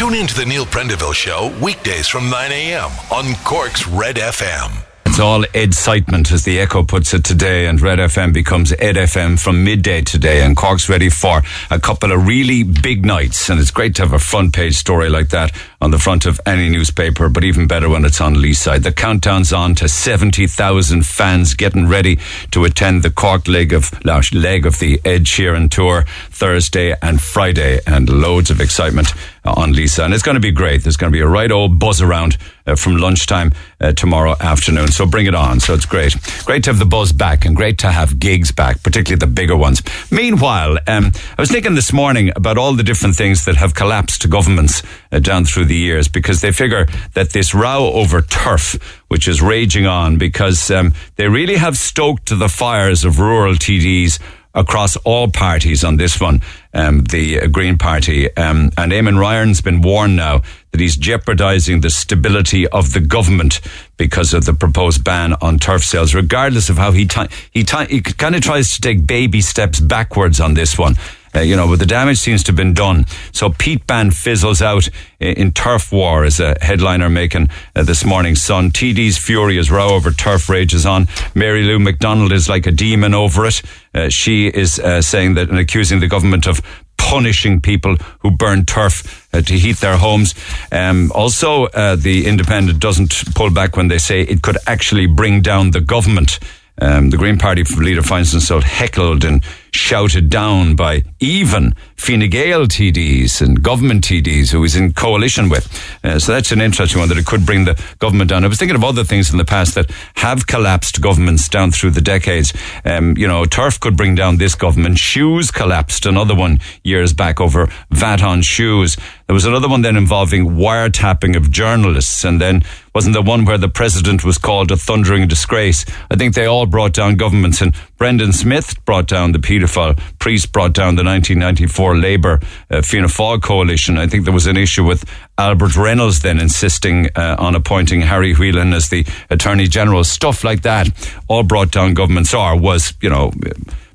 Tune in to the Neil Prendeville Show weekdays from 9 a.m. on Cork's Red FM. It's all excitement, as the Echo puts it today, and Red FM becomes Ed FM from midday today, and Cork's ready for a couple of really big nights, and it's great to have a front page story like that on the front of any newspaper, but even better when it's on Leeside. The countdown's on to 70,000 fans getting ready to attend the Cork leg of, leg of the Ed Sheeran tour Thursday and Friday, and loads of excitement on Leeside. And it's going to be great. There's going to be a right old buzz around uh, from lunchtime uh, tomorrow afternoon. So bring it on. So it's great. Great to have the buzz back and great to have gigs back, particularly the bigger ones. Meanwhile, um, I was thinking this morning about all the different things that have collapsed to governments uh, down through the years because they figure that this row over turf, which is raging on because um, they really have stoked the fires of rural TDs across all parties on this one, um, the uh, Green Party. Um, and Eamon Ryan's been warned now that he's jeopardising the stability of the government because of the proposed ban on turf sales, regardless of how he, t- he, t- he kind of tries to take baby steps backwards on this one. Uh, you know, but the damage seems to have been done. So peat ban fizzles out in, in turf war is a headliner making uh, this morning's Sun. TD's fury as row over turf rages on. Mary Lou McDonald is like a demon over it. Uh, she is uh, saying that and accusing the government of punishing people who burn turf uh, to heat their homes. Um, also, uh, the Independent doesn't pull back when they say it could actually bring down the government. Um, the Green Party leader finds himself heckled and shouted down by even Fine Gael TDs and government TDs who he's in coalition with. Uh, so that's an interesting one that it could bring the government down. I was thinking of other things in the past that have collapsed governments down through the decades. Um, you know, turf could bring down this government. Shoes collapsed, another one years back over VAT on shoes. There was another one then involving wiretapping of journalists, and then wasn't the one where the president was called a thundering disgrace. I think they all brought down governments, and Brendan Smyth brought down the paedophile priest, brought down the 1994 Labour uh, Fianna Fáil coalition. I think there was an issue with Albert Reynolds then insisting uh, on appointing Harry Whelehan as the Attorney General. Stuff like that all brought down governments, or was, you know,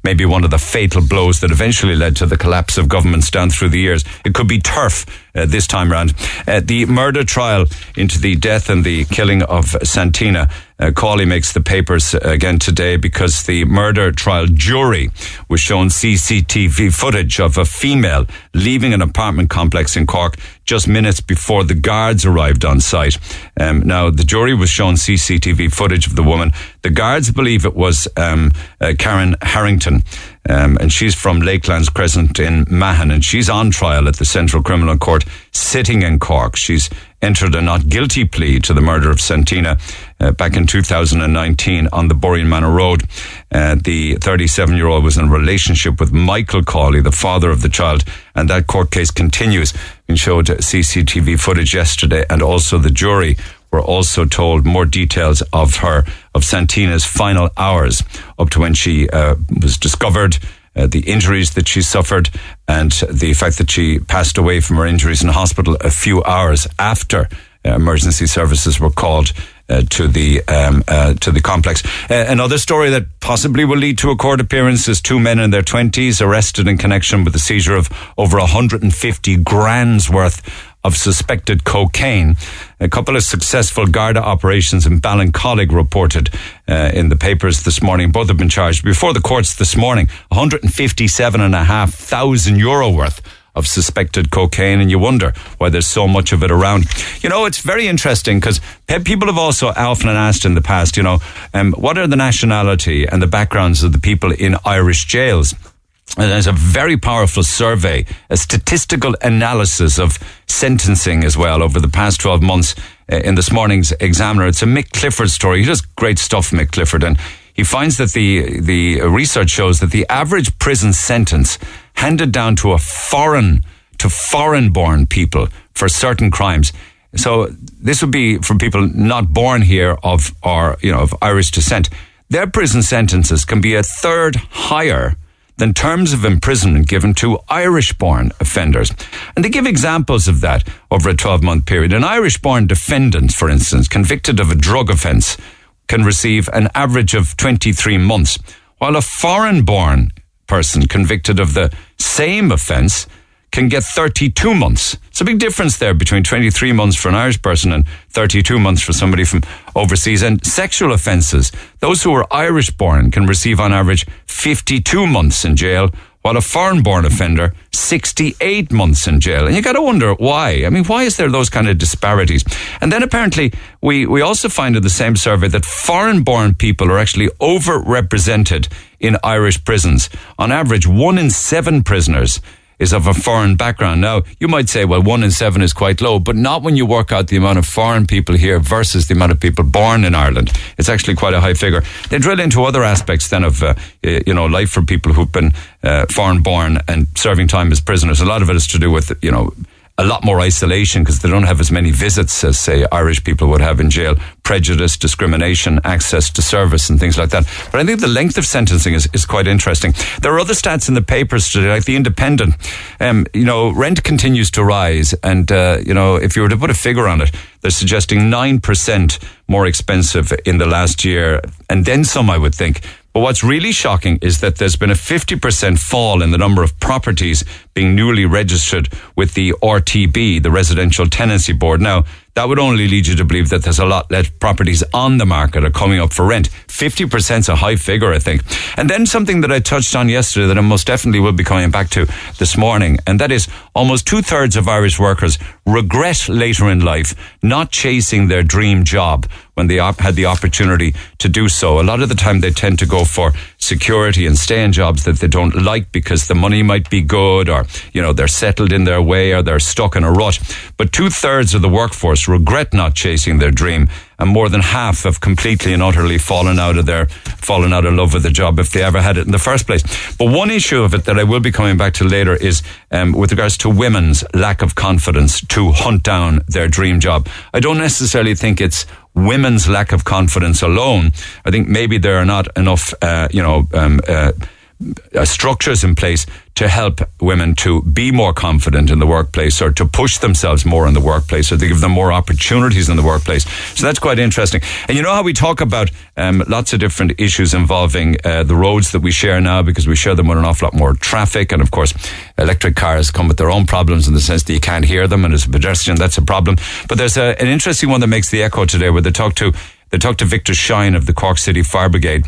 maybe one of the fatal blows that eventually led to the collapse of governments down through the years. It could be turf uh, this time round. Uh, the murder trial into the death and the killing of Santina. Uh, Cawley makes the papers again today because the murder trial jury was shown CCTV footage of a female leaving an apartment complex in Cork just minutes before the guards arrived on site. Um, now, the jury was shown CCTV footage of the woman. The guards believe it was um, uh, Karen Harrington. Um, and she's from Lakelands Crescent in Mahon, and she's on trial at the Central Criminal Court, sitting in Cork. She's entered a not guilty plea to the murder of Santina uh, back in 2019 on the Boreenmanna Road. Uh, the 37 year old was in a relationship with Michael Cawley, the father of the child, and that court case continues. We showed CCTV footage yesterday, and also the jury were also told more details of her, of Santina's final hours up to when she uh, was discovered. Uh, the injuries that she suffered and the fact that she passed away from her injuries in hospital a few hours after uh, emergency services were called uh, to the um, uh, to the complex. Uh, another story that possibly will lead to a court appearance is two men in their twenties arrested in connection with the seizure of over 150 grand's worth of suspected cocaine. A couple of successful Garda operations in Ballincollig reported uh, in the papers this morning. Both have been charged before the courts this morning. 157,500 euro worth of suspected cocaine, and you wonder why there's so much of it around. You know, it's very interesting because people have also often asked in the past, you know, um, what are the nationality and the backgrounds of the people in Irish jails? There's a very powerful survey, a statistical analysis of sentencing as well over the past 12 months uh, in this morning's Examiner. It's a Mick Clifford story. He does great stuff, Mick Clifford, and he finds that the, the research shows that the average prison sentence handed down to a foreign, to foreign born people for certain crimes. So this would be for people not born here of, or, you know, of Irish descent. Their prison sentences can be a third higher than terms of imprisonment given to Irish born offenders. And they give examples of that over a 12 month period. An Irish born defendant, for instance, convicted of a drug offence can receive an average of 23 months, while a foreign born person convicted of the same offence can get 32 months. It's a big difference there between 23 months for an Irish person and 32 months for somebody from overseas. And sexual offences, those who are Irish born can receive on average 52 months in jail, while a foreign born offender, 68 months in jail. And you got to wonder why. I mean, why is there those kind of disparities? And then apparently, we, we also find in the same survey that foreign born people are actually overrepresented in Irish prisons. On average, one in seven prisoners is of a foreign background. Now, you might say, well, one in seven is quite low, but not when you work out the amount of foreign people here versus the amount of people born in Ireland. It's actually quite a high figure. They drill into other aspects then of, uh, you know, life for people who've been uh, foreign born and serving time as prisoners. A lot of it is to do with, you know, a lot more isolation because they don't have as many visits as, say, Irish people would have in jail. Prejudice, discrimination, access to service, and things like that. But I think the length of sentencing is, is quite interesting. There are other stats in the papers today, like the Independent. Um, you know, rent continues to rise, and uh, you know, if you were to put a figure on it, they're suggesting nine percent more expensive in the last year, and then some, I would think. But what's really shocking is that there's been a 50% fall in the number of properties being newly registered with the RTB, the Residential Tenancy Board. Now, that would only lead you to believe that there's a lot less properties on the market are coming up for rent. 50% is a high figure, I think. And then something that I touched on yesterday that I most definitely will be coming back to this morning, and that is almost two thirds of Irish workers regret later in life not chasing their dream job when they op- had the opportunity to do so. A lot of the time they tend to go for security and stay in jobs that they don't like because the money might be good or, you know, they're settled in their way or they're stuck in a rut. But two thirds of the workforce regret not chasing their dream and more than half have completely and utterly fallen out of their, fallen out of love with the job if they ever had it in the first place. But one issue of it that I will be coming back to later is um, with regards to women's lack of confidence to hunt down their dream job. I don't necessarily think it's women's lack of confidence alone. I think maybe there are not enough, uh, you know, um, uh, uh, structures in place to help women to be more confident in the workplace or to push themselves more in the workplace or to give them more opportunities in the workplace. So that's quite interesting. And you know how we talk about um, lots of different issues involving uh, the roads that we share now because we share them with an awful lot more traffic. And of course, electric cars come with their own problems in the sense that you can't hear them. And as a pedestrian, that's a problem. But there's a, an interesting one that makes the echo today where they talk to, they talk to Victor Shine of the Cork City Fire Brigade.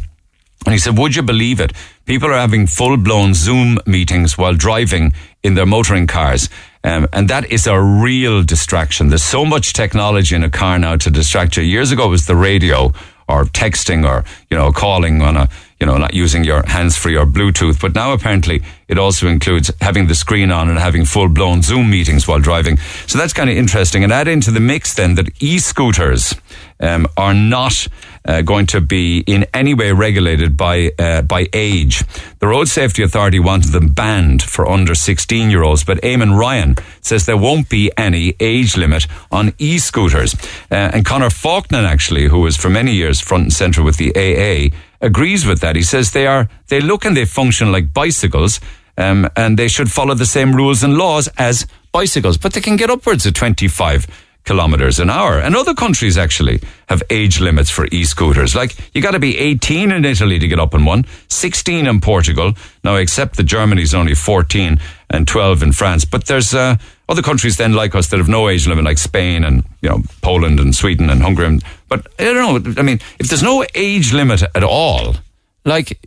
And he said, would you believe it? People are having full blown Zoom meetings while driving in their motoring cars. Um, and that is a real distraction. There's so much technology in a car now to distract you. Years ago it was the radio or texting or, you know, calling on a, you know, not using your hands free or Bluetooth. But now apparently it also includes having the screen on and having full blown Zoom meetings while driving. So that's kind of interesting. And add into the mix then that e-scooters um, are not uh, going to be in any way regulated by uh, by age. The Road Safety Authority wanted them banned for under 16 year olds, but Eamon Ryan says there won't be any age limit on e-scooters. Uh, and Conor Faulkner, actually, who was for many years front and centre with the AA, agrees with that. He says they are they look and they function like bicycles. Um, and they should follow the same rules and laws as bicycles, but they can get upwards of 25 kilometers an hour. And other countries actually have age limits for e-scooters. Like you got to be 18 in Italy to get up on one, 16 in Portugal. Now, except that Germany's only 14 and 12 in France. But there's uh, other countries then like us that have no age limit, like Spain and you know Poland and Sweden and Hungary. But I don't know. I mean, if there's no age limit at all, like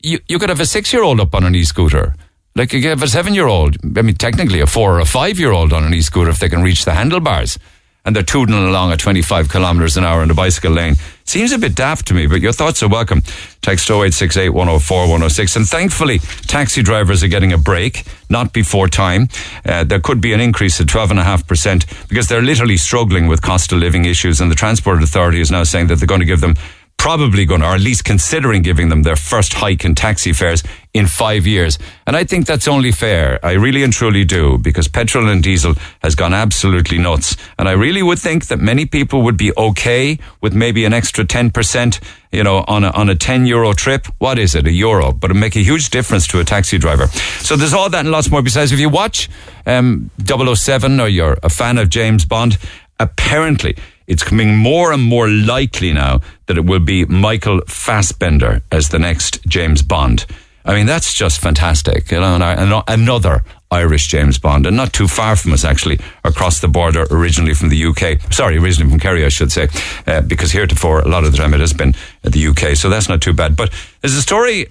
you you could have a six year old up on an e-scooter. Like you have a seven year old, I mean, technically a four or a five year old on an e scooter if they can reach the handlebars and they're tootling along at 25 kilometres an hour in the bicycle lane. Seems a bit daft to me, but your thoughts are welcome. Text 0868 104 106. And thankfully, taxi drivers are getting a break, not before time. Uh, there could be an increase of 12.5% because they're literally struggling with cost of living issues. And the Transport Authority is now saying that they're going to give them probably going to, or at least considering giving them their first hike in taxi fares in five years. And I think that's only fair. I really and truly do, because petrol and diesel has gone absolutely nuts. And I really would think that many people would be okay with maybe an extra 10%, you know, on a, on a 10 euro trip. What is it? A euro. But it make a huge difference to a taxi driver. So there's all that and lots more. Besides, if you watch, um, 007 or you're a fan of James Bond, apparently it's coming more and more likely now that it will be Michael Fassbender as the next James Bond. I mean, that's just fantastic. You know, And another Irish James Bond, and not too far from us actually, across the border, originally from the UK. Sorry, originally from Kerry, I should say, uh, because heretofore a lot of the time it has been the UK, so that's not too bad. But there's a story.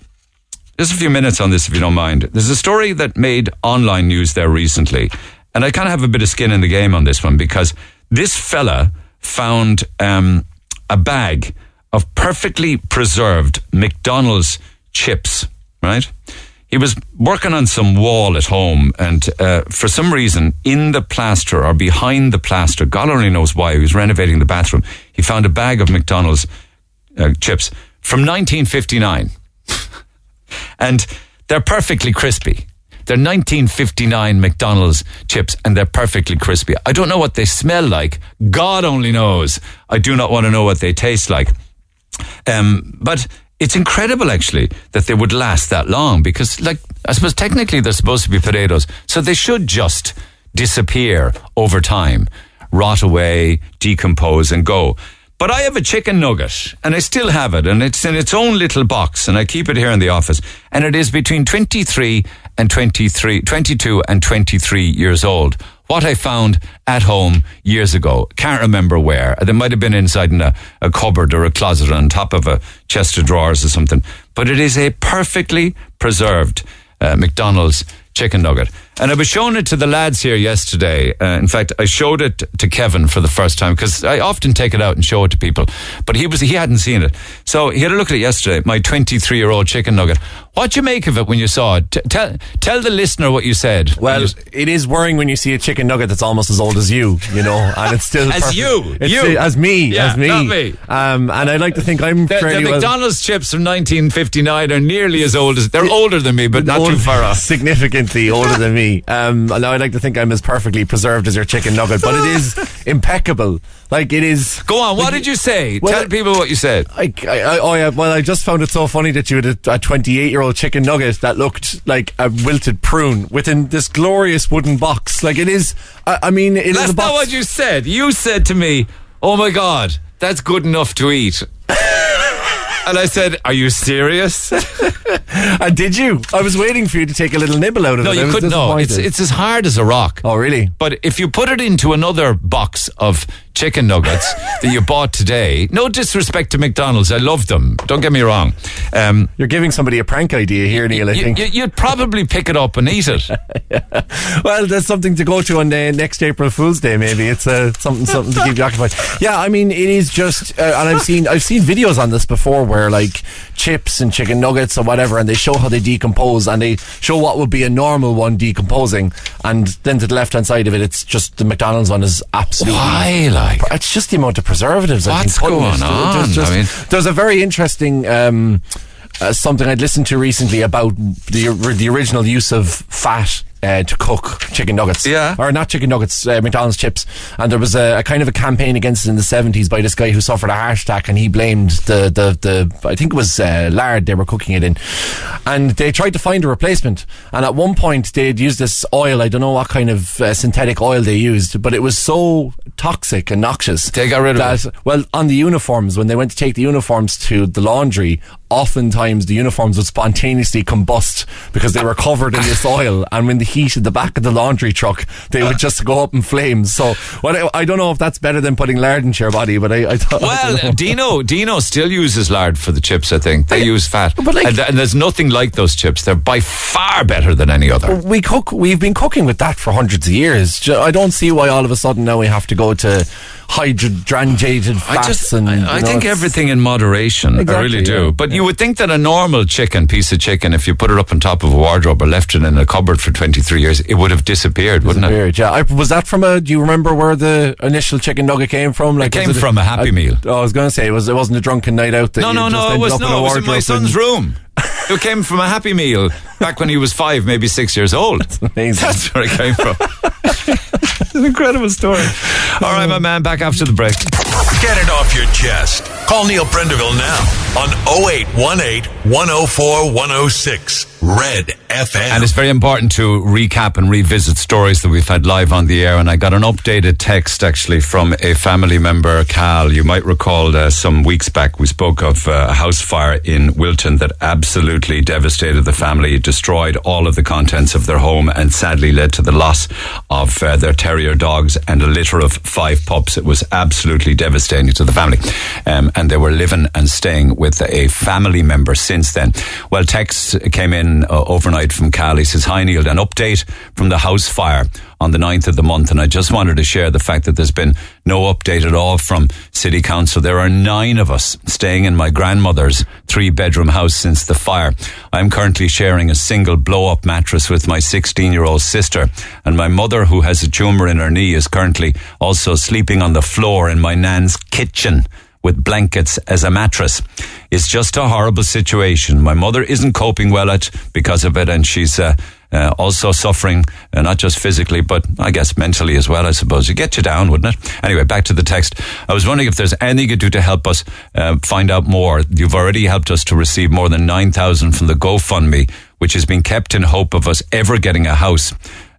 Just a few minutes on this, if you don't mind. There's a story that made online news there recently, and I kind of have a bit of skin in the game on this one because this fella found um, a bag of perfectly preserved McDonald's chips, right? He was working on some wall at home, and uh, for some reason, in the plaster or behind the plaster, God only knows why, he was renovating the bathroom. He found a bag of McDonald's uh, chips from 1959. and they're perfectly crispy. They're 1959 McDonald's chips and they're perfectly crispy. I don't know what they smell like. God only knows. I do not want to know what they taste like. Um, but it's incredible actually that they would last that long because like I suppose technically they're supposed to be potatoes. So they should just disappear over time, rot away, decompose and go. But I have a chicken nugget and I still have it and it's in its own little box and I keep it here in the office and it is between 23 and 23, 22 and 23 years old. What I found at home years ago. Can't remember where. It might have been inside in a, a cupboard or a closet on top of a chest of drawers or something. But it is a perfectly preserved uh, McDonald's chicken nugget. And I was showing it to the lads here yesterday. Uh, in fact, I showed it to Kevin for the first time because I often take it out and show it to people. But he was he hadn't seen it, so he had a look at it yesterday. My 23 year old chicken nugget. What do you make of it when you saw it? T- tell tell the listener what you said. Well, it is worrying when you see a chicken nugget that's almost as old as you, you know, and it's still as perfect. you, It's you, still- as me, Yeah, as me. not me. Um, and I like to think I'm The, fairly the well- McDonald's chips from 1959 are nearly as old as they're older than me, but not too far off. Significantly older than me. Um, now I like to think I'm as perfectly preserved as your chicken nugget, but it is impeccable. Like it is. Go on. What did you say? Well, Tell people what you said. I, I, I, oh yeah, well, I just found it so funny that you had a 28 year old chicken nugget that looked like a wilted prune within this glorious wooden box. Like it is, I, I mean, it is That's not what you said. You said to me, "Oh my God, that's good enough to eat." and I said, "Are you serious?" and did you? I was waiting for you to take a little nibble out of No, it. I you couldn't. No, it's it's as hard as a rock. Oh, really? But if you put it into another box of chicken nuggets that you bought today, no disrespect to McDonald's, I love them. Don't get me wrong. Um, You're giving somebody a prank idea here, Neil. I think. you, you'd probably pick it up and eat it. well, there's something to go to on the next April Fool's Day. Maybe it's uh, something something to keep you occupied. Yeah, I mean, it is just, uh, and I've seen I've seen videos on this before where like chips and chicken nuggets or whatever, and they show how they decompose, and they show what would be a normal one decomposing, and then to the left hand side of it, it's just the McDonald's one is absolutely. Why, like? It's just the amount of preservatives. I What's think, put in going on? There's, just- I mean- there's a very interesting. Um, uh, something I'd listened to recently about the the original use of fat uh, to cook chicken nuggets. Yeah. Or not chicken nuggets, uh, McDonald's chips. And there was a, a kind of a campaign against it in the 70s by this guy who suffered a heart attack and he blamed the, the, the I think it was uh, lard they were cooking it in. And they tried to find a replacement. And at one point they'd used this oil, I don't know what kind of uh, synthetic oil they used, but it was so toxic and noxious. They got rid of that, it. Well, on the uniforms, when they went to take the uniforms to the laundry, oftentimes the uniforms would spontaneously combust because they were covered in this oil. And when the heat in the back of the laundry truck, they would just go up in flames. So, well, I, I don't know if that's better than putting lard into your body, but I, I thought. I. Well, uh, Dino, Dino still uses lard for the chips. I think they use fat, but like- and, and there's nothing like those chips. They're by far better than any other. we cook. We've been cooking with that for hundreds of years. I don't see why all of a sudden now we have to go to hydrogenated I fats just, and. I, I think everything in moderation. I really do. yeah, but you would think that a normal chicken, piece of chicken, if you put it up on top of a wardrobe or left it in a cupboard for 23 years, it would have disappeared, wouldn't it? Yeah. I, was that from a? Do you remember where the initial chicken nugget came from? Like, It came from a Happy Meal. Oh, I was going to say it was. It wasn't a drunken night out. That No, you no, no. It was in no. a It was in my son's room. It came from a Happy Meal back when he was five, maybe six years old. amazing. That's where it came from. it's an incredible story. All right, my um, man. Back after the break. Get it off your chest. Call Neil Prendeville now on 0818 104 106. Red FM. And it's very important to recap and revisit stories that we've had live on the air. And I got an updated text actually from a family member, Cal. You might recall uh, some weeks back we spoke of uh, a house fire in Wilton that absolutely devastated the family, destroyed all of the contents of their home, and sadly led to the loss of uh, their terrier dogs and a litter of five pups. It was absolutely devastating to the family. Um, and they were living and staying with a family member since then. Well, texts came in uh, overnight from Cal. He says, Hi Neil, an update from the house fire on the 9th of the month. And I just wanted to share the fact that there's been no update at all from City Council. There are nine of us staying in my grandmother's three bedroom house since the fire. I'm currently sharing a single blow up mattress with my 16 year old sister. And my mother, who has a tumour in her knee, is currently also sleeping on the floor in my nan's kitchen with blankets as a mattress. It's just a horrible situation. My mother isn't coping well at because of it, and she's uh, uh, also suffering, uh, not just physically, but I guess mentally as well, I suppose. It get you down, wouldn't it? Anyway, back to the text. I was wondering if there's anything you could do to help us uh, find out more. You've already helped us to receive more than 9,000 from the GoFundMe, which has been kept in hope of us ever getting a house.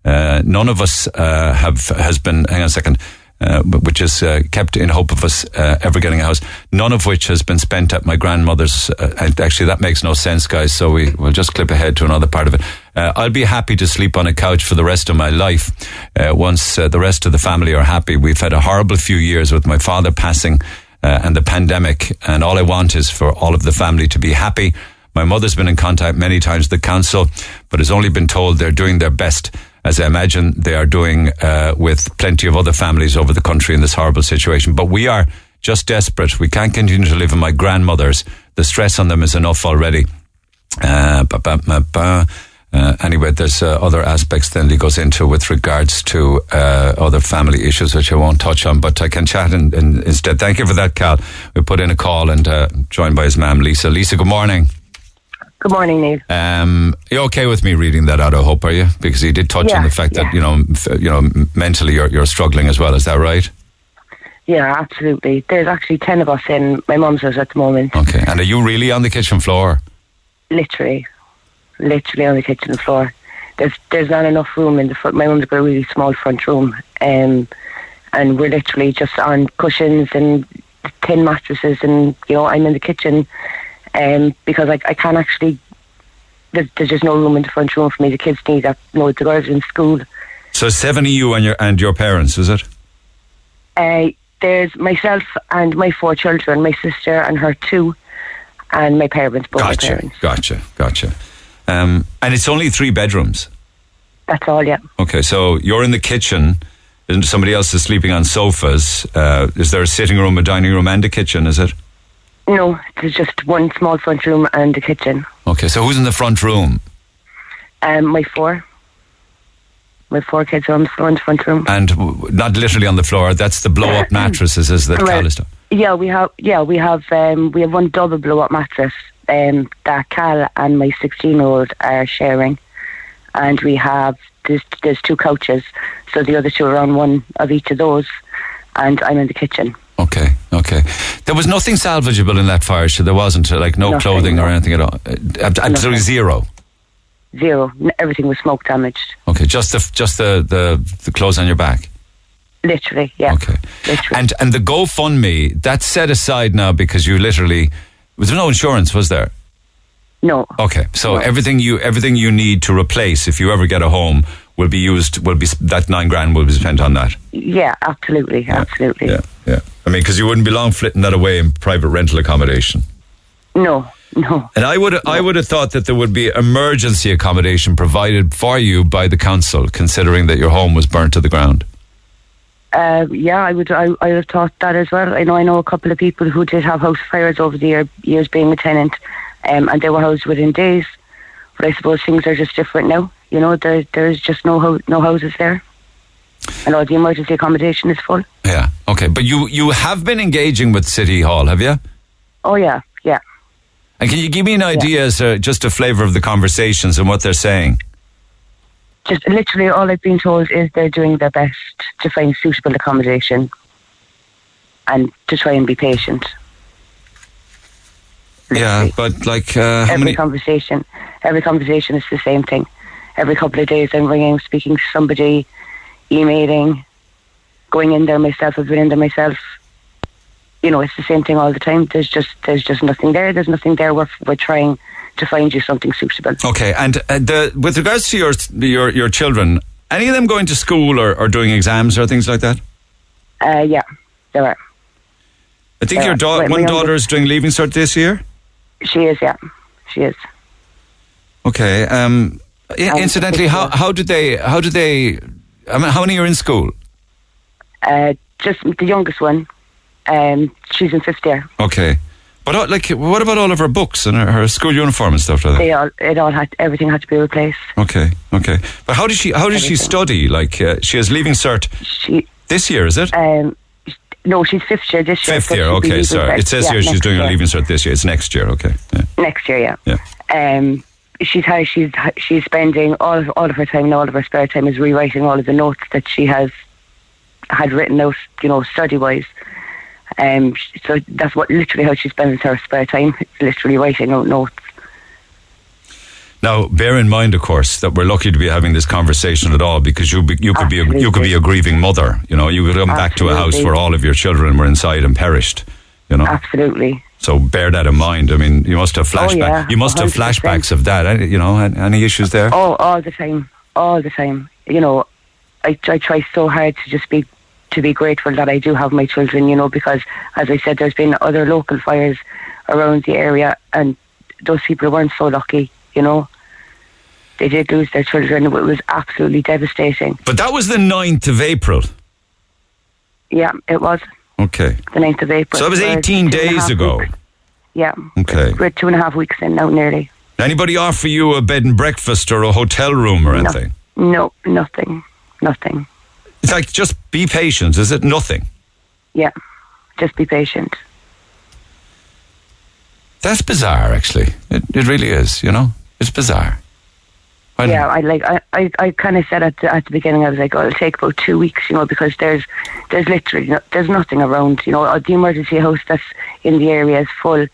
Uh, none of us uh, have has been. Hang on a second uh, which is uh, kept in hope of us uh, ever getting a house. None of which has been spent at my grandmother's. Uh, actually, that makes no sense, guys. So we will just clip ahead to another part of it. Uh, I'll be happy to sleep on a couch for the rest of my life uh, once the rest of the family are happy. We've had a horrible few years with my father passing and the pandemic, and all I want is for all of the family to be happy. My mother's been in contact many times with the council, but has only been told they're doing their best as I imagine they are doing uh, with plenty of other families over the country in this horrible situation. But we are just desperate. We can't continue to live in my grandmother's. The stress on them is enough already. Uh, uh, anyway, there's uh, other aspects then he goes into with regards to uh, other family issues, which I won't touch on, but I can chat in, in, instead. Thank you for that, Cal. We put in a call and uh, joined by his ma'am, Lisa. Lisa, good morning. Good morning, Neil. Um, you're okay with me reading that out? I hope, are you? Because he did touch yeah, on the fact yeah. that you know, you know, mentally you're you're struggling as well. Is that right? Yeah, absolutely. There's actually ten of us in my mum's house at the moment. Okay, and are you really on the kitchen floor? Literally, literally on the kitchen floor. There's there's not enough room in the front. My mum's got a really small front room, um, and we're literally just on cushions and tin mattresses, and you know, I'm in the kitchen um, because I, I can't actually. There's, there's just no room in the front room for me. The kids need that. You know, the girls in school. So seven of you and your and your parents, is it? Uh, there's myself and my four children, my sister and her two, and my parents, both my Gotcha, parents. gotcha, gotcha. Um, and it's only three bedrooms. That's all, yeah. Okay, so you're in the kitchen. And somebody else is sleeping on sofas. Uh, is there a sitting room, a dining room, and a kitchen? Is it? No, there's just one small front room and a kitchen. Okay, so who's in the front room? Um, my four. My four kids are on the front, front room. And w- not literally on the floor. That's the blow-up mattresses, is that Well, Cal Yeah, we have. Yeah, we have. Um, we have one double blow-up mattress um, that Cal and my sixteen-year-old are sharing, and we have there's there's two couches, so the other two are on one of each of those, and I'm in the kitchen. Okay, okay. There was nothing salvageable in that fire, so there wasn't, uh, like no Nothing, clothing or anything at all. Uh, ab- absolutely zero. Zero. Everything was smoke damaged. Okay, just the just the, the the clothes on your back. Literally, yeah. Okay, Literally. and and the GoFundMe that's set aside now because you literally was there no insurance, was there? no. Okay, so No. everything you everything you need to replace if you ever get a home will be used. Will be that nine grand will be spent on that. Yeah, absolutely, absolutely. Yeah, yeah. I mean, because you wouldn't be long flitting that away in private rental accommodation. No, no. And I would I would have thought that there would be emergency accommodation provided for you by the council, considering that your home was burnt to the ground. Uh, yeah, I would. I, I would have thought that as well. I know. I know a couple of people who did have house fires over the year, years being a tenant, um, and they were housed within days. But I suppose things are just different now. You know, there there's just no ho- no houses there, and all the emergency accommodation is full. Yeah. Okay. But you you have been engaging with City Hall, have you? Oh yeah, yeah. And can you give me an idea as uh, just a flavour of the conversations and what they're saying? Just literally all I've been told is they're doing their best to find suitable accommodation, and to try and be patient. Yeah, but like uh, every many? conversation, every conversation is the same thing. Every couple of days, I'm ringing, speaking to somebody, emailing, going in there myself. I've been in there myself. You know, it's the same thing all the time. There's just there's just nothing there. There's nothing there. We're we're trying to find you something suitable. Okay, and uh, the with regards to your your your children, any of them going to school or, or doing exams or things like that? Uh, yeah, there are. I think Yeah, your da- one daughter is doing leaving cert this year. She is. Yeah, she is. Okay. Um, i- Um, incidentally, how how did they how did they? I mean, how many are in school? Uh, just the youngest one. Um, she's in fifth year. Okay, but uh, like, what about all of her books and her, her school uniform and stuff like that? They all it all had everything had to be replaced. Okay, okay. But how does she how does she Everything. study? Like, uh, she has leaving cert She this year, is it? um. No, she's fifth year this year. Fifth year. Okay, sorry. It says Yeah, here she's doing her year. leaving cert this year. It's next year. Okay. Yeah. next year. Yeah. Yeah. Um, she's how she's she's spending all of, all of her time and all of her spare time is rewriting all of the notes that she has had written out, you know, study wise. Um, so that's what literally how she spends her spare time, literally writing out notes. Now, bear in mind, of course, that we're lucky to be having this conversation at all because you be, you could be a, you could be a grieving mother. You know, you could come back to a house Absolutely. where all of your children were inside and perished. You know, Absolutely. so bear that in mind. I mean, you must have oh, flashback. Oh, yeah, you must have 100%. flashbacks of that. You know, any, any issues there? Oh, all the time, all the time. You know, I, I try so hard to just be to be grateful that I do have my children. You know, because as I said, there's been other local fires around the area, and those people weren't so lucky. You know, they did lose their children. It was absolutely devastating. But that was the 9th of April. Yeah, it was Okay. the 9th of April. So that was 18 two and days ago. weeks- Yeah. Okay. We're two and a half weeks in now, nearly. Anybody offer you a bed and breakfast or a hotel room or No. anything? No, nothing, nothing. It's like just be patient. Is it nothing? Yeah, just be patient. That's bizarre, actually. It, it really is. You know, it's bizarre. Yeah, I like I, I, I kind of said at the, at the beginning I was like, oh, it'll take about two weeks, you know, because there's there's literally no, there's nothing around, you know. The emergency house that's in the area is full.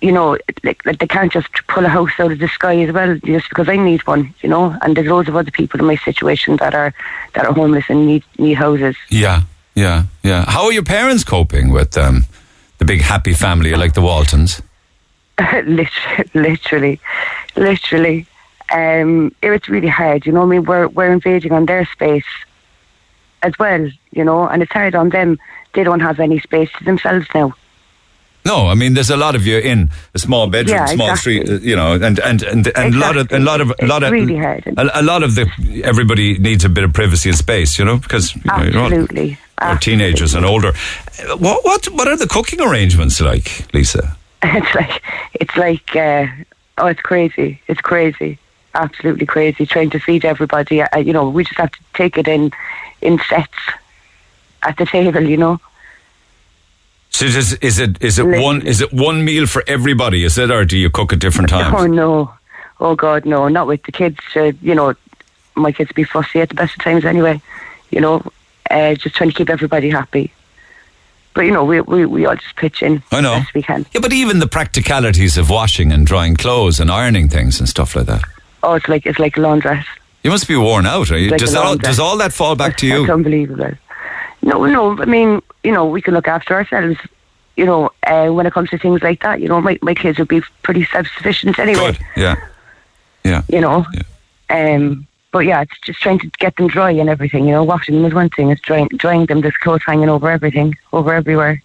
You know, like, like they can't just pull a house out of the sky as well, just because I need one, you know. And there's loads of other people in my situation that are that are homeless and need need houses. Yeah, yeah, yeah. How are your parents coping with um, the big happy family like the Waltons? literally, literally, literally. Um, it's really hard, you know. I mean, we're we're invading on their space as well, you know, and it's hard on them. They don't have any space to themselves now. No, I mean, there's a lot of you in a small bedroom, Yeah, small exactly. street, uh, you know, and and and, and a lot of a lot of a Exactly. lot of really. A, a lot of the everybody needs a bit of privacy and space, you know, because you know, you're all- Absolutely, teenagers and older. Uh, What what what are the cooking arrangements like, Lisa? It's like it's like uh, oh, it's crazy. It's crazy. Absolutely crazy. Trying to feed everybody. Uh, you know, we just have to take it in in sets at the table. You know. So is, is it is it one is it one meal for everybody? Is it or do you cook at different times? Oh no, oh God, no, not with the kids. Uh, you know, my kids be fussy at the best of times anyway. You know, uh, just trying to keep everybody happy. But you know, we we, we all just pitch in I know. best we can. Yeah, but even the practicalities of washing and drying clothes and ironing things and stuff like that. Oh, it's like it's like a laundress. You must be worn out. Are you? Like does, that all, does all that fall back to It's you? unbelievable. No, no. I mean, you know, we can look after ourselves. You know, uh, when it comes to things like that, you know, my my kids would be pretty self sufficient anyway. Good. Yeah. Yeah. You know. Yeah. Um, but yeah, it's just trying to get them dry and everything. You know, washing them is one thing. It's drying, drying them. There's clothes hanging over everything, over everywhere.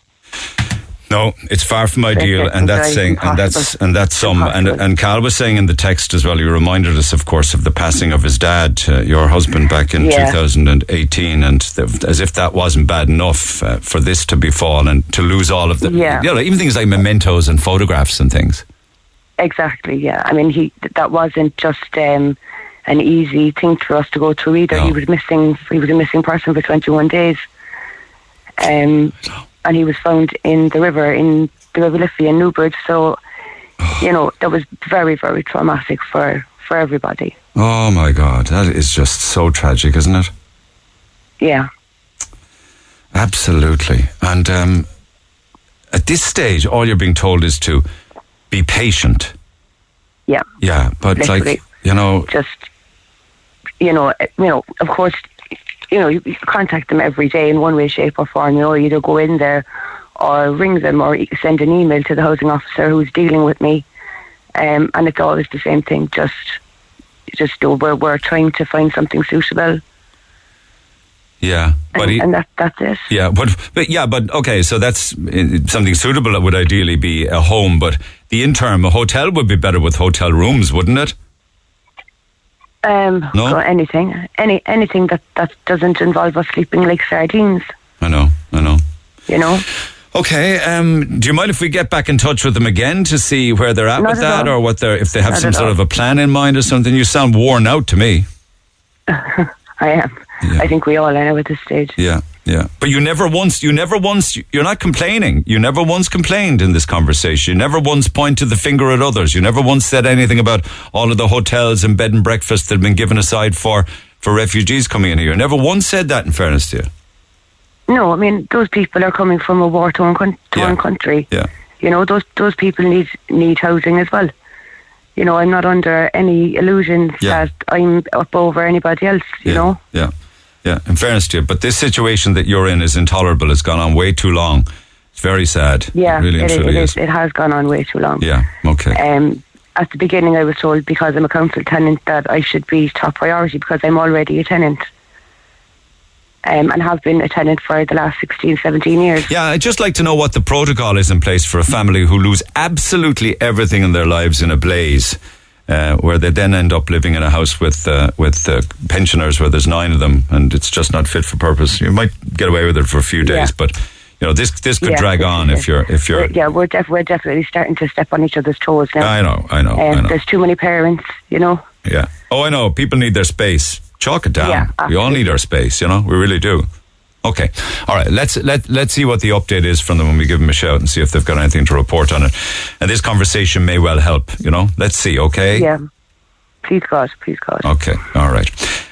No, it's far from ideal, and that's saying, and that's and that's some, and and Cal was saying in the text as well. You reminded us, of course, of the passing of his dad, uh, your husband, back in Yeah. 2018, and th- as if that wasn't bad enough uh, for this to befall and to lose all of the, Yeah. you know, even things like mementos and photographs and things. Exactly. Yeah. I mean, he that wasn't just um, an easy thing for us to go through either. No. He was missing. He was a missing person for 21 days. Um, and he was found in the river in the River Liffey in Newbridge. So, you know, that was very, very traumatic for for everybody. Oh my God, that is just so tragic, isn't it? Yeah. Absolutely. And um, at this stage, all you're being told is to be patient. Yeah, Yeah, but Literally. like you know, just you know, eh, you know, of course, you know, you, you contact them every day in one way, shape, or form. You know, either go in there or ring them or send an email to the housing officer who's dealing with me, um, and it's always the same thing. Just, just uh, we're we're trying to find something suitable, yeah, but and, he, and that that's it. yeah, but but yeah, but okay, so that's uh, something suitable. That would ideally be a home, but the interim, a hotel would be better with hotel rooms, wouldn't it? Um, No? so anything, any anything that that doesn't involve us sleeping like sardines. I know, I know. You know. Okay, um, do you mind if we get back in touch with them again to see where they're at Not with at that, all. or what they're if they have Not some sort all. of a plan in mind or something? You sound worn out to me. I am. Yeah. I think we all are at this stage. Yeah, yeah. But you never once, you never once, you're not complaining. You never once complained in this conversation. You never once pointed the finger at others. You never once said anything about all of the hotels and bed and breakfast that have been given aside for, for refugees coming in here. You never once said that in fairness to you. No, I mean those people are coming from a war-torn con- Yeah. country. Yeah. You know, those those people need need housing as well. You know, I'm not under any illusions Yeah. that I'm up over anybody else. You yeah, know, Yeah. Yeah. In fairness to you. But this situation that you're in is intolerable. It's gone on way too long. It's very sad. yeah, It really it, it is. is. It has gone on way too long. Yeah. Okay. Um, at the beginning, I was told because I'm a council tenant that I should be top priority because I'm already a tenant. Um, and have been a tenant for the last 16, 17 years. Yeah, I'd just like to know what the protocol is in place for a family who lose absolutely everything in their lives in a blaze, uh, where they then end up living in a house with uh, with uh, pensioners where there's nine of them, and it's just not fit for purpose. You might get away with it for a few days, Yeah. but you know this this could Yeah, drag on if you're if you're. Yeah, we're, def- we're definitely starting to step on each other's toes now. I know, I know, I Um, know. there's too many parents, you know. Yeah. Oh, I know. People need their space. Chalk it down. Yeah, we all need our space. You know, we really do. Okay. All right. Let's let let's see what the update is from them when we give them a shout and see if they've got anything to report on it. And this conversation may well help. You know. Let's see. Okay. Yeah. Please God, please God. Okay. All right.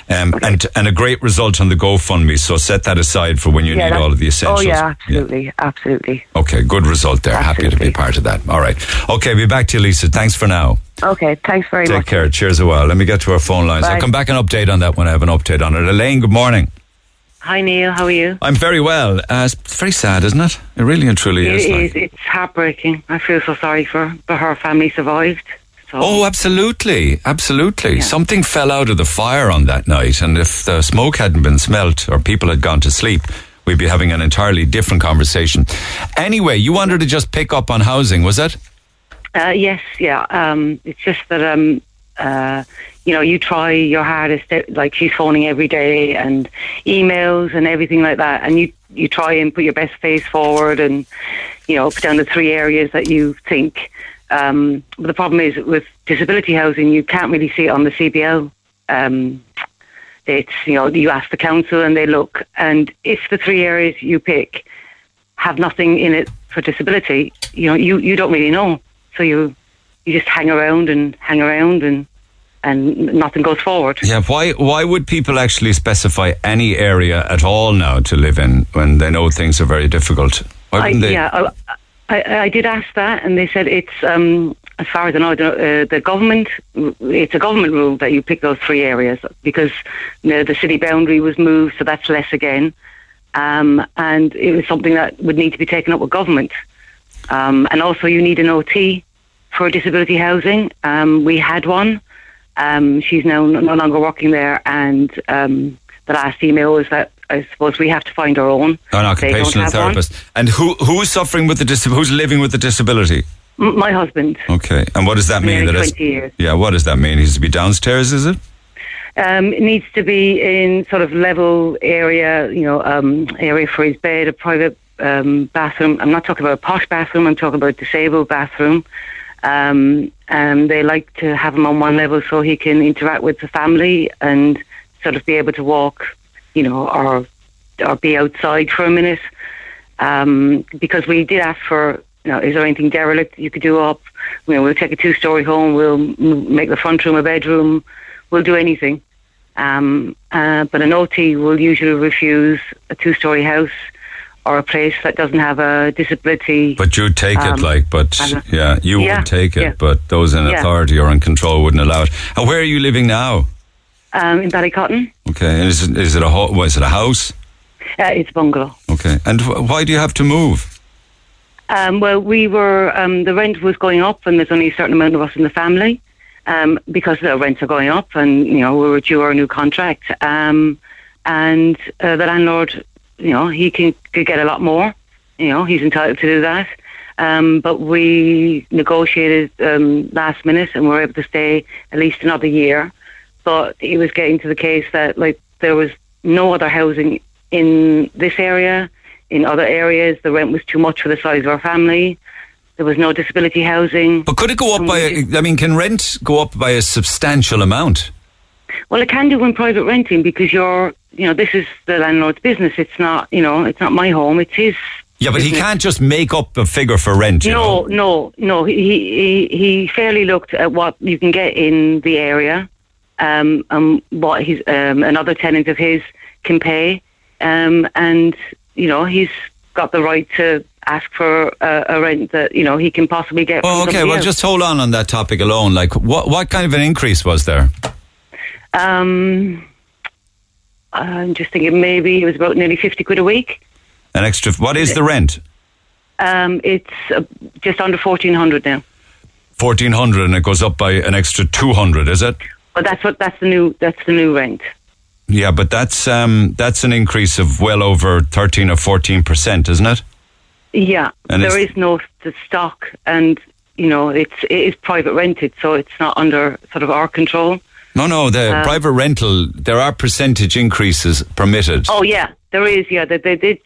Um, and and a great result on the GoFundMe. So set that aside for when you yeah, need all of the essentials. Oh yeah, absolutely, absolutely. Okay. Good result there. Happy to be part of that. All right. Okay. We'll be back to you, Lisa. Thanks for now. Okay, thanks very Take much. Take care. Cheers a while. Let me get to our phone lines. I'll come back and update on that when I have an update on it. Elaine, good morning. Hi Neil, how are you? I'm very well. Uh, it's very sad, isn't it? It really and truly It is. like- is. It's it's heartbreaking. I feel so sorry for her, but her family survived. So Oh, absolutely, absolutely. Yeah. Something fell out of the fire on that night, and if the smoke hadn't been smelt or people had gone to sleep, we'd be having an entirely different conversation. Anyway, you wanted to just pick up on housing, was it? uh, yes, yeah. Um, it's just that um, uh, you know, you try your hardest. uh, Like she's phoning every day and emails and everything like that, and you you try and put your best face forward and you know down the three areas that you think. Um, but the problem is with disability housing, you can't really see it on the CBL. Um, it's you know you ask the council and they look, and if the three areas you pick have nothing in it for disability, you know you, you don't really know. So you you just hang around and hang around and and nothing goes forward. Yeah. Why? Why would people actually specify any area at all now to live in when they know things are very difficult? Why I, wouldn't they? yeah, I, I, I did ask that, and they said it's um, as far as I know, uh, the government. It's a government rule that you pick those three areas because you know, the city boundary was moved, so that's less again, um, and it was something that would need to be taken up with government. Um, and also, you need an OT for disability housing. Um, we had one. Um, she's now no no longer working there, and um, the last email was that I suppose we have to find our own. An occupational have one. therapist. And who who's suffering with the dis- who's living with the disability? M- my husband. Okay. And what does that mean? That 20 years. Yeah. What does that mean? He's to be downstairs, is it? Um, it needs to be in sort of level area, you know, um, area for his bed, a private um, bathroom. I'm not talking about a posh bathroom. I'm talking about a disabled bathroom. Um, and they like to have him on one level so he can interact with the family and sort of be able to walk, you know, or or be outside for a minute. Um, because we did ask for, you know, is there anything derelict you could do up? You know, we'll take a two-story home. We'll make the front room a bedroom. We'll do anything. Um, uh, but an OT will usually refuse a two-story house or a place that doesn't have a disability. But you'd take it, Um, like, but yeah, you Yeah, would take it, yeah. but those in Yeah. authority or in control wouldn't allow it. And where are you living now? um, in Ballycotton, Okay, and is it, is it a ho- what, is it a house? uh, it's a bungalow. Okay, and wh- why do you have to move? Um, well, we were um, the rent was going up, and there's only a certain amount of us in the family um, because the rents are going up, and you know we were due our new contract, um, and uh, the landlord, you know, he can could get a lot more. You know, he's entitled to do that. Um, but we negotiated um, last minute, and we were able to stay at least another year. But it was getting to the case that like there was no other housing in this area. In other areas, the rent was too much for the size of our family. There was no disability housing. But could it go up by? I mean, can rent go up by a substantial amount? Well, it can do in private renting because you're, you know, this is the landlord's business. It's not, you know, it's not my home. It's his. Yeah, but he can't just make up a figure for rent. No, know? no, no. He, he he fairly looked at what you can get in the area, um, and what his um, another tenant of his can pay, um, and you know he's got the right to ask for a, a rent that you know he can possibly get. Oh, okay. Well, else. just hold on on that topic alone. Like, what what kind of an increase was there? Um, I'm just thinking maybe it was about nearly 50 quid a week. An extra. What is the rent? Um, it's uh, just under 1400 now. Fourteen hundred, and it goes up by an extra two hundred. Is it? But that's what that's the new that's the new rent. Yeah, but that's um, that's an increase of well over thirteen or fourteen percent, isn't it? Yeah, And there is no the stock, and you know it's it is private rented, so it's not under sort of our control. No, no. The Um, private rental, there are percentage increases permitted. Oh yeah, there is. Yeah, they, they did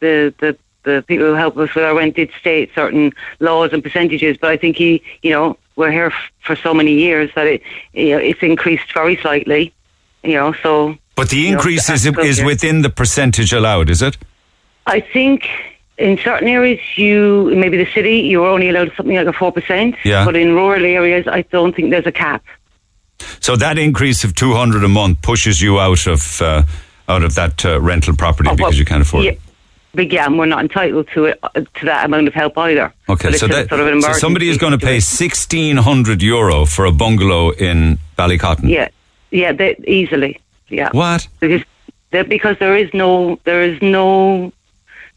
the the the people who help us with our rent did state certain laws and percentages, but I think he, you know, we're here f- for so many years that it, you know, it's increased very slightly. You know, so but the you know, increase is, is within the percentage allowed, is it? I think in certain areas, you maybe the city, you're only allowed something like a four percent. Yeah. But in rural areas, I don't think there's a cap. So that increase of two hundred a month pushes you out of uh, out of that uh, rental property Oh, because well, you can't afford yeah, it. But yeah, and we're not entitled to it uh, to that amount of help either. Okay, so that sort of so somebody is going to pay sixteen hundred euro for a bungalow in Ballycotton. Yeah, yeah, they, easily. Yeah. What? Because there, because there is no there is no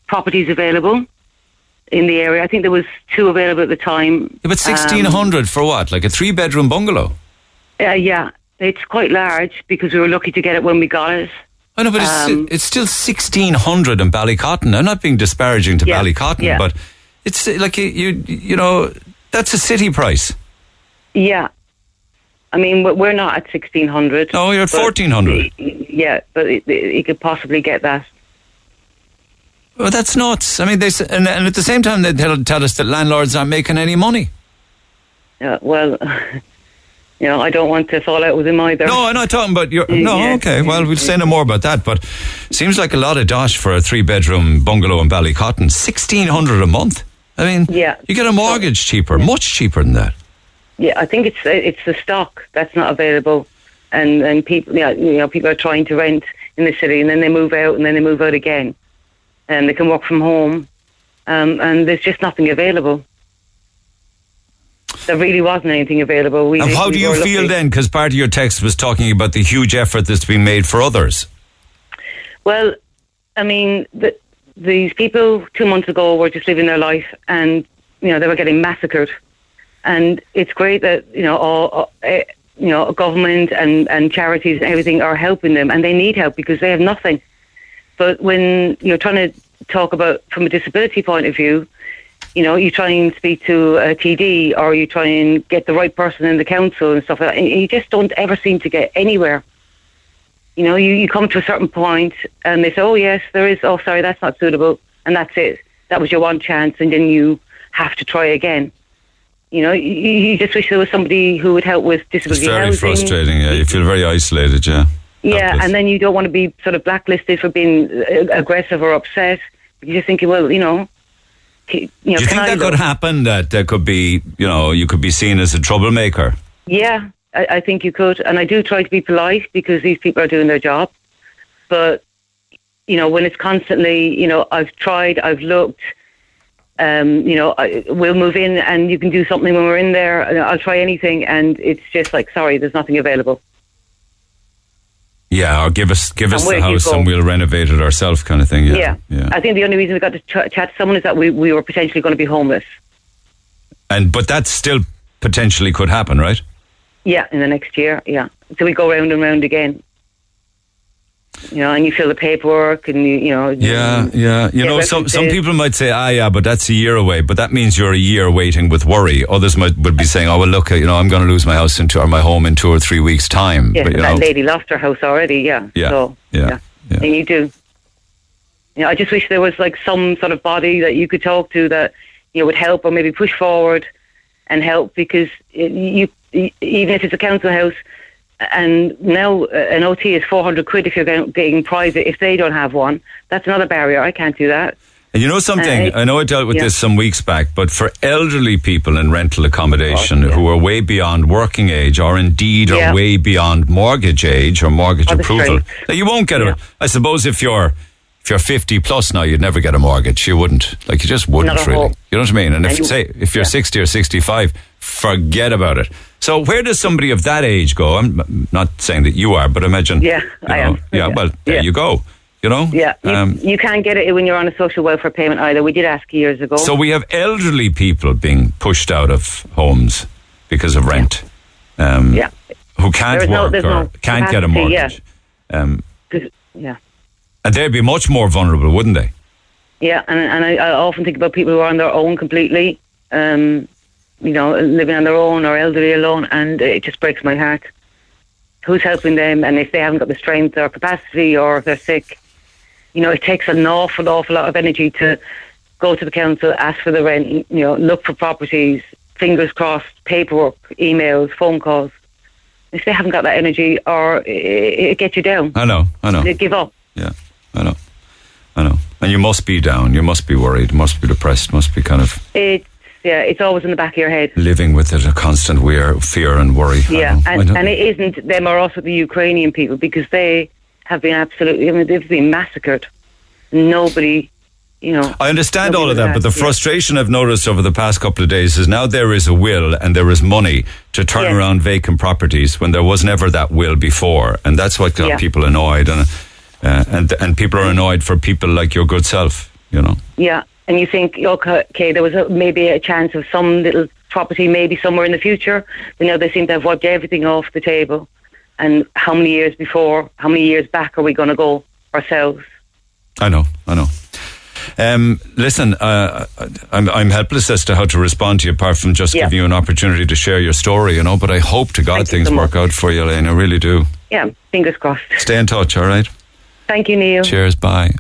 properties available in the area. I think there was two available at the time. Yeah, but sixteen hundred for what? Like a three bedroom bungalow? Uh, yeah, it's quite large because we were lucky to get it when we got it. I know, but it's, Um, it's still sixteen hundred in Ballycotton. I'm not being disparaging to Yeah, Ballycotton, yeah. but it's uh, like you, you you know that's a city price. Yeah. I mean, we- we're not at 1600. No, you're at 1400. Yeah, but you could possibly get that. Well, that's nuts. I mean, they and, and at the same time they tell, tell us that landlords aren't making any money. Yeah, well, you know, I don't want to fall out with him either. No, I'm not talking about your. No, Yeah. okay. Well, we'll say no more about that. But seems like a lot of dosh for a three bedroom bungalow in Ballycotton. Sixteen hundred a month. I mean, Yeah. you get a mortgage cheaper, much cheaper than that. Yeah, I think it's it's the stock that's not available, and and people, yeah, you know, people are trying to rent in the city, and then they move out, and then they move out again, and they can work from home, um, and there's just nothing available. There really wasn't anything available. We, And how do you feel lucky. then? Because part of your text was talking about the huge effort that's being made for others. Well, I mean, the, these people two months ago were just living their life, and you know they were getting massacred. And it's great that you know all, all eh, you know government and and charities and everything are helping them, and they need help because they have nothing. But when you're trying to talk about from a disability point of view, you know, you try and speak to a TD or you try and get the right person in the council and stuff like that, and you just don't ever seem to get anywhere. You know, you, you come to a certain point and they say, oh, yes, there is, oh, sorry, that's not suitable. And that's it. That was your one chance. And then you have to try again. You know, you, you just wish there was somebody who would help with disability. It's very housing. frustrating. Yeah, you feel very isolated. Yeah. Yeah, Helpless. and then you don't want to be sort of blacklisted for being uh, aggressive or upset. You're just thinking, well, you know, you know, Do you think that could happen? That there could be, you know, you could be seen as a troublemaker. Yeah, I, I think you could, and I do try to be polite because these people are doing their job. But you know, when it's constantly, you know, I've tried, I've looked, um, you know, I, we'll move in and you can do something when we're in there. I'll try anything, and it's just like, sorry, there's nothing available. Yeah, or give us give us the where do you house and we'll renovate it ourselves, kind of thing. Yeah, Yeah. yeah. I think the only reason we got to ch- chat to someone is that we, we were potentially going to be homeless. And but that still potentially could happen, right? Yeah, in the next year. Yeah. So we go round and round again. You know, and you fill the paperwork, and you, you know. Yeah, yeah. You know, some some people might say, ah, yeah, but that's a year away. But that means you're a year waiting with worry. Others might would be saying, oh well, look, you know, I'm going to lose my house into or my home in two or three weeks' time. Yes, but you that know, lady lost her house already. Yeah. Yeah, So, yeah, yeah. And you do. You know, I just wish there was like some sort of body that you could talk to that you know would help or maybe push forward and help because it, you- even if it's a council house. And now uh, an OT is 400 quid if you're getting, getting private. If they don't have one, that's another barrier. I can't do that. And you know something? Uh, I know I dealt with yeah. this some weeks back, but for elderly people in rental accommodation Oh, yeah. who are way beyond working age or indeed Yeah. are way beyond mortgage age or mortgage Or approval, now, you won't get a. I suppose if you're if you're 50 plus now, you'd never get a mortgage. You wouldn't. Like you just wouldn't really. You know what I mean? And if you- say if you're yeah. 60 or 65, forget about it. So where does somebody of that age go? I'm not saying that you are, but imagine. Yeah, I know, am. Yeah, Yeah. well, there Yeah. you go. You know. Yeah, you, Um, you can't get it when you're on a social welfare payment either. We did ask years ago. So we have elderly people being pushed out of homes because of rent. Um, yeah, Who can't There's no- work or no can't get a capacity, yeah. mortgage. Um, yeah. And they'd be much more vulnerable, wouldn't they? Yeah, and and I, I often think about people who are on their own completely, um, you know, living on their own or elderly alone, and it just breaks my heart. Who's helping them? And if they haven't got the strength or capacity, or if they're sick, you know, it takes an awful, awful lot of energy to go to the council, ask for the rent, you know, look for properties, fingers crossed, paperwork, emails, phone calls. If they haven't got that energy, or it, it gets you down, I know, I know. they give up. Yeah, I know, I know. And you must be down. You must be worried. Must be depressed. Must be kind of It's yeah, it's always in the back of your head. living with it, a constant weir, fear and worry. Yeah, and, and it isn't them or also the Ukrainian people because they have been absolutely, I mean, they've been massacred. Nobody, you know. I understand all of would that, but the yeah. frustration I've noticed over the past couple of days is now there is a will and there is money to turn Yes. around vacant properties when there was never that will before, and that's what got Yeah. people annoyed, and uh, and and people are annoyed for people like your good self, you know. Yeah, and you think, okay, okay there was a, maybe a chance of some little property maybe somewhere in the future, You know, they seem to have wiped everything off the table. And how many years before, how many years back are we going to go ourselves? I know, I know. Um, listen, uh, I'm, I'm helpless as to how to respond to you, apart from just Yeah. giving you an opportunity to share your story, you know. But I hope to God Thank things so work out for you, Elaine. I really do. Yeah, fingers crossed. Stay in touch, all right? Thank you, Neil. Cheers, bye.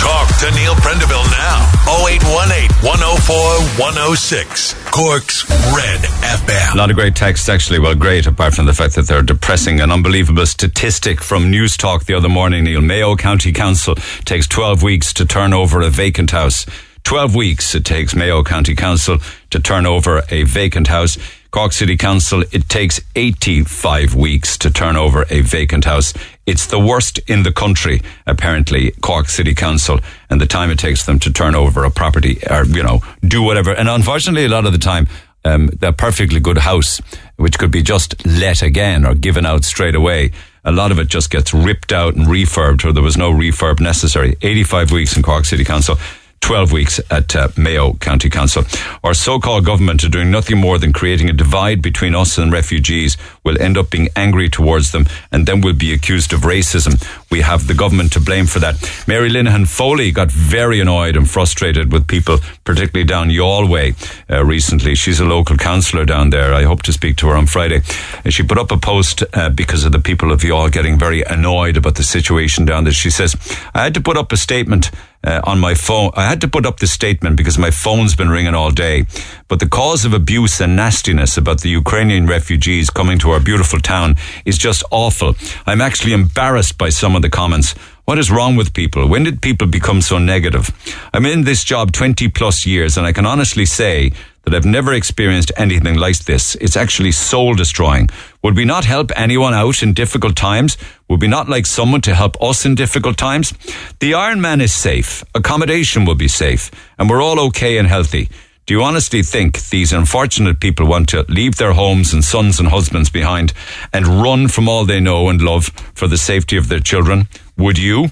Talk to Neil Prendeville now. 0818 104 106. Cork's Red A FM. lot of great texts, actually. Well, great, apart from the fact that they're depressing. An unbelievable statistic from Newstalk the other morning, Neil. Mayo County Council takes 12 weeks to turn over a vacant house. 12 weeks it takes Mayo County Council to turn over a vacant house. Cork City Council, it takes 85 weeks to turn over a vacant house. It's the worst in the country, apparently, Cork City Council, and the time it takes them to turn over a property or, you know, do whatever. And unfortunately, a lot of the time, um, that perfectly good house, which could be just let again or given out straight away, a lot of it just gets ripped out and refurbed, or there was no refurb necessary. 85 weeks in Cork City Council. 12 weeks at uh, Mayo County Council. Our so-called government are doing nothing more than creating a divide between us and refugees. We'll end up being angry towards them and then we'll be accused of racism. We have the government to blame for that. Mary Linehan Foley got very annoyed and frustrated with people, particularly down Youghal Way uh, recently. She's a local councillor down there. I hope to speak to her on Friday. And she put up a post uh, because of the people of Youghal getting very annoyed about the situation down there. She says, I had to put up a statement uh, on my phone. I had to put up this statement because my phone's been ringing all day. But the cause of abuse and nastiness about the Ukrainian refugees coming to our beautiful town is just awful. I'm actually embarrassed by some of the comments. What is wrong with people? When did people become so negative? I'm in this job 20 plus years and I can honestly say that have never experienced anything like this. It's actually soul destroying. Would we not help anyone out in difficult times? Would we not like someone to help us in difficult times? The Iron Man is safe. Accommodation will be safe. And we're all okay and healthy. Do you honestly think these unfortunate people want to leave their homes and sons and husbands behind and run from all they know and love for the safety of their children? Would you?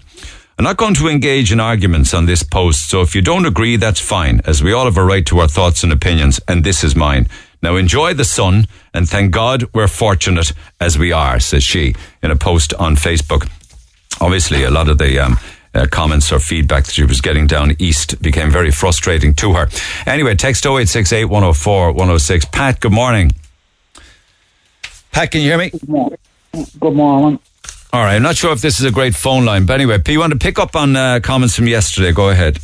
I'm not going to engage in arguments on this post, so if you don't agree, that's fine, as we all have a right to our thoughts and opinions, and this is mine. Now enjoy the sun, and thank God we're fortunate as we are, says she in a post on Facebook. Obviously, a lot of the um, uh, comments or feedback that she was getting down east became very frustrating to her. Anyway, text 0868 104 106. Pat, good morning. Pat, can you hear me? Good morning. All right, I'm not sure if this is a great phone line, but anyway, P, you want to pick up on uh, comments from yesterday? Go ahead.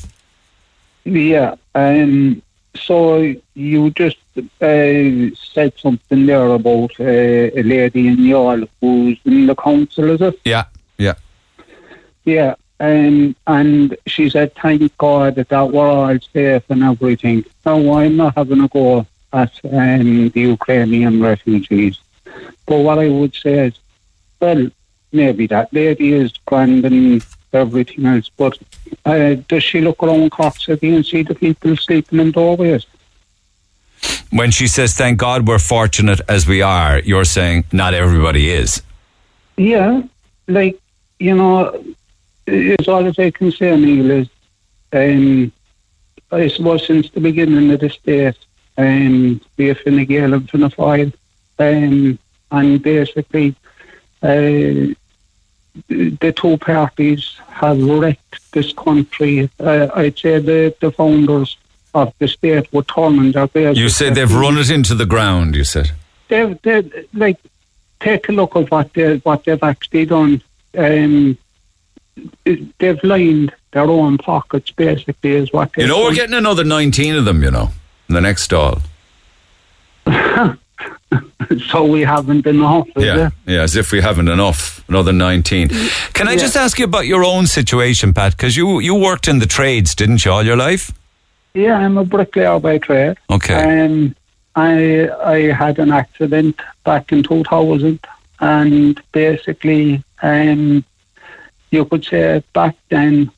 Yeah, um, so you just uh, said something there about uh, a lady in Youghal who's in the council, is it? Yeah, yeah. Yeah, um, and she said, thank God that, that we're all safe and everything. Now, I'm not having a go at um, the Ukrainian refugees. But what I would say is, well, maybe that lady is grand and everything else, but uh, does she look around Cork City and see the people sleeping in doorways? When she says, thank God we're fortunate as we are, you're saying not everybody is. Yeah, like, you know, it's all as I can say, Neil, is um, I suppose since the beginning of the state, um, we have Fine Gael and Fine Gael, um, and basically uh, the two parties have wrecked this country. Uh, I'd say the, the founders of the state were turning their base. You said they've run it into the ground, you said. They've, they've, like, take a look at what, they, what they've actually done. Um, they've lined their own pockets, basically, is what You know, we're getting another 19 of them, you know, in the next stall. so we haven't enough. yeah, it? yeah, as if we haven't enough. Another nineteen. Can I Yeah. just ask you about your own situation, Pat? Because you you worked in the trades, didn't you, all your life? Yeah, I'm a bricklayer by trade. Okay. Um, I I had an accident back in 2000, and basically, um, you could say back then,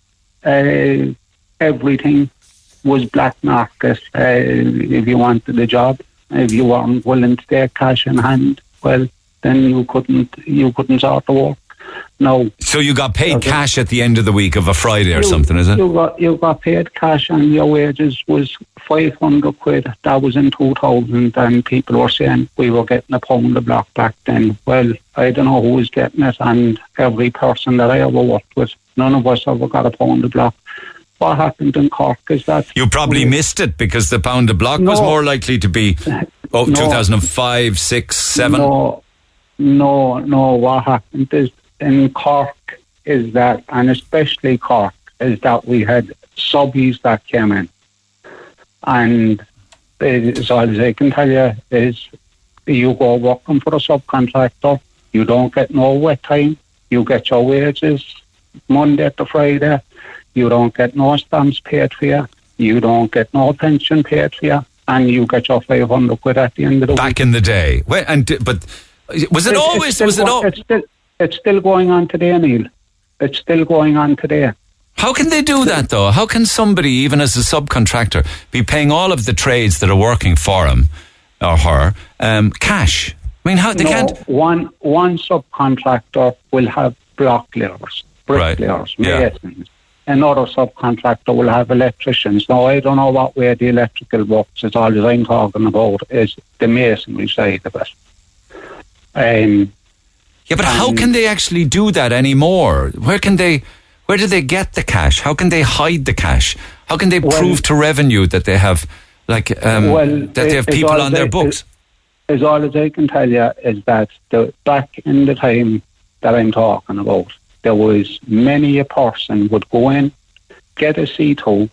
uh, everything was black market. Uh, if you wanted a job, if you weren't willing to take cash in hand, well, then you couldn't you couldn't sort the work. No, So you got paid Okay. cash at the end of the week of a Friday or you- something, is it? You got you got paid cash and your wages was five hundred quid. That was in two thousand, and people were saying we were getting a pound a block back then. Well, I don't know who was getting it, and every person that I ever worked with, none of us ever got a pound a block. What happened in Cork is that You probably we- missed it because the pound a block was more likely to be oh, No. 2005, 6, 7. No, no, no. What happened is in Cork is that, and especially Cork, is that we had subbies that came in, and as all as I can tell you is, you go working for a subcontractor, you don't get no wet time, you get your wages Monday to Friday, you don't get no stamps paid for you, you don't get no pension paid for you, and you get your 500 quid at the end of the week. Back in the day. Well, and But was it It's- always, it's still was it all, It's still, it's still going on today, Neil. It's still going on today. How can they do that though? How can somebody, even as a subcontractor, be paying all of the trades that are working for him or her um, cash? I mean, how they no, can't. one one subcontractor will have block layers, Right. bricklayers, Yeah. Another subcontractor will have electricians. Now, I don't know what way the electrical works. It's all I'm talking about is the masonry side of it. Um, Yeah, but how can they actually do that anymore? Where can they? Where do they get the cash? How can they hide the cash? How can they Well- prove to revenue that they have, like, um, Well, that they have people on their books? as all as I can tell you is that the, back in the time that I'm talking about, there was many a person would go in, get a C2,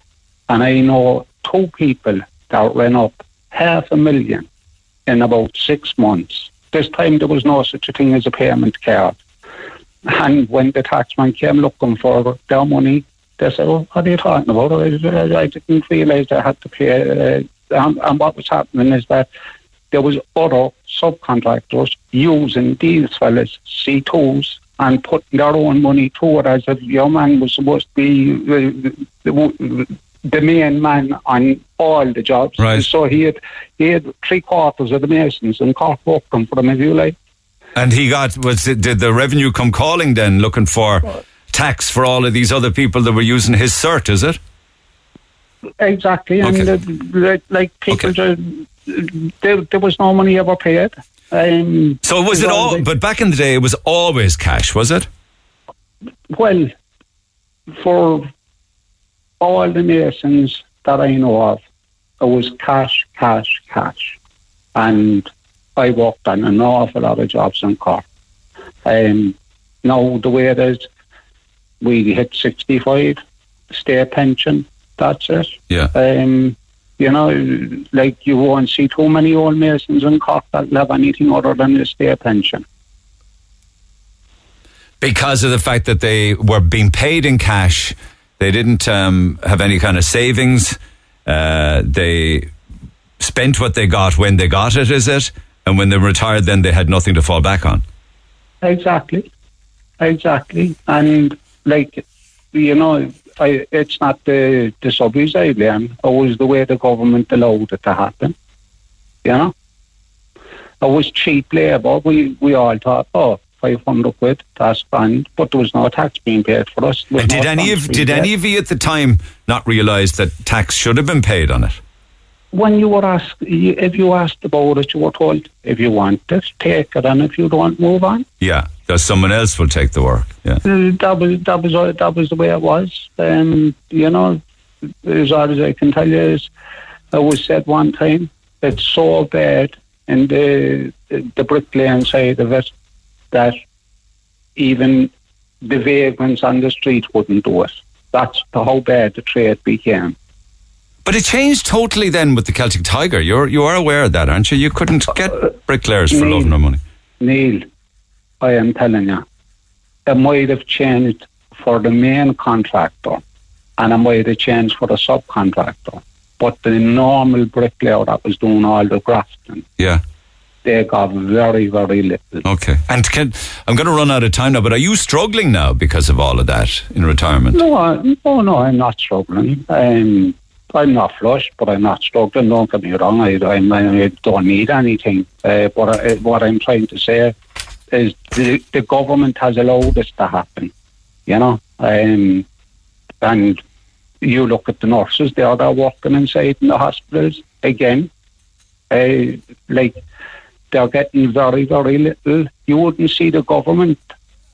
and I know two people that ran up half a million in about six months. This time there was no such a thing as a payment card. And when the taxman came looking for their money, they said, well, what are you talking about? I, I didn't realise I had to pay uh, and, and what was happening is that there was other subcontractors using these fellas C2s and putting their own money to it as if your man was supposed to be uh, the, the main man on all the jobs. Right. So he had he had three quarters of the masons and Cork working for him, if you like. And he got was it, did the revenue come calling then, looking for tax for all of these other people that were using his cert? Is it? Exactly, and Okay. uh, like, like people, Okay. just, there, there was no money ever paid. Um, So was it all? But back in the day, it was always cash, was it? Well, for all the masons that I know of, it was cash, cash, cash. And I worked on an awful lot of jobs in Cork. Um, now, the way it is, we hit 65, state pension, that's it. Yeah. Um, you know, like you won't see too many old masons in Cork that have anything other than a state pension. Because of the fact that they were being paid in cash, they didn't um, have any kind of savings. Uh, they spent what they got when they got it. Is it? And when they retired, then they had nothing to fall back on. Exactly, exactly, and like you know, I, it's not the the subbies I blame. It was the way the government allowed it to happen. You know, it was cheap labour. We we all thought, oh, oh, five hundred quid, that's grand, but there was no tax being paid for us. There was And did no any of did paid. any of you at the time not realise that tax should have been paid on it? When you were asked, if you asked about it, you were told if you want it, take it, and if you don't, move on. Yeah, because someone else will take the work. Yeah. That was that was that was the way it was. Um, you know, as hard as I can tell you, is it was said one time it's so bad in the the bricklaying side of it that even the vagrants on the street wouldn't do it. That's how bad the trade became. But it changed totally then with the Celtic Tiger. You're you are aware of that, aren't you? You couldn't get bricklayers for Neil. loving their money. Neil, I am telling you, it might have changed for the main contractor and it might have changed for the subcontractor. But the normal bricklayer that was doing all the grafting, Yeah. they got very, very little. Okay. And can, I'm going to run out of time now. But are you struggling now because of all of that in retirement? No, I, no, no, I'm not struggling. Um, I'm not flush, but I'm not struggling. Don't get me wrong. I, I, I don't need anything. Uh, but I, what I'm trying to say is the, the government has allowed this to happen. You know, um, and you look at the nurses; they are there working inside in the hospitals again. Uh, like they're getting very, very little. You wouldn't see the government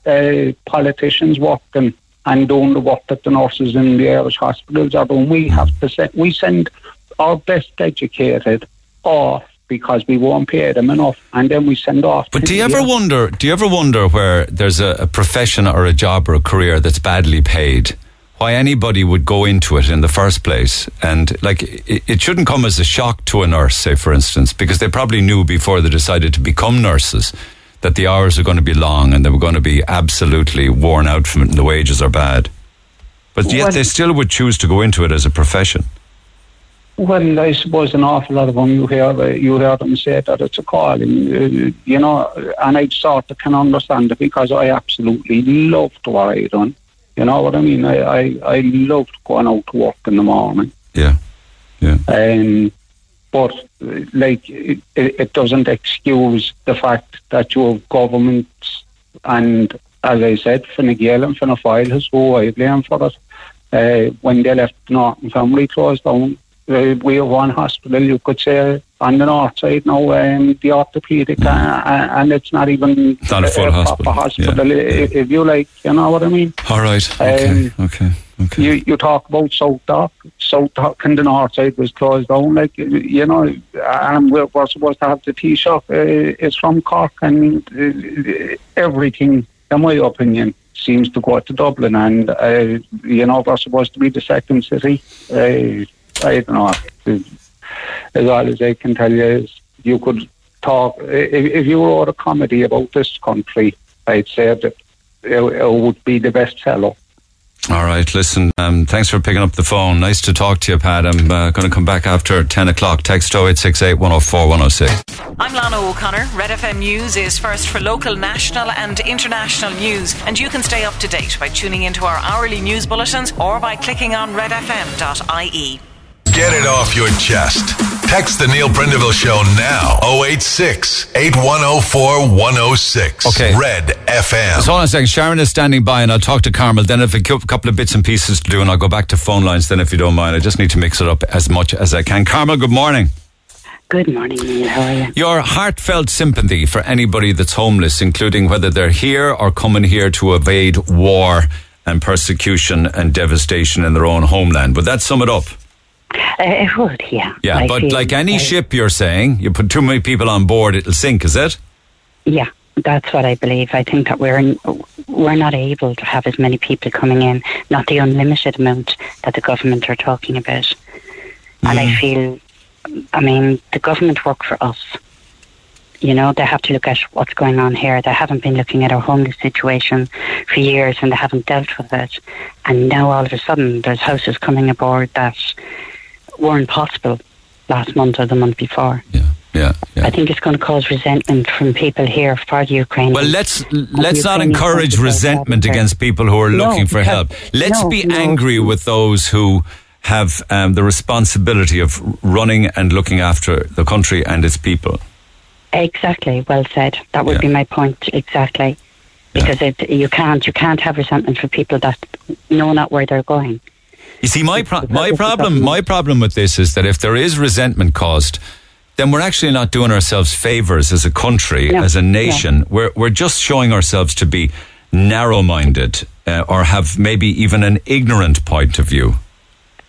uh, politicians working and doing the work that the nurses in the Irish hospitals are doing. We have to send, we send our best educated off because we won't pay them enough, and then we send off. But do you ever wonder? Do you ever wonder where there's a, a profession or a job or a career that's badly paid? Why anybody would go into it in the first place? And like, it, it shouldn't come as a shock to a nurse, say for instance, because they probably knew before they decided to become nurses that the hours are going to be long and they were going to be absolutely worn out from it, and the wages are bad. But yet Well- they still would choose to go into it as a profession. Well, I suppose an awful lot of them you hear you hear them say that it's a calling, uh, you know, and I sort of can understand it because I absolutely loved what I done. You know what I mean? I, I, I loved going out to work in the morning. Yeah, yeah. Um, but uh, like it, it doesn't excuse the fact that you have governments and, as I said, Fine Gael and Fianna Fáil has who I blame for it. Uh, when they left the North Infirmary closed down, uh, we have one hospital, you could say, on the north side now, um, the orthopedic, uh, uh, and it's not even Not a full hospital, hospital, yeah, if, if you like, you know what I mean? All right. Okay. Um, okay. Okay. You you talk about SouthDoc. South Dock and the north side was closed down. Like you know, and we're, we're supposed to have the Taoiseach. Uh, it's from Cork, and uh, everything, in my opinion, seems to go to Dublin. And uh, you know, we're supposed to be the second city. I don't know. As all as I can tell you is, you could talk. If, if you wrote a comedy about this country, I'd say that it, it would be the bestseller. All right, listen, um, thanks for picking up the phone. Nice to talk to you, Pat. I'm uh, going to come back after 10 o'clock. Text 0868 104 106. I'm Lana O'Connor. Red FM News is first for local, national, and international news, and you can stay up to date by tuning into our hourly news bulletins or by clicking on redfm.ie. Get it off your chest. Text the Neil Prendeville Show now. 086 8104 106. Okay. Red FM. So hold on a second. Sharon is standing by, and I'll talk to Carmel. Then, if a cou- couple of bits and pieces to do, and I'll go back to phone lines. Then, if you don't mind, I just need to mix it up as much as I can. Carmel, good morning. Good morning, Neil. How are you? Your heartfelt sympathy for anybody that's homeless, including whether they're here or coming here to evade war and persecution and devastation in their own homeland. Would that sum it up? Uh, it would, yeah. Yeah, I but like any ship, you're saying, you put too many people on board, it'll sink, is it? Yeah, that's what I believe. I think that we're we're not able to have as many people coming in, not the unlimited amount that the government are talking about. And Mm. I feel, I mean, the government work for us. You know, they have to look at what's going on here. They haven't been looking at our homeless situation for years and they haven't dealt with it. And now all of a sudden there's houses coming aboard that weren't possible last month or the month before. Yeah, yeah, yeah. I think it's going to cause resentment from people here for the Ukraine. Well, let's let's not encourage resentment against people who are No, looking for help. Let's no, be no. angry with those who have um, the responsibility of running and looking after the country and its people. Exactly. Well said. That would Yeah. be my point. Exactly. Because it, you can't you can't have resentment for people that know not where they're going. You see, my pro- my problem my problem with this is that if there is resentment caused, then we're actually not doing ourselves favors as a country, No, as a no. nation. We're we're just showing ourselves to be narrow-minded uh, or have maybe even an ignorant point of view.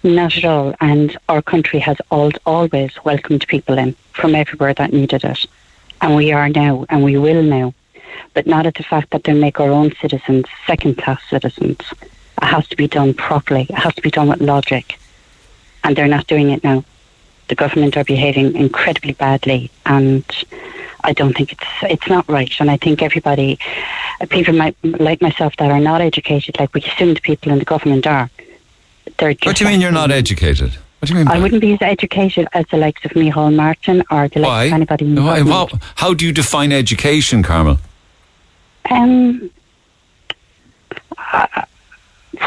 Not at all. And our country has al- always welcomed people in from everywhere that needed it. And we are now, and we will now. But not at the fact that they make our own citizens second class citizens. It has to be done properly, it has to be done with logic. And they're not doing it now. The government are behaving incredibly badly, and I don't think it's it's not right. And I think everybody, people might, like myself that are not educated, like we assume the people in the government are, they're just What do you mean you're not educated? What do you mean? I wouldn't be as educated as the likes of Micheál Martin or the likes Why? of anybody in the Why? How, how do you define education, Carmel? Um,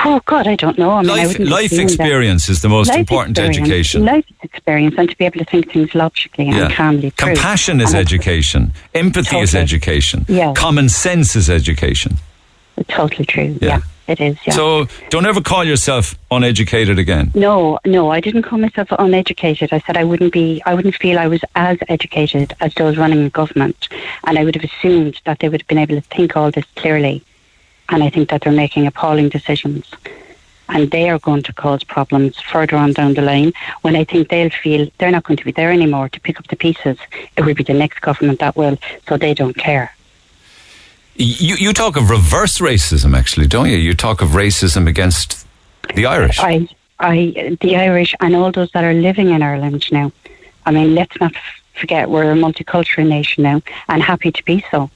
oh God, I don't know. I mean, life life experience is the most Life important education. Life experience, and to be able to think things logically and calmly through. Compassion is And education. Empathy is education. Yeah. Common sense is education. Totally true. Yeah. Yeah, it is. Yeah. So don't ever call yourself uneducated again. No, no, I didn't call myself uneducated. I said I wouldn't be, I wouldn't feel I was as educated as those running a government. And I would have assumed that they would have been able to think all this clearly. And I think that they're making appalling decisions. And they are going to cause problems further on down the line when I think they'll feel they're not going to be there anymore to pick up the pieces. It will be the next government that will, so they don't care. You, you talk of reverse racism, actually, don't you? You talk of racism against the Irish. I, I, the Irish and all those that are living in Ireland now. I mean, let's not forget we're a multicultural nation now, and happy to be so.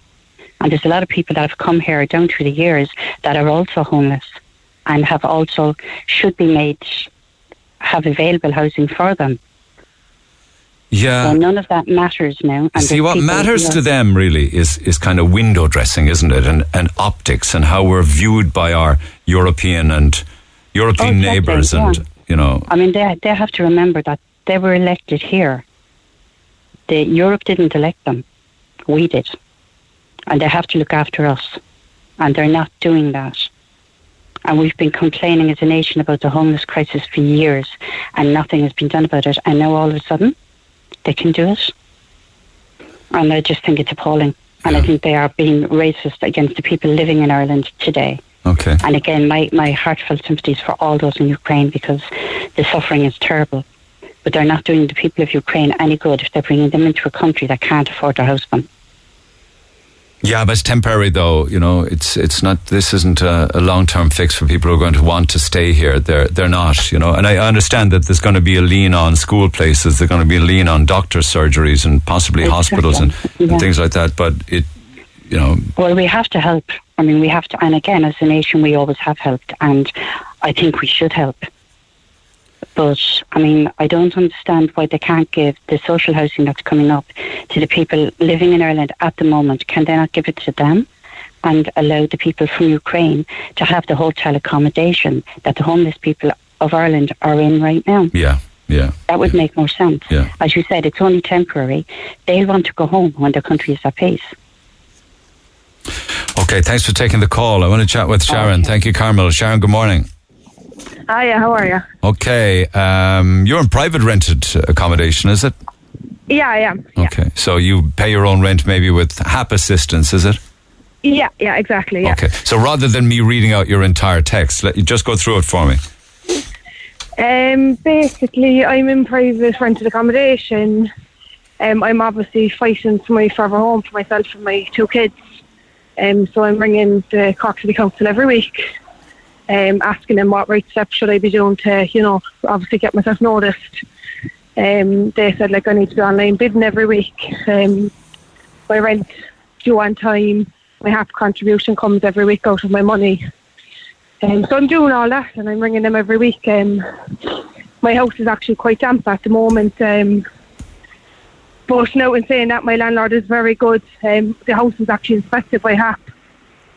And there's a lot of people that have come here down through the years that are also homeless, and have also should be made have available housing for them. yeah. so none of that matters now. And See, what matters to them really is, is kind of window dressing, isn't it? And, and optics and how we're viewed by our European and European Oh, neighbours and, yeah. you know. I mean, they they have to remember that they were elected here. The Europe didn't elect them; we did, and they have to look after us, and they're not doing that. And we've been complaining as a nation about the homeless crisis for years, and nothing has been done about it. And now all of a sudden, they can do it, and I just think it's appalling. And I think they are being racist against the people living in Ireland today. Okay. And again, my, my heartfelt sympathies for all those in Ukraine because the suffering is terrible. But they're not doing the people of Ukraine any good if they're bringing them into a country that can't afford to house them. Yeah, but it's temporary though. You know, it's it's not. This isn't a, a long term fix for people who are going to want to stay here. They're they're not. You know, and I understand that there's going to be a lean on school places. There's going to be a lean on doctor surgeries and possibly hospitals and, Yeah. and things like that. But it, you know, Well, we have to help. I mean, we have to, and again, as a nation, we always have helped, and I think we should help. But I mean, I don't understand why they can't give the social housing that's coming up to the people living in Ireland at the moment. Can they not give it to them? And allow the people from Ukraine to have the hotel accommodation that the homeless people of Ireland are in right now. Yeah, yeah. That would make more sense. Yeah. As you said, it's only temporary. They'll want to go home when their country is at peace. Okay, thanks for taking the call. I want to chat with Sharon. Thank you, Carmel. Sharon, good morning. Hiya, how are you? Okay, um, you're in private rented accommodation, is it? Yeah, I am. Okay, so you pay your own rent maybe with HAP assistance, is it? Yeah, yeah, exactly. Yeah. Okay, so rather than me reading out your entire text, let you just go through it for me. Um, basically, I'm in private rented accommodation. Um, I'm obviously fighting for my forever home for myself and my two kids. Um, so I'm ringing the Cork City Council every week, um, asking them what right steps should I be doing to, you know, obviously get myself noticed. Um, they said like I need to be online bidding every week. Um, my rent due on time. My HAP contribution comes every week out of my money. Um, so I'm doing all that and I'm ringing them every week. Um, my house is actually quite damp at the moment. Um, but now in saying that, my landlord is very good. Um, the house was actually inspected by HAP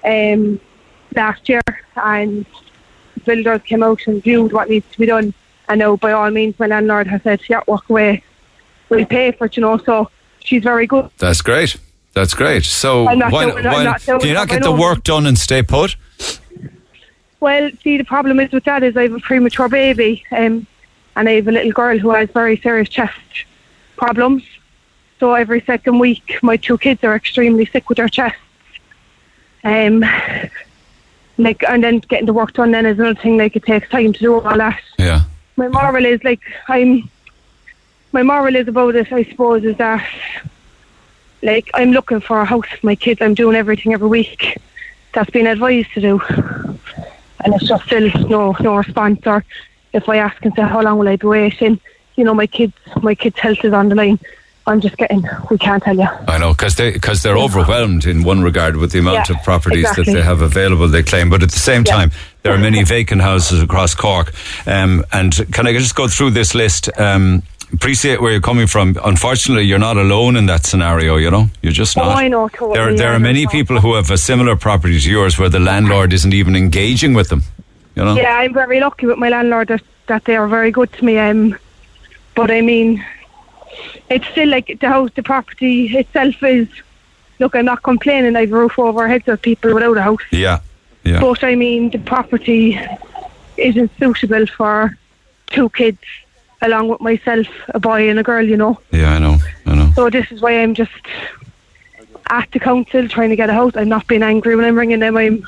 um, last year and builders came out and viewed what needs to be done. And now, by all means, my landlord has said, yeah, walk away. We'll pay for it, you know. So she's very good. That's great. That's great. So why, doing- why- not doing you not get the work done and stay put? Well, see, the problem is with that is I have a premature baby, um, and I have a little girl who has very serious chest problems. So every second week, my two kids are extremely sick with their chests. Um, like, and then getting the work done then is another thing. Like, it takes time to do all that. Yeah. My moral is like I'm. My moral is about it. I suppose is that, like, I'm looking for a house for my kids. I'm doing everything every week that's been advised to do and it's just still no no response. Or if I ask and say how long will I be waiting, you know, my kids my kids' health is on the line. I'm just getting we can't tell you. I know because they because they're overwhelmed in one regard with the amount Yeah, of properties exactly. that they have available. They claim, but at the same time, there are many vacant houses across Cork. Um, and can I just go through this list? Um, appreciate where you're coming from. Unfortunately, you're not alone in that scenario. You know, you're just Oh, not. I know, totally, There, there are many people who have a similar property to yours where the landlord isn't even engaging with them. You know. Yeah, I'm very lucky with my landlord that, that they are very good to me. Um, but I mean, it's still like the house, the property itself is. Look, I'm not complaining. I've a roof over our heads of people without a house. Yeah. Yeah. But I mean, the property isn't suitable for two kids, along with myself, a boy and a girl. You know. Yeah, I know. I know. So this is why I'm just at the council trying to get a house. I'm not being angry when I'm ringing them. I'm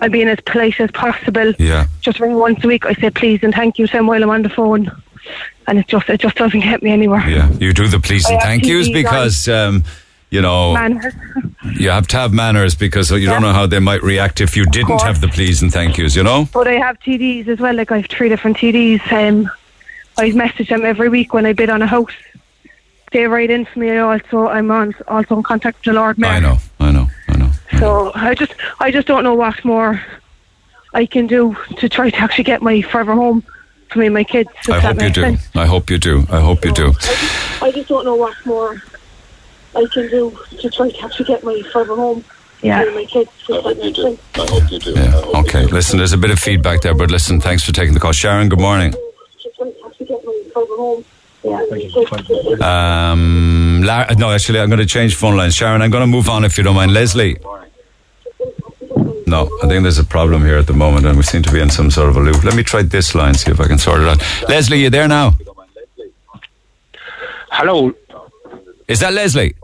I'm being as polite as possible. Yeah. Just ring once a week. I say please and thank you them while I'm on the phone, and it just it just doesn't get me anywhere. Yeah, you do the please and I thank yous because um, you know Manners. you have to have manners because you don't know how they might react if you didn't have the please and thank yous. You know. But I have TDs as well. Like I have three different TDs. Um, I message them every week when I bid on a house. They write in for me. Also, I'm on also in contact with the Lord Mayor. I know. I know. I know. So I just I just don't know what more I can do to try to actually get my forever home for me and my kids. if I hope you do. sense. I hope you do. I hope you do. I just, I just don't know what more I can do to try to actually get my forever home Yeah. for me and my kids. if that makes sense. I hope you do. Yeah. Okay. Listen, there's a bit of feedback there, but listen, thanks for taking the call, Sharon. Good morning. To try to get my forever home. Yeah. Um, La- no, actually, I'm going to change phone lines. Sharon, I'm going to move on if you don't mind. Leslie. No, I think there's a problem here at the moment, and we seem to be in some sort of a loop. Let me try this line, see if I can sort it out. Leslie, you there now? Hello. Is that Leslie?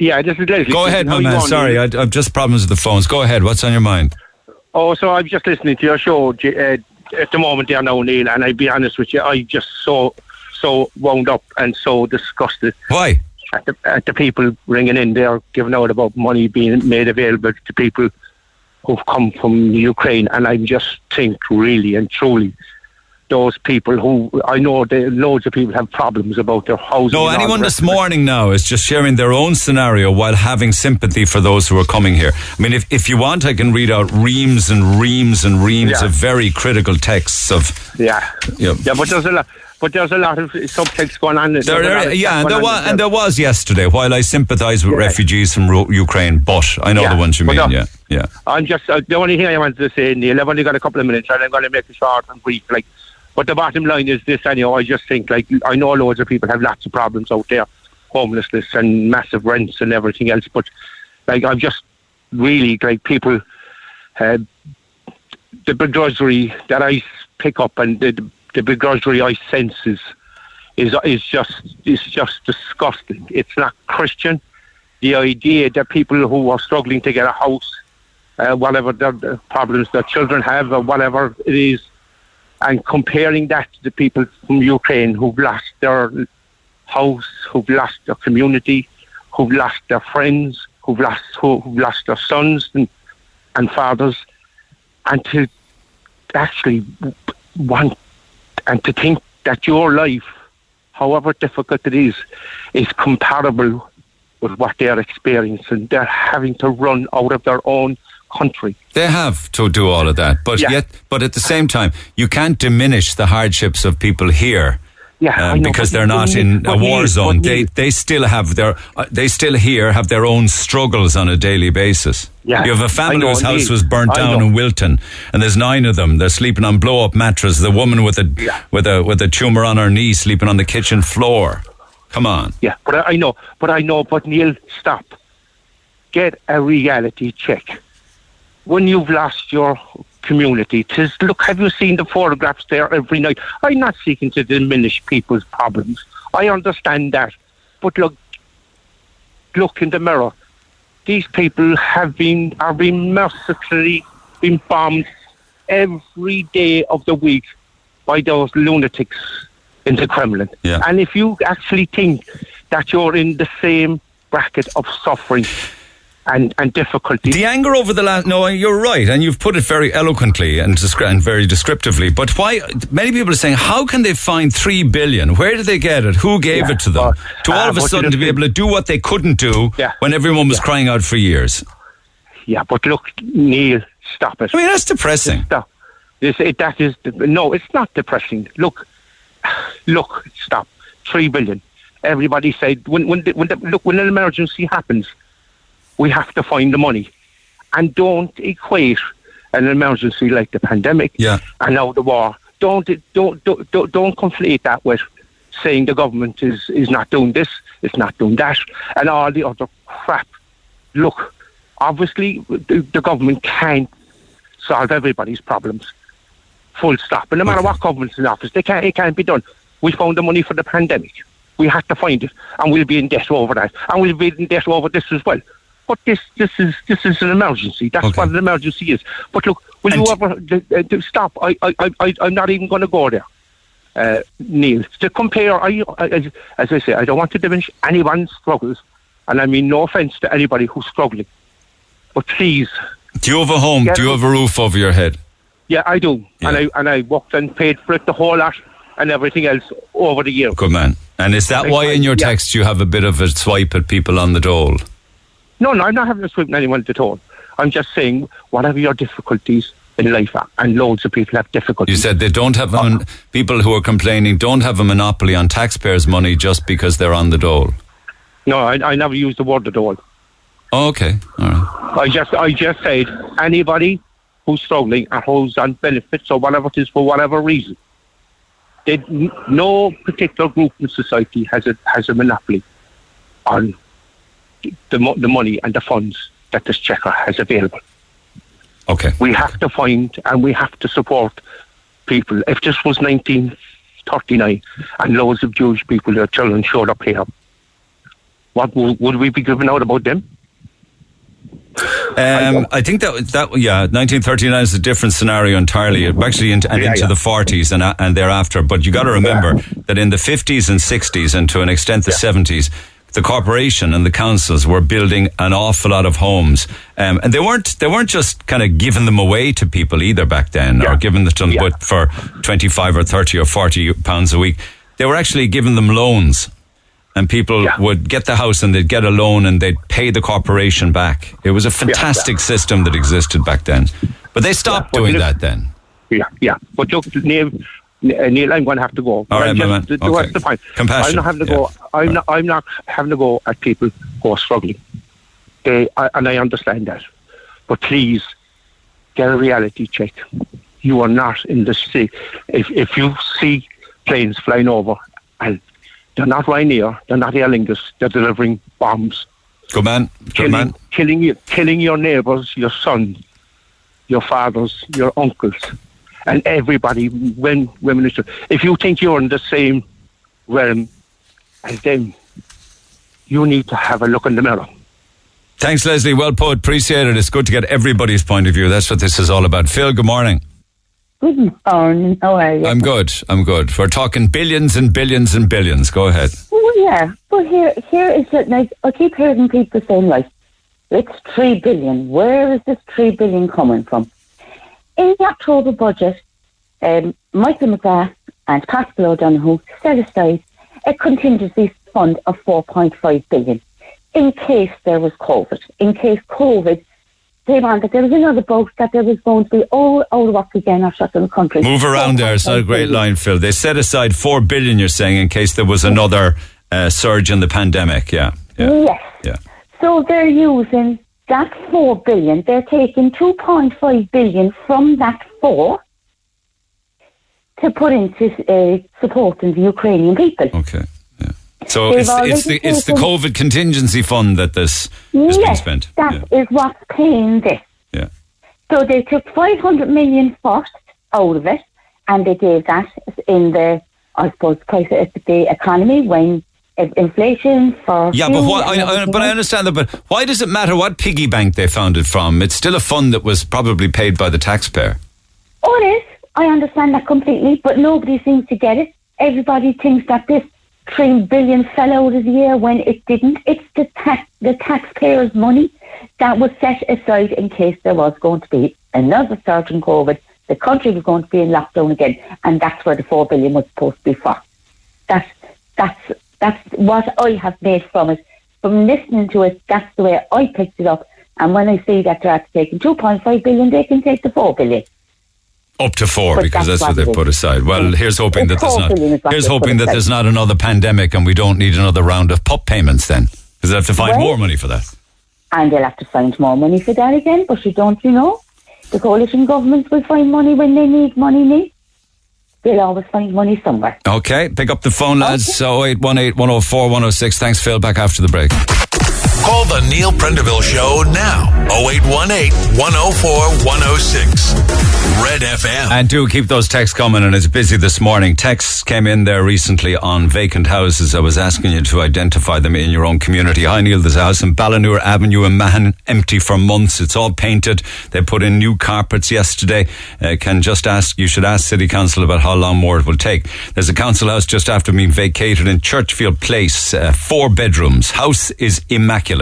Yeah, this is Leslie. Go ahead, my man. Sorry, I, I've just problems with the phones. Go ahead. What's on your mind? Oh, so I'm just listening to your show uh, at the moment there now, Neil, and I'll be honest with you, I just so so wound up and so disgusted. Why? At the, at the people ringing in there, giving out about money being made available to people who've come from Ukraine, and I just think really and truly those people who I know they, loads of people have problems about their housing. No, anyone this rest of it. morning now is just sharing their own scenario while having sympathy for those who are coming here. I mean, if, if you want, I can read out reams and reams and reams Yeah. of very critical texts of. Yeah, you know, yeah, but there's a lot. But there's a lot of subtext going on. There, there, yeah, and there was, and there was yesterday. While I sympathise with Yeah. refugees from Ru- Ukraine, but I know Yeah, the ones you mean. uh, yeah, yeah. I'm just uh, the only thing I wanted to say, Neil. I've only got a couple of minutes, and I'm going to make it short and brief. Like, but the bottom line is this: anyhow, I just think like I know loads of people have lots of problems out there, homelessness and massive rents and everything else. But like, I'm just really like people, uh, the begrudgery that I pick up and the, the begrudgery I sense is is is just is just disgusting. It's not Christian. The idea that people who are struggling to get a house, uh, whatever the, the problems their children have or whatever it is, and comparing that to the people from Ukraine who've lost their house, who've lost their community, who've lost their friends, who've lost who, who've lost their sons and, and fathers, and to actually want and to think that your life, however difficult it is, is comparable with what they're experiencing. They're having to run out of their own country. They have to do all of that, but Yeah. yet, but at the same time, you can't diminish the hardships of people here. Yeah, um, because they're not in a war zone. They they still have their uh, they still here have their own struggles on a daily basis. Yeah, you have a family know, whose house was burnt I down know. in Wilton, and there's nine of them. They're sleeping on blow up mattresses. The woman with a Yeah. with a with a tumor on her knee sleeping on the kitchen floor. Come on. Yeah, but I know, but I know, but Neil, stop. Get a reality check. When you've lost your community, tis, look, have you seen the photographs there every night? I'm not seeking to diminish people's problems. I understand that. But look, look in the mirror. These people have been, are being mercilessly been bombed every day of the week by those lunatics in the Kremlin. Yeah. And if you actually think that you're in the same bracket of suffering and, and difficulty, The anger over the last. No, you're right, and you've put it very eloquently and, descri- and very descriptively. But why? Many people are saying, how can they find three billion? Where did they get it? Who gave Yeah, it to them? well, to all uh, of a sudden to be able to do what they couldn't do Yeah. when everyone was crying out for years. yeah, but look, Neil, stop it. I mean, that's depressing. Stop. This, it, that is no, it's not depressing. Look, look, stop. Three billion. Everybody said when when the, when the, look when an emergency happens, we have to find the money, and don't equate an emergency like the pandemic Yeah. and now the war. Don't don't don't don't, don't conflate that with saying the government is is not doing this, it's not doing that, and all the other crap. Look, obviously the, the government can't solve everybody's problems. Full stop. And no matter Okay. what government's in office, they can't, it can't be done. We found the money for the pandemic. We had to find it, and we'll be in debt over that, and we'll be in debt over this as well. But this, this is this is an emergency. That's Okay. what an emergency is. But look, will And- you ever d- d- stop? I, I, I, I'm not even going to go there, uh, Neil. To compare, I, as, as I say, I don't want to diminish anyone's struggles, and I mean no offence to anybody who's struggling. But please, Do you have a home? Do you have a roof over your head? yeah, I do, and I and I worked and paid for it the whole lot and everything else over the year. Good man. And is that Like, why in your yeah. text you have a bit of a swipe at people on the dole? No, no, I'm not having a swim at anyone at all. I'm just saying, whatever your difficulties in life are, and loads of people have difficulties. You said they don't have mon- people who are complaining don't have a monopoly on taxpayers' money just because they're on the dole. no, I, I never used the word at all. Oh, okay, all right. I just, I just said anybody who's struggling and who's on benefits or whatever it is for whatever reason. They, no particular group in society has a has a monopoly on the mo- the money and the funds that this checker has available. Okay. We have to find and we have to support people. If this was 1939 and loads of Jewish people, their children showed up here, what would, would we be giving out about them? Um, I think that that yeah, 1939 is a different scenario entirely. Actually, into, and Yeah, into yeah. the 40s and uh, and thereafter. But you got to remember that in the 50s and 60s, and to an extent the 70s, the corporation and the councils were building an awful lot of homes, um, and they weren't they weren't just kind of giving them away to people either back then, Yeah. or giving them to them Yeah. but for twenty five or thirty or forty pounds a week. They were actually giving them loans, and people Yeah. would get the house and they'd get a loan and they'd pay the corporation back. It was a fantastic system that existed back then, but they stopped well, doing look- that then. Yeah, yeah. But look, Neil, Neil, I'm going to have to go. All right, I'm my man. Okay. What's the point? Compassion, I'm not having to yeah. go. I'm Right. not. I'm not having to go at people who are struggling. They, I, and I understand that. But please, get a reality check. You are not in the sea. If if you see planes flying over, and they're not Ryanair, they're not Aer Lingus, they're delivering bombs, Good man, good killing, man. killing you, killing your neighbours, your sons, your fathers, your uncles, and everybody. When women, is- if you think you're in the same realm as them, you need to have a look in the mirror. Thanks, Leslie. Well put. Appreciate it. It's good to get everybody's point of view. That's what this is all about. Phil, good morning. Good morning. How are you? I'm good. I'm good. We're talking billions and billions and billions. Go ahead. Oh, yeah, but here, here is it. Like I keep hearing people saying, like, it's three billion. Where is this three billion coming from? In the October budget, um, Michael McGrath and Paschal O'Donoghue set aside a contingency fund of 4.5 billion in case there was COVID. In case COVID came on, that there was another boat that there was going to be all out of work again or shut in the country. Move around there. It's not a great line, Phil. They set aside four billion. You're saying in case there was another uh, surge in the pandemic. Yeah. Yeah. Yes. Yeah. So they're using that four billion. They're taking two point five billion from that four to put into uh, supporting the Ukrainian people. Okay. Yeah. So They've it's, it's the it's the COVID contingency fund that this is being spent. that Yeah. is what's paying this. Yeah. So they took five hundred million first out of it, and they gave that in the, I suppose, of the economy when inflation for Yeah, but why, I, I, but I understand that. But why does it matter what piggy bank they found it from? It's still a fund that was probably paid by the taxpayer. Oh, it is. I understand that completely, but nobody seems to get it. Everybody thinks that this three billion fell out of the air when it didn't. It's the tax, the taxpayers' money that was set aside in case there was going to be another surge in COVID. The country was going to be in lockdown again, and that's where the four billion was supposed to be for. That's that's that's what I have made from it. From listening to it, that's the way I picked it up. And when I see that they're after taking two point five billion, they can take the four billion. Up to four, But because that's, that's what what they've put aside. Well, here's hoping It's that there's not. billion is what Here's hoping that aside. there's not another pandemic, and we don't need another round of PUP payments. Then, because they have to find more money for that. and they'll have to find more money for that again. But you don't, you know, the coalition governments will find money when they need money. Need they'll always find money somewhere. Okay, pick up the phone, lads. Eight one eight one zero four one zero six. Thanks, Phil. Back after the break. Call the Neil Prendeville Show now. 0818 104 106. Red FM. And do keep those texts coming, and it's busy this morning. Texts came in there recently on vacant houses. I was asking you to identify them in your own community. Hi, Neil, there's a house in Ballinure Avenue in Mahon, empty for months. It's all painted. They put in new carpets yesterday. Uh, can just ask, you should ask City Council about how long more it will take. There's a council house just after being vacated in Churchfield Place, uh, four bedrooms. House is immaculate.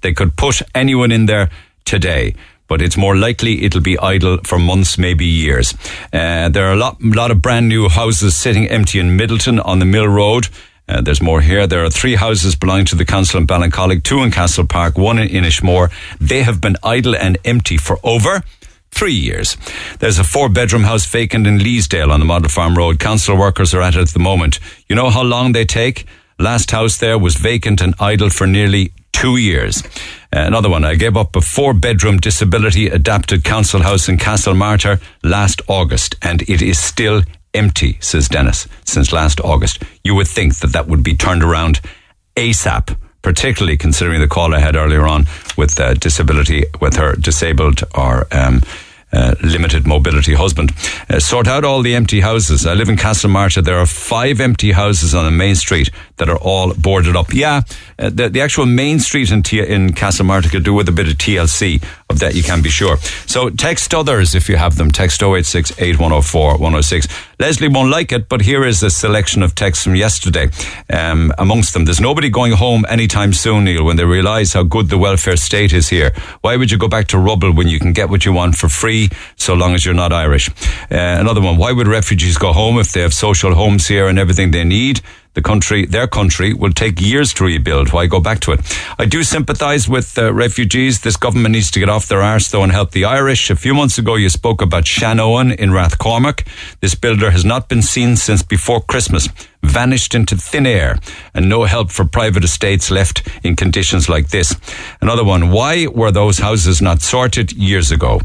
They could put anyone in there today but it's more likely it'll be idle for months, maybe years. Uh, there are a lot, lot of brand new houses sitting empty in Midleton on the Mill Road. Uh, there's more here. There are three houses belonging to the council in Ballincollig, two in Castle Park, one in Inishmore. They have been idle and empty for over three years. There's a four bedroom house vacant in Leesdale on the Model Farm Road. Council workers are at it at the moment. You know how long they take? Last house there was vacant and idle for nearly two years. Uh, another one, I gave up a four bedroom disability adapted council house in Castlemartyr last August and it is still empty, says Dennis, since last August. You would think that that would be turned around ASAP, particularly considering the call I had earlier on with uh, disability, with her disabled or um, uh, limited mobility husband. Uh, sort out all the empty houses. I live in Castlemartyr. There are five empty houses on the main street that are all boarded up. Yeah, uh, the, the actual main street in, T- in Castlemartyr could do with a bit of TLC. Of that, you can be sure. So text others if you have them. Text 086 8104 106. Leslie won't like it, but here is a selection of texts from yesterday. Um, amongst them, there's nobody going home anytime soon, Neil, when they realise how good the welfare state is here. Why would you go back to rubble when you can get what you want for free, so long as you're not Irish? Uh, another one, why would refugees go home if they have social homes here and everything they need? The country, their country, will take years to rebuild. Why go back to it? I do sympathise with uh, refugees. This government needs to get off their arse though and help the Irish. A few months ago, you spoke about Shannon in Rathcormac. This builder has not been seen since before Christmas, vanished into thin air, and no help for private estates left in conditions like this. Another one. Why were those houses not sorted years ago?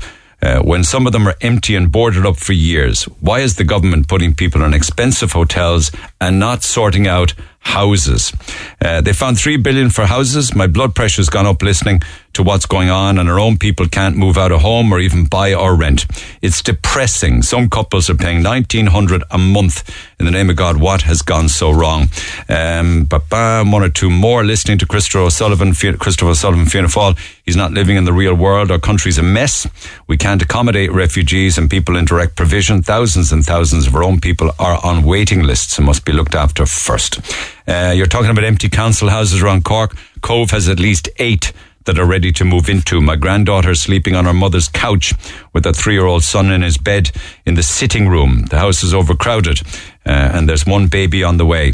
Uh, when some of them are empty and boarded up for years? Why is the government putting people in expensive hotels and not sorting out houses? Uh, they found three billion for houses. My blood pressure's gone up listening to what's going on, and our own people can't move out of home or even buy or rent. It's depressing. Some couples are paying nineteen hundred a month. In the name of God, what has gone so wrong? Um, but bam, one or two more. Listening to Christopher O'Sullivan, Christopher O'Sullivan, Fianna Fáil. He's not living in the real world. Our country's a mess. We can't accommodate refugees and people in direct provision. Thousands and thousands of our own people are on waiting lists and must be looked after first. Uh, you're talking about empty council houses around Cork. Cobh has at least eight that are ready to move into. My granddaughter is sleeping on her mother's couch with a three-year-old son in his bed in the sitting room. The house is overcrowded, uh, and there's one baby on the way.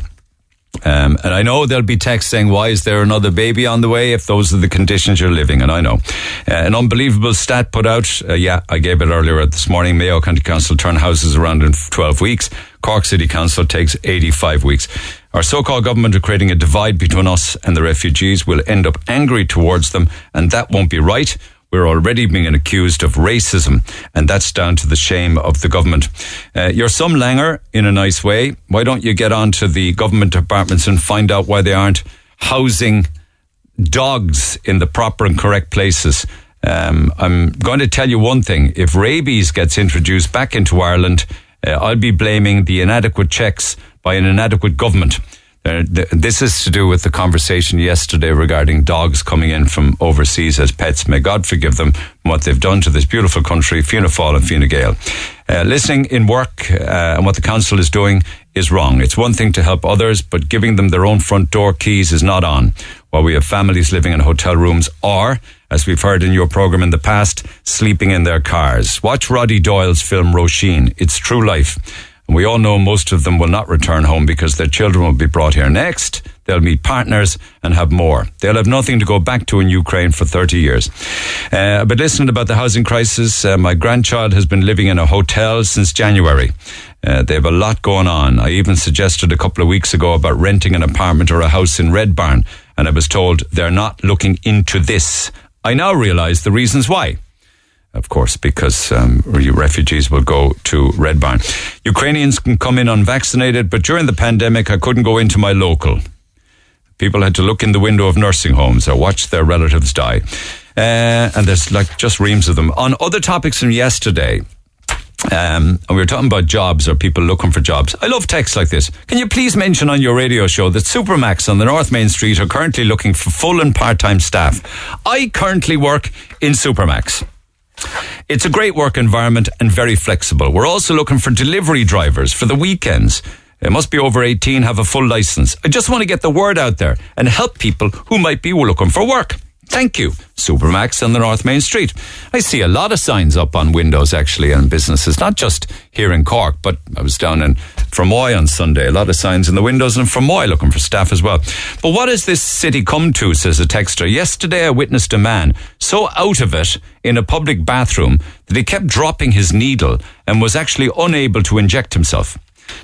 Um, and I know there'll be texts saying, why is there another baby on the way if those are the conditions you're living? And I know. Uh, an unbelievable stat put out. Uh, yeah, I gave it earlier this morning. Mayo County Council turn houses around in 12 weeks. Cork City Council takes 85 weeks. Our so-called government are creating a divide between us and the refugees. We'll end up angry towards them and that won't be right. We're already being accused of racism, and that's down to the shame of the government. Uh, you're some langer in a nice way. Why don't you get on to the government departments and find out why they aren't housing dogs in the proper and correct places? Um, I'm going to tell you one thing. If rabies gets introduced back into Ireland, uh, I'll be blaming the inadequate checks by an inadequate government. Uh, th- this is to do with the conversation yesterday regarding dogs coming in from overseas as pets. May God forgive them what they've done to this beautiful country, Fianna Fáil and Fine Gael. Uh, listening in work uh, and what the council is doing is wrong. It's one thing to help others, but giving them their own front door keys is not on. While we have families living in hotel rooms or, as we've heard in your program in the past, sleeping in their cars. Watch Roddy Doyle's film Roisin. It's true life. We all know most of them will not return home because their children will be brought here next. They'll meet partners and have more. They'll have nothing to go back to in Ukraine for 30 years. Uh, but listening about the housing crisis, uh, my grandchild has been living in a hotel since January. Uh, they have a lot going on. I even suggested a couple of weeks ago about renting an apartment or a house in Red Barn, and I was told they're not looking into this. I now realize the reasons why of course, because um, refugees will go to Red Barn. Ukrainians can come in unvaccinated, but during the pandemic, I couldn't go into my local. People had to look in the window of nursing homes or watch their relatives die. Uh, and there's like just reams of them. On other topics from yesterday, um, and we were talking about jobs or people looking for jobs. I love texts like this. Can you please mention on your radio show that Supermacs on the North Main Street are currently looking for full and part-time staff? I currently work in Supermacs. It's a great work environment and very flexible. We're also looking for delivery drivers for the weekends. They must be over 18, have a full license. I just want to get the word out there and help people who might be looking for work. Thank you. Supermacs on the North Main Street. I see a lot of signs up on windows actually and businesses, not just here in Cork, but I was down in Fermoy on Sunday. A lot of signs in the windows and Fermoy looking for staff as well. But what has this city come to, says a texter. Yesterday I witnessed a man so out of it in a public bathroom that he kept dropping his needle and was actually unable to inject himself.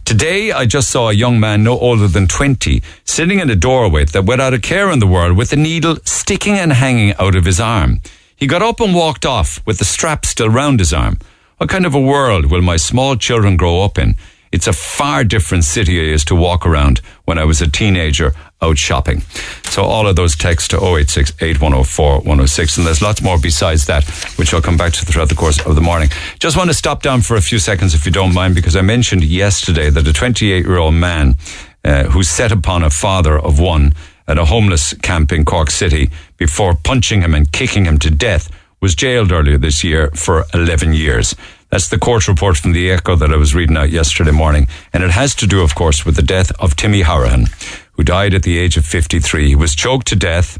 Today, I just saw a young man no older than 20 sitting in a doorway that without a care in the world with a needle sticking and hanging out of his arm. He got up and walked off with the strap still round his arm. What kind of a world will my small children grow up in? It's a far different city I used to walk around when I was a teenager out shopping. So all of those texts to 086 8104 106. And there's lots more besides that, which I'll come back to throughout the course of the morning. Just want to stop down for a few seconds, if you don't mind, because I mentioned yesterday that a 28 year old man uh, who set upon a father of one at a homeless camp in Cork City before punching him and kicking him to death was jailed earlier this year for 11 years. That's the court report from the Echo that I was reading out yesterday morning. And it has to do, of course, with the death of Timmy Horahan, who died at the age of 53. He was choked to death,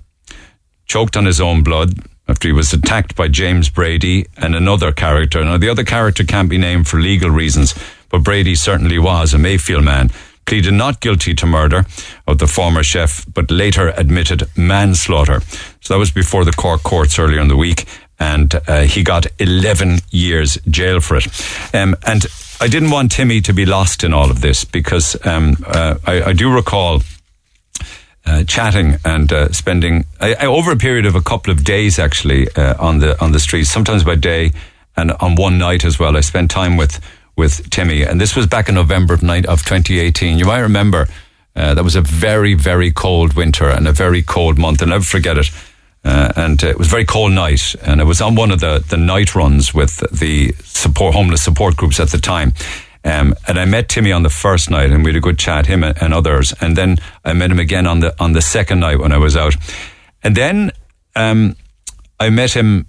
choked on his own blood after he was attacked by James Brady and another character. Now, the other character can't be named for legal reasons, but Brady certainly was a Mayfield man. Pleaded not guilty to murder of the former chef, but later admitted manslaughter. So that was before the Cork courts earlier in the week and uh, he got 11 years jail for it. Um, and I didn't want Timmy to be lost in all of this because um, uh, I, I, do recall uh, chatting and uh, spending over a period of a couple of days actually uh, on the on the streets, sometimes by day and on one night as well. I spent time with with Timmy, and this was back in November of, night, of 2018. You might remember. Uh, that was a very, very cold winter and a very cold month. And I'll never forget it. Uh, and uh, it was a very cold night, and it was on one of the, the night runs with the support homeless support groups at the time. Um, and I met Timmy on the first night, and we had a good chat, him and, others. And then I met him again on the on the second night when I was out. And then um, I met him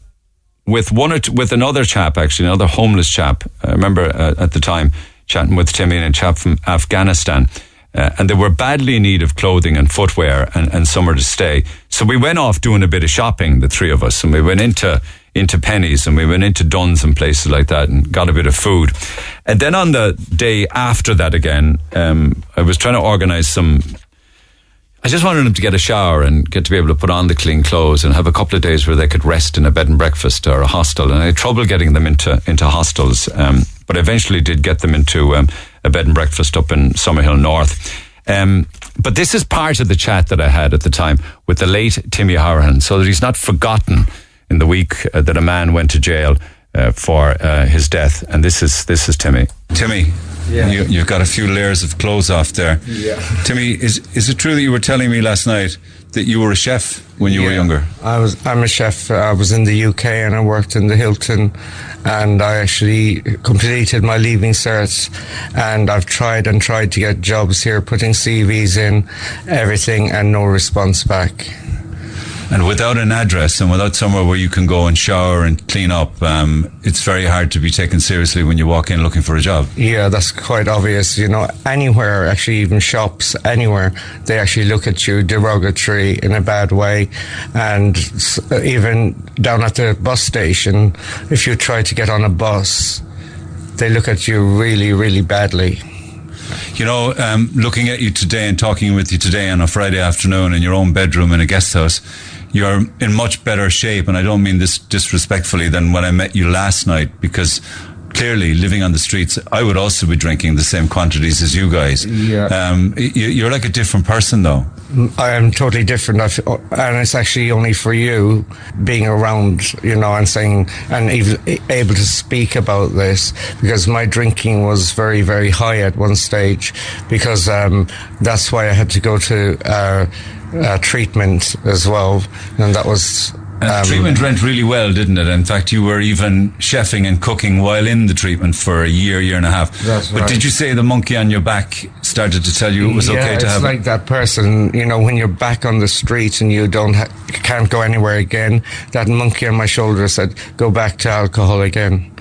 with one or two, with another chap, actually, another homeless chap. I remember uh, at the time chatting with Timmy and a chap from Afghanistan. Uh, and they were badly in need of clothing and footwear and, and somewhere to stay. So we went off doing a bit of shopping, the three of us, and we went into into Penneys and we went into Dunnes and places like that and got a bit of food. And then on the day after that again, um, I was trying to organize some. I just wanted them to get a shower and get to be able to put on the clean clothes and have a couple of days where they could rest in a bed and breakfast or a hostel. And I had trouble getting them into into hostels, um, but I eventually did get them into um, a bed and breakfast up in Summerhill North. Um, but this is part of the chat that I had at the time with the late Timmy Horahan, so that he's not forgotten in the week uh, that a man went to jail uh, for uh, his death. And this is this is Timmy. Timmy, yeah. you, have got a few layers of clothes off there. Yeah. Timmy, is is it true that you were telling me last night that you were a chef when you yeah. were younger? I was. I'm a chef. I was in the UK and I worked in the Hilton, and I actually completed my leaving certs. And I've tried and tried to get jobs here, putting CVs in, everything, and no response back. And without an address and without somewhere where you can go and shower and clean up, um, it's very hard to be taken seriously when you walk in looking for a job. Yeah, that's quite obvious. You know, anywhere, actually, even shops, anywhere, they actually look at you derogatory in a bad way. And even down at the bus station, if you try to get on a bus, they look at you really, really badly. You know, um, looking at you today and talking with you today on a Friday afternoon in your own bedroom in a guest house, you're in much better shape, and I don't mean this disrespectfully, than when I met you last night because clearly living on the streets, I would also be drinking the same quantities as you guys. Yeah. Um, you, are like a different person, though. I am totally different, and it's actually only for you being around, you know, and saying and even able to speak about this because my drinking was very, very high at one stage because um, that's why I had to go to. Uh, uh, treatment as well, and that was um, treatment went really well, didn't it? In fact, you were even chefing and cooking while in the treatment for a year, year and a half. That's but right. did you say the monkey on your back started to tell you it was yeah, okay to it's have? like that person, you know, when you're back on the street and you don't, ha- can't go anywhere again. That monkey on my shoulder said, "Go back to alcohol again,"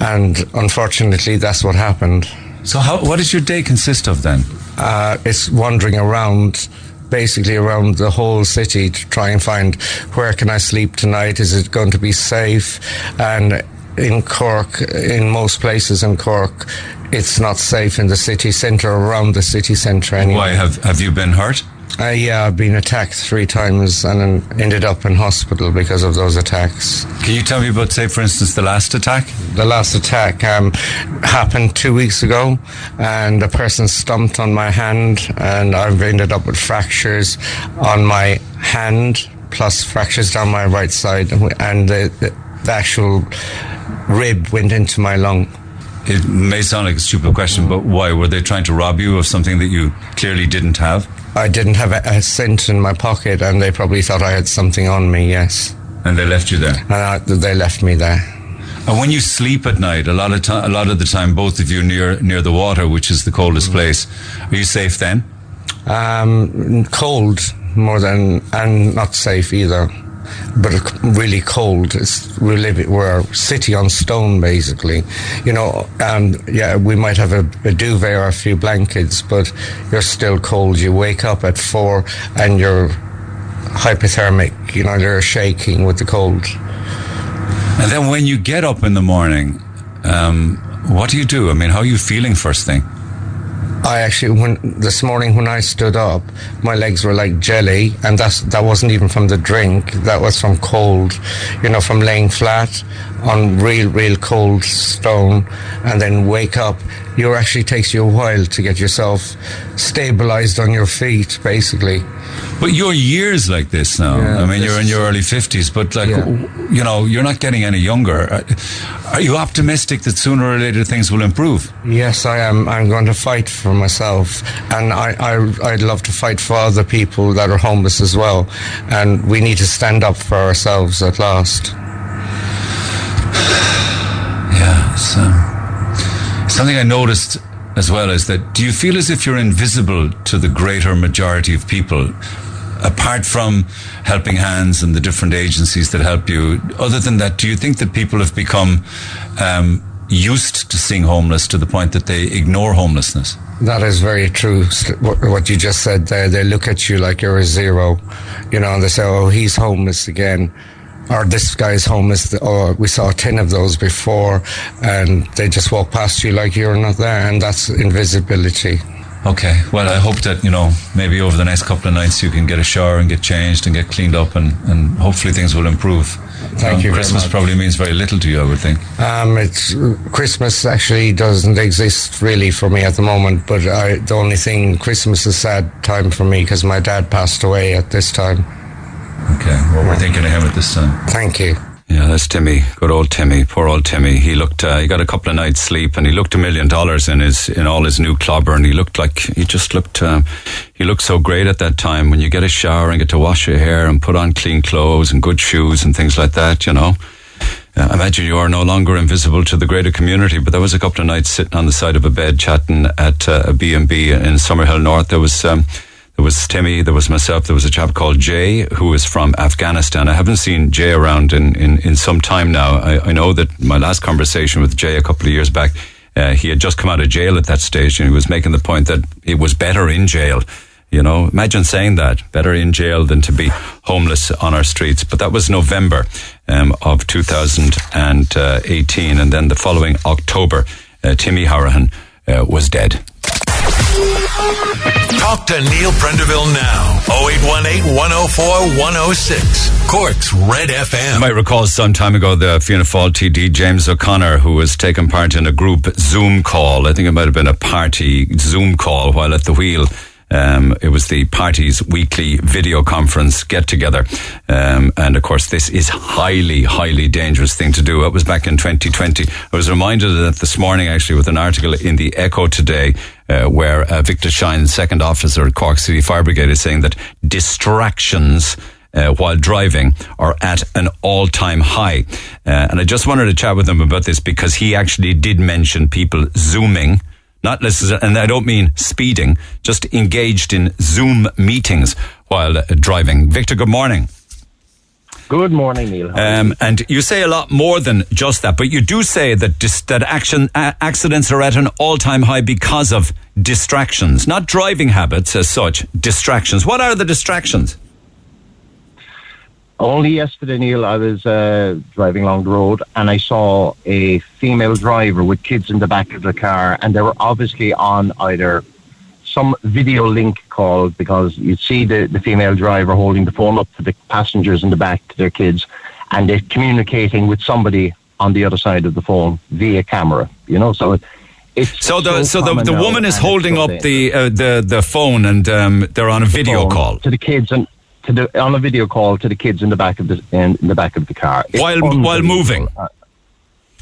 and unfortunately, that's what happened. So, how, what does your day consist of then? Uh, it's wandering around basically around the whole city to try and find where can I sleep tonight? Is it going to be safe? And in Cork, in most places in Cork, it's not safe in the city centre, around the city centre anyway. Why have have you been hurt? Uh, yeah, I've been attacked three times and ended up in hospital because of those attacks. Can you tell me about, say, for instance, the last attack? The last attack um, happened two weeks ago, and a person stumped on my hand, and I've ended up with fractures on my hand, plus fractures down my right side, and the, the, the actual rib went into my lung. It may sound like a stupid question, but why? Were they trying to rob you of something that you clearly didn't have? I didn't have a, a, cent in my pocket, and they probably thought I had something on me. Yes. And they left you there. And I, they left me there. And when you sleep at night, a lot of time, a lot of the time, both of you near near the water, which is the coldest mm. place, are you safe then? Um, cold more than and not safe either. But really cold. It's we're a city on stone, basically. You know, and yeah, we might have a, a duvet or a few blankets, but you're still cold. You wake up at four and you're hypothermic. You know, you're shaking with the cold. And then when you get up in the morning, um, what do you do? I mean, how are you feeling first thing? I actually, when this morning when I stood up, my legs were like jelly, and that's that wasn't even from the drink. That was from cold, you know, from laying flat on real, real cold stone, and then wake up. You actually takes you a while to get yourself stabilized on your feet, basically. But you're years like this now. Yeah, I mean, you're in your early 50s, but like, Yeah. you know, you're not getting any younger. Uh, Are you optimistic that sooner or later things will improve? Yes, I am. I'm going to fight for myself, and I, I, I'd love to fight for other people that are homeless as well. And we need to stand up for ourselves at last. Yeah. It's, um, something I noticed as well is that do you feel as if you're invisible to the greater majority of people? Apart from helping hands and the different agencies that help you, other than that, do you think that people have become um, used to seeing homeless to the point that they ignore homelessness? That is very true. What what you just said there, they look at you like you're a zero, you know, and they say, "Oh, he's homeless again," or "This guy's homeless." Or we saw ten of those before, and they just walk past you like you're not there, and that's invisibility. Okay. Well, I hope that, you know, maybe over the next couple of nights you can get a shower and get changed and get cleaned up and, and hopefully things will improve. Thank you very Christmas probably means very little to you, I would think. Um, it's Christmas actually doesn't exist really for me at the moment, but I, the only thing Christmas is a sad time for me because my dad passed away at this time. Okay. Well, we're thinking of him at this time. Thank you. Yeah, that's Timmy. Good old Timmy. Poor old Timmy. He looked. Uh, he got a couple of nights sleep, and he looked a million dollars in his in all his new clobber, and he looked like he just looked. Uh, he looked so great at that time when you get a shower and get to wash your hair and put on clean clothes and good shoes and things like that. You know. Uh, imagine you are no longer invisible to the greater community, but there was a couple of nights sitting on the side of a bed chatting at uh, a B&B in Summerhill North. There was um, there was Timmy, there was myself, there was a chap called Jay who is from Afghanistan. I haven't seen Jay around in, in, in some time now. I, I know that my last conversation with Jay a couple of years back, uh, he had just come out of jail at that stage and he was making the point that it was better in jail. You know, imagine saying that better in jail than to be homeless on our streets. But that was November um, of 2018. And then the following October, uh, Timmy Horahan uh, was dead. Talk to Neil Prendeville now. 0818 104 106. Cork's Red FM. You might recall some time ago the Fianna Fáil TD James O'Connor, who was taking part in a group Zoom call. I think it might have been a party Zoom call while at the wheel. Um, it was the party's weekly video conference get together. Um, and of course, this is highly, highly dangerous thing to do. It was back in 2020. I was reminded of that this morning, actually, with an article in the Echo today, uh, where uh, Victor Shine, second officer at Cork City Fire Brigade, is saying that distractions uh, while driving are at an all-time high. Uh, and I just wanted to chat with him about this because he actually did mention people zooming, not listen, and I don't mean speeding, just engaged in Zoom meetings while driving. Victor, good morning. Good morning, Neil. Um, and you say a lot more than just that, but you do say that dis- that action uh, accidents are at an all-time high because of distractions, not driving habits as such. Distractions. What are the distractions? Only yesterday, Neil, I was uh, driving along the road and I saw a female driver with kids in the back of the car, and they were obviously on either some video link call because you'd see the, the female driver holding the phone up to the passengers in the back to their kids, and they're communicating with somebody on the other side of the phone via camera. You know, so it, it's So the so, the, the woman is holding up the uh, the the phone and um, they're on a video call to the kids and to the on a video call to the kids in the back of the in, in the back of the car It's while while moving. Uh,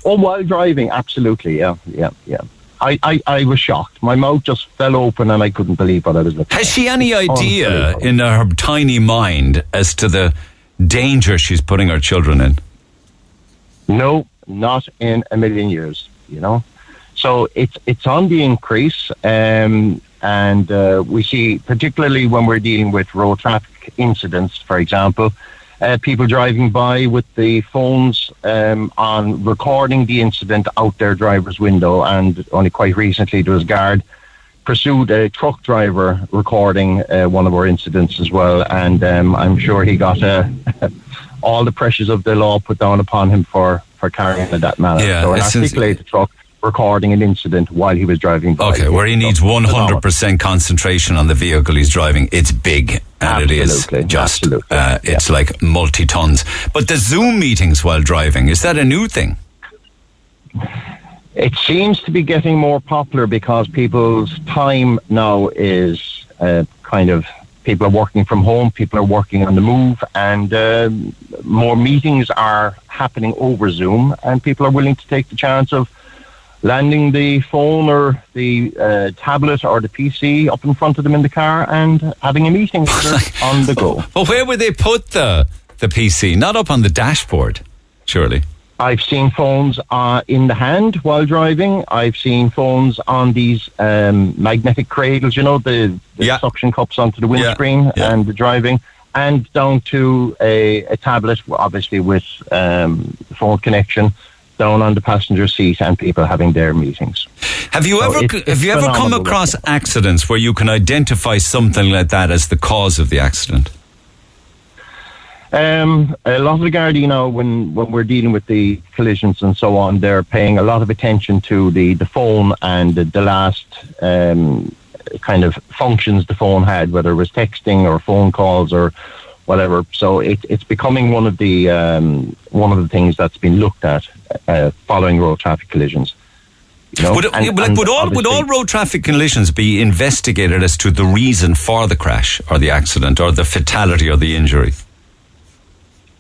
oh, while driving, absolutely, yeah, yeah, yeah. I, I, I was shocked. My mouth just fell open, and I couldn't believe what I was looking. Has at. she any idea in her tiny mind as to the danger she's putting her children in? No, not in a million years. You know, so it's it's on the increase, um, and uh, we see particularly when we're dealing with road traffic incidents, for example. uh, people driving by with the phones um, on recording the incident out their driver's window. And only quite recently, there was a guard pursued a truck driver recording uh, one of our incidents as well. And um, I'm sure he got uh, all the pressures of the law put down upon him for, for carrying it that manner. Yeah, so an articulated truck recording an incident while he was driving by. Okay, where he needs 100% concentration on the vehicle he's driving. It's big. And it is just, uh, it's like multi tons. But the Zoom meetings while driving, is that a new thing? It seems to be getting more popular because people's time now is uh, kind of people are working from home, people are working on the move, and uh, more meetings are happening over Zoom, and people are willing to take the chance of landing the phone or the uh, tablet or the PC up in front of them in the car and having a meeting on the go. Well, where would they put the, the PC? Not up on the dashboard, surely. I've seen phones uh, in the hand while driving. I've seen phones on these um, magnetic cradles, you know, the, the suction cups onto the windscreen and the driving, and down to a, a tablet, obviously with um, phone connection, down on the passenger seat, and people having their meetings. Have you So ever it's- have you ever come across accidents where you can identify something like that as the cause of the accident? Um, a lot of the Gardaí now, when, when we're dealing with the collisions and so on, they're paying a lot of attention to the, the phone and the, the last um, kind of functions the phone had, whether it was texting or phone calls or whatever. So it, it's becoming one of the um, one of the things that's been looked at uh, following road traffic collisions. You know, would, it- and- like, would all would all road traffic collisions be investigated as to the reason for the crash or the accident or the fatality or the injury?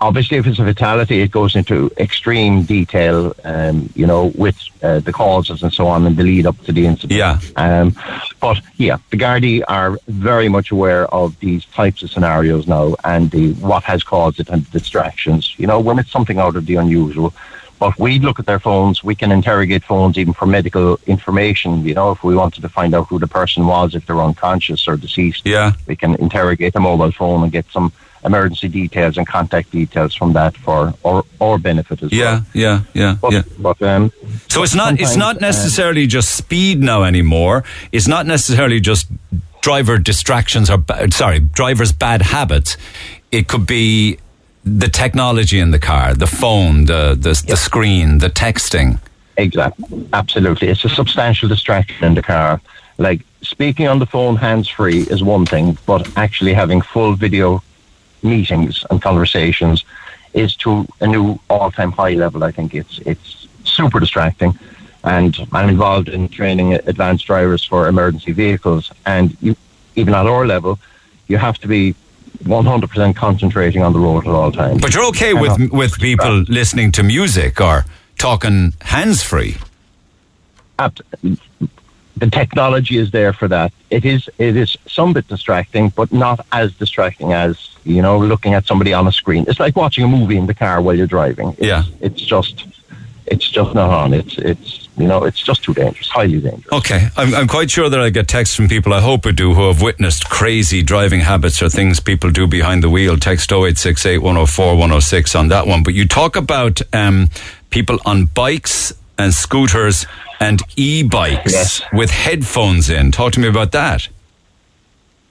Obviously if it's a fatality it goes into extreme detail um, you know with uh, the causes and so on and the lead up to the incident. Yeah. Um, but yeah the Gardaí are very much aware of these types of scenarios now and the what has caused it and the distractions you know when it's something out of the unusual. But we look at their phones we can interrogate phones even for medical information you know if we wanted to find out who the person was if they're unconscious or deceased. Yeah. We can interrogate a mobile phone and get some emergency details and contact details from that for our, our benefit as Yeah, yeah, yeah, well. yeah. But, um, So it's not it's not uh, necessarily just speed now anymore. It's not necessarily just driver distractions or sorry, drivers' bad habits. It could be the technology in the car, the phone, the the, the screen, the texting. Exactly. Absolutely. It's a substantial distraction in the car. Like speaking on the phone hands free is one thing, but actually having full video meetings and conversations is to a new all time high level. I think it's it's super distracting. And I'm involved in training advanced drivers for emergency vehicles and you even at our level, you have to be 100% concentrating on the road at all times. But you're okay with with people listening to music or talking hands free. The technology is there for that. It is it is some bit distracting, but not as distracting as you know looking at somebody on a screen. It's like watching a movie in the car while you're driving. It's, Yeah. it's just it's just not on. It's it's you know it's just too dangerous, highly dangerous. Okay, I'm, I'm quite sure that I get texts from people, I hope I do, who have witnessed crazy driving habits or things people do behind the wheel. Text 0868 104 106 on that one. But you talk about um, people on bikes and scooters and e bikes with headphones in. Talk to me about that.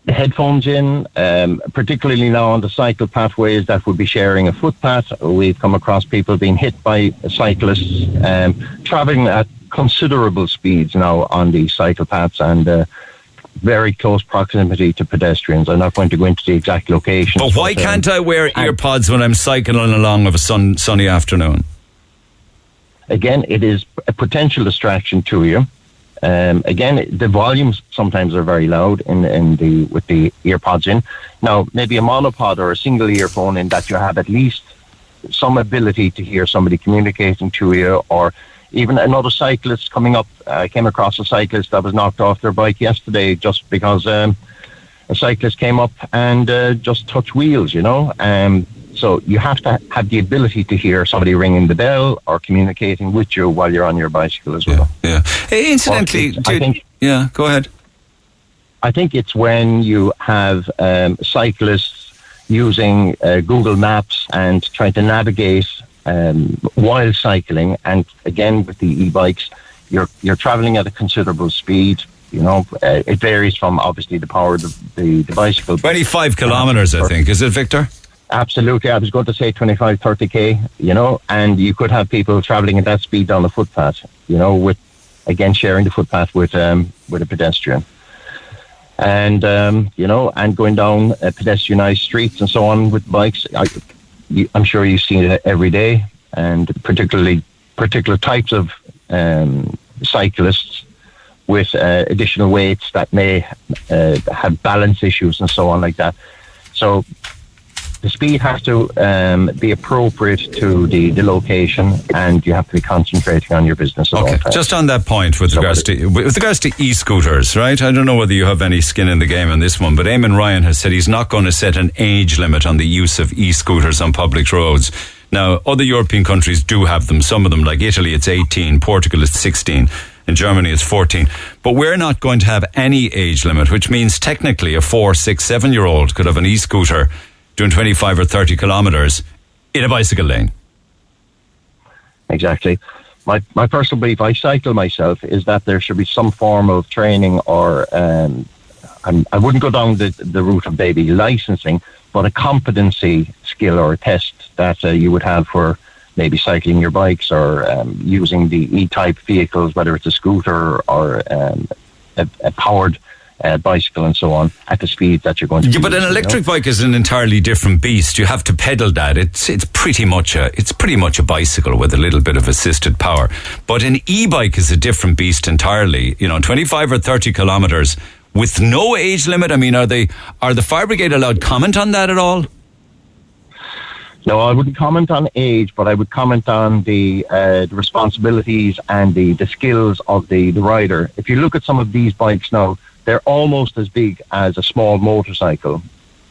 The headphones in, um, particularly now on the cycle pathways that would be sharing a footpath. We've come across people being hit by cyclists um, traveling at considerable speeds now on these cycle paths and uh, very close proximity to pedestrians. I'm not going to go into the exact location. But why can't I wear earpods when I'm cycling along of a sun, sunny afternoon? Again, it is a potential distraction to you. Um, again, the volumes sometimes are very loud in, in the with the earpods in. Now, maybe a monopod or a single earphone in that you have at least some ability to hear somebody communicating to you, or even another cyclist coming up. I came across a cyclist that was knocked off their bike yesterday just because um, a cyclist came up and uh, just touched wheels. You know, um, so you have to have the ability to hear somebody ringing the bell or communicating with you while you're on your bicycle as well. Yeah. Hey, incidentally, I think, yeah, go ahead. I think it's when you have um, cyclists using uh, Google Maps and trying to navigate um, while cycling. And again, with the e-bikes, you're you're traveling at a considerable speed. You know, uh, it varies from obviously the power of the, the, the bicycle. 25 kilometres, I think. Is it, Victor? Absolutely. I was going to say 25, 30k, you know, and you could have people traveling at that speed down the footpath, you know, with, again, sharing the footpath with, um, with a pedestrian. And, um, you know, and going down uh, pedestrianized streets and so on with bikes. I, I'm sure you've seen it every day, and particularly particular types of um, cyclists with uh, additional weights that may uh, have balance issues and so on like that. So the speed has to um, be appropriate to the, the location, and you have to be concentrating on your business. At all Okay, just on that point with regards to with regards to e-scooters, right? I don't know whether you have any skin in the game on this one, but Eamon Ryan has said he's not going to set an age limit on the use of e-scooters on public roads. Now, other European countries do have them. Some of them, like Italy, it's 18, Portugal, it's 16, and Germany, it's 14. But we're not going to have any age limit, which means technically a four, six, seven year old could have an e-scooter doing 25 or 30 kilometres in a bicycle lane. Exactly. My my personal belief, I cycle myself, is that there should be some form of training or um, I'm, I wouldn't go down the, the route of maybe licensing, but a competency skill or a test that uh, you would have for maybe cycling your bikes or um, using the e-type vehicles, whether it's a scooter or um, a, a powered uh, bicycle and so on, at the speed that you're going to. Yeah, but an you know? electric bike is an entirely different beast. You have to pedal that. It's it's pretty much a it's pretty much a bicycle with a little bit of assisted power. But an e-bike is a different beast entirely. You know, twenty five or thirty kilometers with no age limit. I mean, are they are the fire brigade allowed comment on that at all? No, I wouldn't comment on age, but I would comment on the, uh, the responsibilities and the, the skills of the, the rider. If you look at some of these bikes now, they're almost as big as a small motorcycle.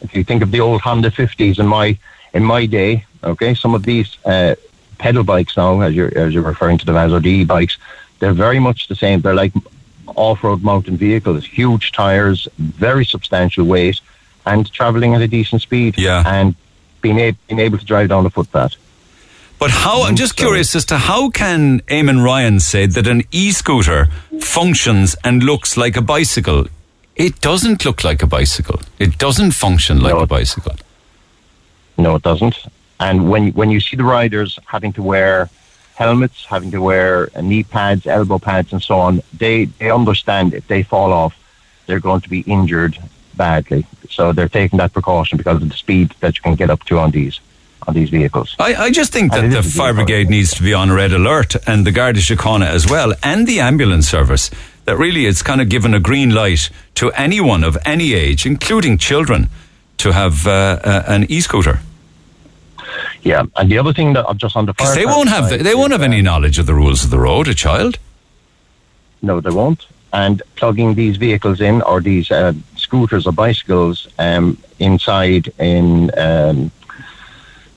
If you think of the old Honda 50s in my in my day, okay, some of these uh, pedal bikes now, as you're as you're referring to them as, or the e-bikes, they're very much the same. They're like off-road mountain vehicles, huge tires, very substantial weight, and traveling at a decent speed. Yeah. and being, a- being able to drive down a footpath. But how? I'm just curious as to how can Eamon Ryan say that an e-scooter functions and looks like a bicycle? It doesn't look like a bicycle. It doesn't function like a bicycle. No, it doesn't. And when when you see the riders having to wear helmets, having to wear knee pads, elbow pads, and so on, they they understand if they fall off, they're going to be injured badly. So they're taking that precaution because of the speed that you can get up to on these on these vehicles. I, I just think that the fire brigade needs to be on red alert and the Garda Síochána as well and the ambulance service that really it's kind of given a green light to anyone of any age, including children, to have uh, uh, an e-scooter. Yeah, and the other thing that I'm just on the fire Because they won't have the, they won't have any knowledge of the rules of the road. A child. No, they won't. And plugging these vehicles in or these uh, scooters or bicycles um, inside in um,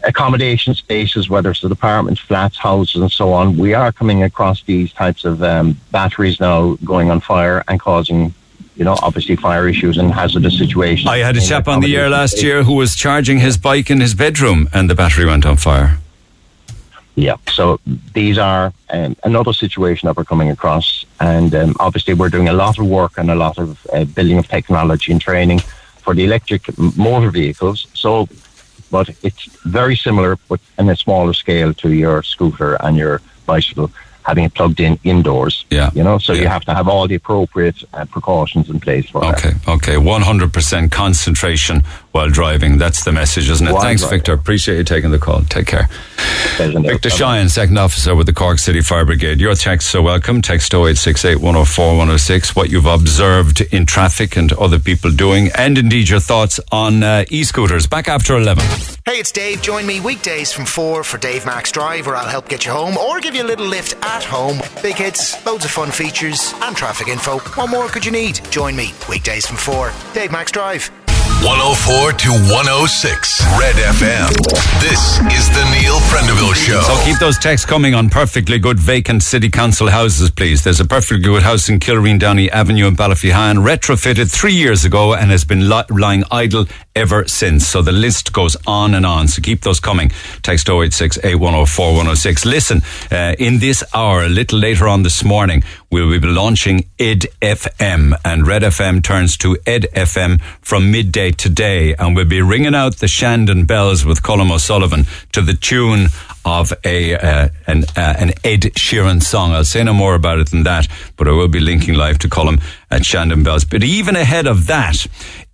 accommodation spaces, whether it's the apartments, flats, houses, and so on, we are coming across these types of um, batteries now going on fire and causing, you know, obviously fire issues and hazardous situations. I had a chap on the air last year who was charging his bike in his bedroom and the battery went on fire. Yeah, so these are um, another situation that we're coming across, and um, obviously we're doing a lot of work and a lot of uh, building of technology and training for the electric motor vehicles. So, but it's very similar, but on a smaller scale to your scooter and your bicycle, having it plugged in indoors. Yeah, you know, so you have to have all the appropriate uh, precautions in place for that. Okay, okay. 100% concentration while driving. That's the message, isn't it? While Thanks, driving. Victor. Appreciate you taking the call. Take care. Pleasure, Victor Bye-bye. Second officer with the Cork City Fire Brigade. Your texts are welcome. Text 0868 104 106. What you've observed in traffic and other people doing, and indeed your thoughts on uh, e scooters. Back after 11. Hey, it's Dave. Join me weekdays from 4 for Dave Max Drive, where I'll help get you home or give you a little lift at home. Big hits, loads of fun features, and traffic info. What more could you need? Join me weekdays from 4. Dave Max Drive. 104 to 106 Red FM. This is the Neil Prendeville Show. So keep those texts coming on perfectly good vacant city council houses, please. There's a perfectly good house in Kilreen Downey Avenue in Ballyphehane, retrofitted three years ago and has been li- lying idle ever since. So the list goes on and on. So keep those coming. Text 086 8104 106. Listen, uh, in this hour, a little later on this morning, we'll be launching Ed FM and Red FM turns to Ed FM from midday today and we'll be ringing out the Shandon bells with Colm O'Sullivan to the tune of a uh, an uh, an Ed Sheeran song. I'll say no more about it than that, but I will be linking live to Colm at Shandon Bells. But even ahead of that,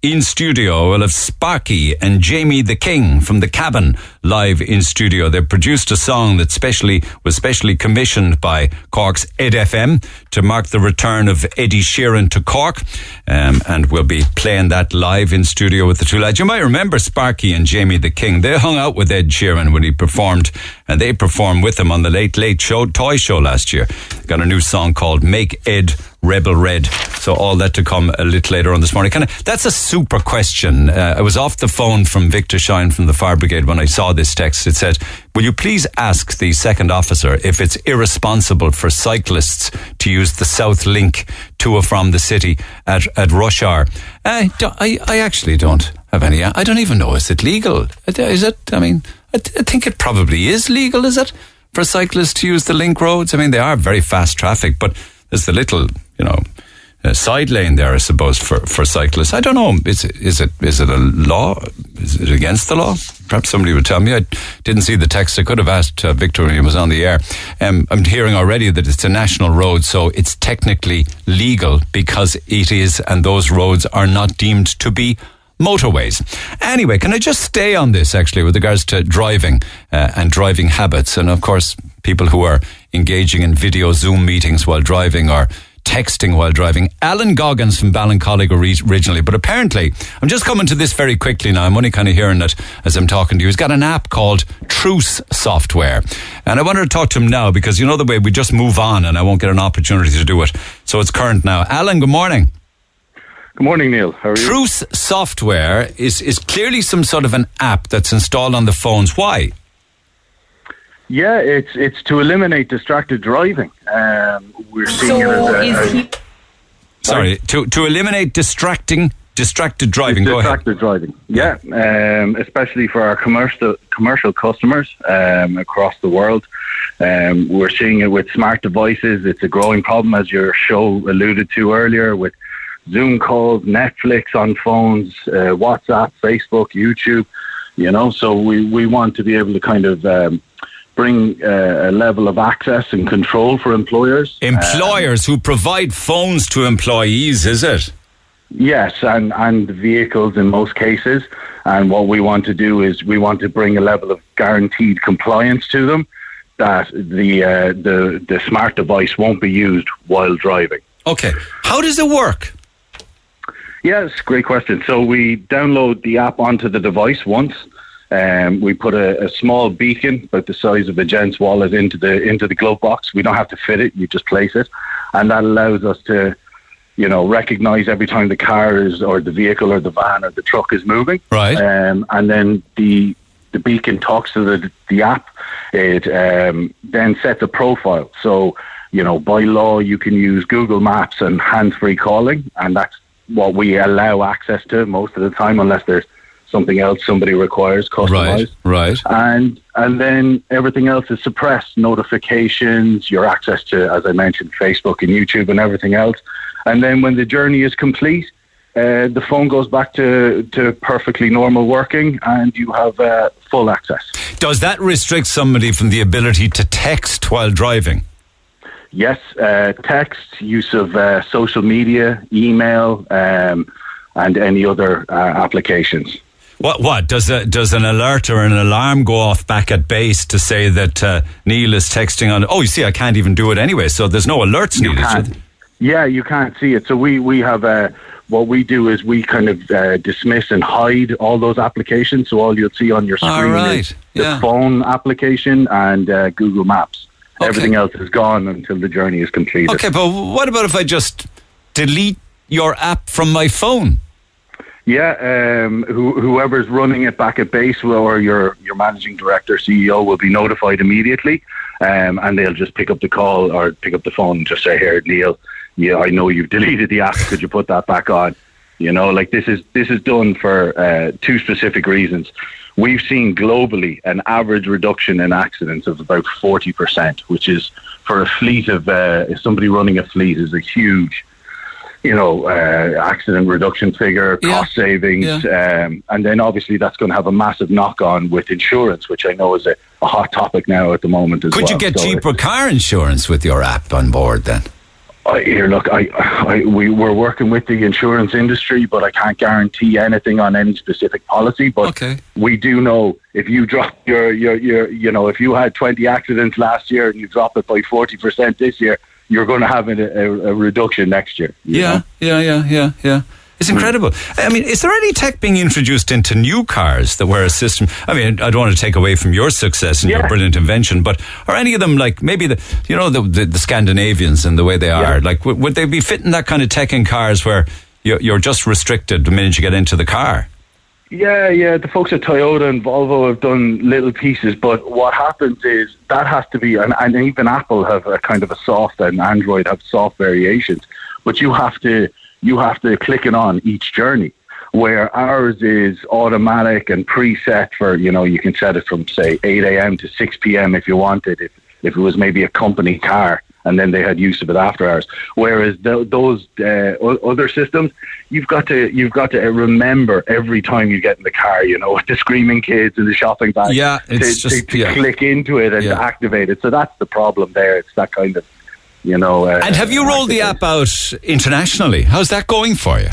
in studio, we'll have Sparky and Jamie the King from the Cabin live in studio. They produced a song that specially was specially commissioned by Cork's Ed FM to mark the return of Eddie Sheeran to Cork, um, and we'll be playing that live in studio with the two lads. You might remember Sparky and Jamie the King. They hung out with Ed Sheeran when he performed, and they performed with him on the Late Late Show Toy Show last year. Got a new song called "Make Ed." Rebel Red. So all that to come a little later on this morning. Kind of, that's a super question. Uh, I was off the phone from Victor Shine from the Fire Brigade when I saw this text. It said, "Will you please ask the second officer if it's irresponsible for cyclists to use the South Link to or from the city at at rush hour?" I, I, I actually don't have any. I don't even know is it legal? Is it? I mean, I, I think it probably is legal. Is it for cyclists to use the link roads? I mean, they are very fast traffic, but there's the little, you know, uh, side lane there, I suppose, for, for cyclists. I don't know. Is it, is it a law? Is it against the law? Perhaps somebody would tell me. I didn't see the text. I could have asked uh, Victor when he was on the air. Um, I'm hearing already that it's a national road, so it's technically legal because it is, and those roads are not deemed to be motorways. Anyway, can I just stay on this actually with regards to driving uh, and driving habits? And of course, people who are engaging in video Zoom meetings while driving or texting while driving. Alan Goggins from Ballincollig originally, but apparently, I'm just coming to this very quickly now. I'm only kind of hearing it as I'm talking to you. He's got an app called Truce Software. And I wanted to talk to him now because you know the way we just move on and I won't get an opportunity to do it. So it's current now. Alan, good morning. Good morning, Neil. How are you? Truce software is, is clearly some sort of an app that's installed on the phones. Why? Yeah, it's it's to eliminate distracted driving. Um, we're seeing it as a, a Sorry, to, to eliminate distracting, distracted driving. Go ahead. distracted driving. Yeah, um, especially for our commercial commercial customers um, across the world. Um, we're seeing it with smart devices. It's a growing problem, as your show alluded to earlier, with Zoom calls, Netflix on phones, uh, WhatsApp, Facebook, YouTube. You know, so we, we want to be able to kind of um, bring uh, a level of access and control for employers. Employers who provide phones to employees, is it? Yes, and, and vehicles in most cases. And what we want to do is we want to bring a level of guaranteed compliance to them that the uh, the the smart device won't be used while driving. Okay. How does it work? Yes, great question. So we download the app onto the device once. Um, we put a, a small beacon about the size of a gent's wallet into the into the glove box. We don't have to fit it; you just place it, and that allows us to, you know, recognize every time the car is or the vehicle or the van or the truck is moving. Right. Um, and then the the beacon talks to the the app. It um, then sets a profile. So you know, by law, you can use Google Maps and hands-free calling, and that's what we allow access to most of the time, unless there's something else somebody requires customized. Right. right. And and then everything else is suppressed. Notifications, your access to, as I mentioned, Facebook and YouTube and everything else. And then when the journey is complete, uh, the phone goes back to, to perfectly normal working and you have uh, full access. Does that restrict somebody from the ability to text while driving? Yes, uh, text, use of uh, social media, email, um, and any other uh, applications. What? What does a, does an alert or an alarm go off back at base to say that uh, Neil is texting on? Oh, you see, I can't even do it anyway, so there's no alerts You needed. Yeah, you can't see it. So we we have uh, what we do is we kind of uh, dismiss and hide all those applications. So all you'll see on your screen right, is the phone application and uh, Google Maps. Everything else is gone until the journey is completed. Okay, but what about if I just delete your app from my phone? Yeah, um, who, whoever's running it back at base or your your managing director, CEO will be notified immediately, um, and they'll just pick up the call or pick up the phone and just say, "Here, Neil, yeah, I know you've deleted the app. Could you put that back on?" You know, like this is this is done for uh, two specific reasons. We've seen globally an average reduction in accidents of about forty percent, which is for a fleet of uh, somebody running a fleet is a huge you know, uh, accident reduction figure, cost savings, um, and then obviously that's going to have a massive knock on with insurance, which I know is a, a hot topic now at the moment as Could well. you get So cheaper car insurance with your app on board then? I, here, look, I, I, we we're working with the insurance industry, but I can't guarantee anything on any specific policy. But we do know if you drop your, your, your, you know, if you had 20 accidents last year and you drop it by 40% this year, you're going to have a, a, a reduction next year. Yeah, know? yeah, yeah, yeah, yeah. It's hmm. incredible. I mean, is there any tech being introduced into new cars that were a system? I mean, I don't want to take away from your success and your brilliant invention, but are any of them like maybe the, you know, the, the, the Scandinavians and the way they are? Like, w- would they be fitting that kind of tech in cars where you're, you're just restricted the minute you get into the car? Yeah, yeah. The folks at Toyota and Volvo have done little pieces, but what happens is that has to be, and, and even Apple have a kind of a soft, and Android have soft variations. But you have to, you have to click it on each journey. Where ours is automatic and preset for, you know, you can set it from say 8 a.m. to 6 p.m. if you wanted. If if it was maybe a company car, and then they had use of it after hours. Whereas th- those uh, other systems, you've got to you've got to remember every time you get in the car, you know, with the screaming kids and the shopping bags. Yeah, to, it's to- just- to, yeah. click into it and to activate it. So that's the problem there. It's that kind of, you know. Uh, And have you rolled the app out internationally? How's that going for you?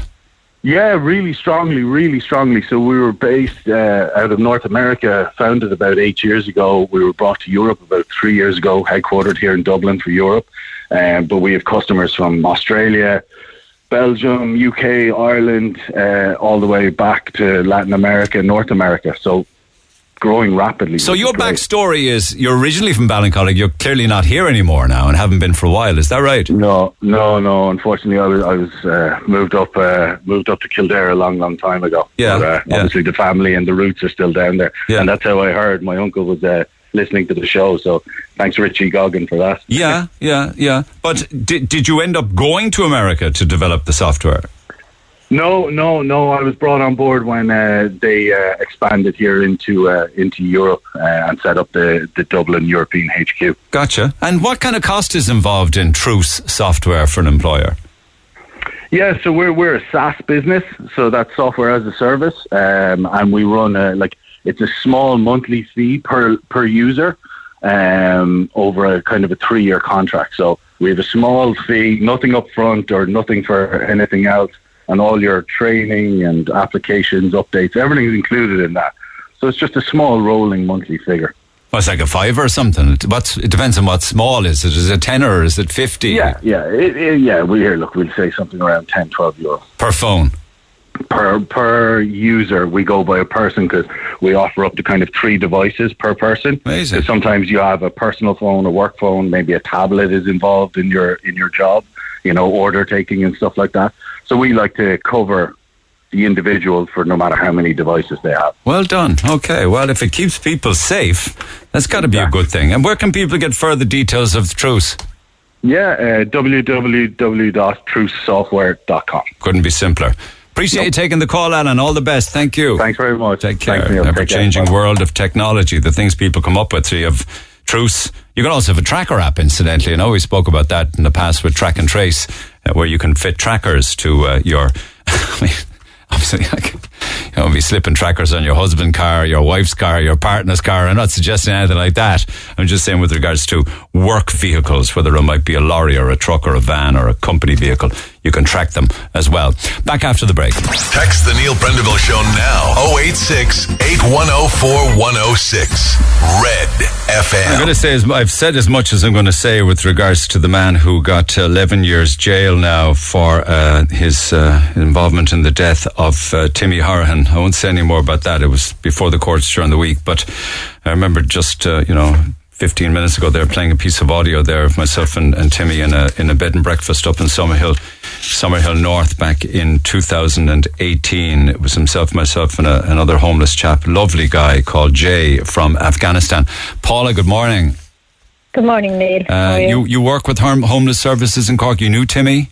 Yeah, really strongly, really strongly. So we were based uh, out of North America, founded about eight years ago. We were brought to Europe about three years ago, headquartered here in Dublin for Europe. Um, but we have customers from Australia, Belgium, UK, Ireland, uh, all the way back to Latin America, North America. So growing rapidly. So your backstory is you're originally from Ballincollig. You're clearly not here anymore now and haven't been for a while. Is that right? No, no, no. Unfortunately, I was I was uh, moved up uh, moved up to Kildare a long, long time ago. Yeah, But, uh, yeah. Obviously, the family and the roots are still down there, yeah. and that's how I heard. My uncle was uh, listening to the show, so thanks, Richie Goggin, for that. Yeah, yeah, yeah. But did, did you end up going to America to develop the software? No, no, no. I was brought on board when uh, they uh, expanded here into uh, into Europe uh, and set up the the Dublin European HQ. Gotcha. And what kind of cost is involved in Truce software for an employer? Yeah, so we're we're a SaaS business, so that's software as a service, um, and we run a like it's a small monthly fee per per user um, over a kind of a three year contract. So we have a small fee, nothing up front or nothing for anything else, and all your training and applications, updates, everything's included in that. So it's just a small rolling monthly figure. Well, it's like a five or something. It, what's, it depends on what small is. It is it a tenner or is it 50? Yeah, yeah, it, it, yeah. We here look, we'll say something around 10, 12 euro. Per phone? Per per user, we go by a person because we offer up to kind of three devices per person. Amazing. sometimes you have a personal phone, a work phone, maybe a tablet is involved in your in your job. You know, order taking and stuff like that. So we like to cover the individual for no matter how many devices they have. Well done. Okay. Well, if it keeps people safe, that's got to be a good thing. And where can people get further details of the Truce? Yeah, uh, www.trucesoftware.com. Couldn't be simpler. Appreciate you taking the call, Alan. All the best. Thank you. Thanks very much. Take care. Thanks, Neil. Take Ever care. changing Bye. world of technology, the things people come up with. So you have Truce. You can also have a tracker app, incidentally. And I know we spoke about that in the past with Track and Trace, where you can fit trackers to uh, your. I mean, obviously, like, you know, be slipping trackers on your husband's car, your wife's car, your partner's car. I'm not suggesting anything like that. I'm just saying with regards to work vehicles, whether it might be a lorry or a truck or a van or a company vehicle, you can track them as well. Back after the break. Text the Neil Prendeville Show now. 086 8104 106. Red FM. I'm going to say, as, I've said as much as I'm going to say with regards to the man who got 11 years jail now for uh, his uh, involvement in the death of uh, Timmy Horahan. I won't say any more about that. It was before the courts during the week, but I remember just, uh, you know, 15 minutes ago, they were playing a piece of audio there of myself and, and Timmy in a, in a bed and breakfast up in Summerhill. Summerhill North back in 2018. It was himself, myself, and a, another homeless chap, lovely guy called Jay from Afghanistan. Paula, good morning. Good morning, Neil. Uh, you? you you work with harm, homeless services in Cork. You knew Timmy.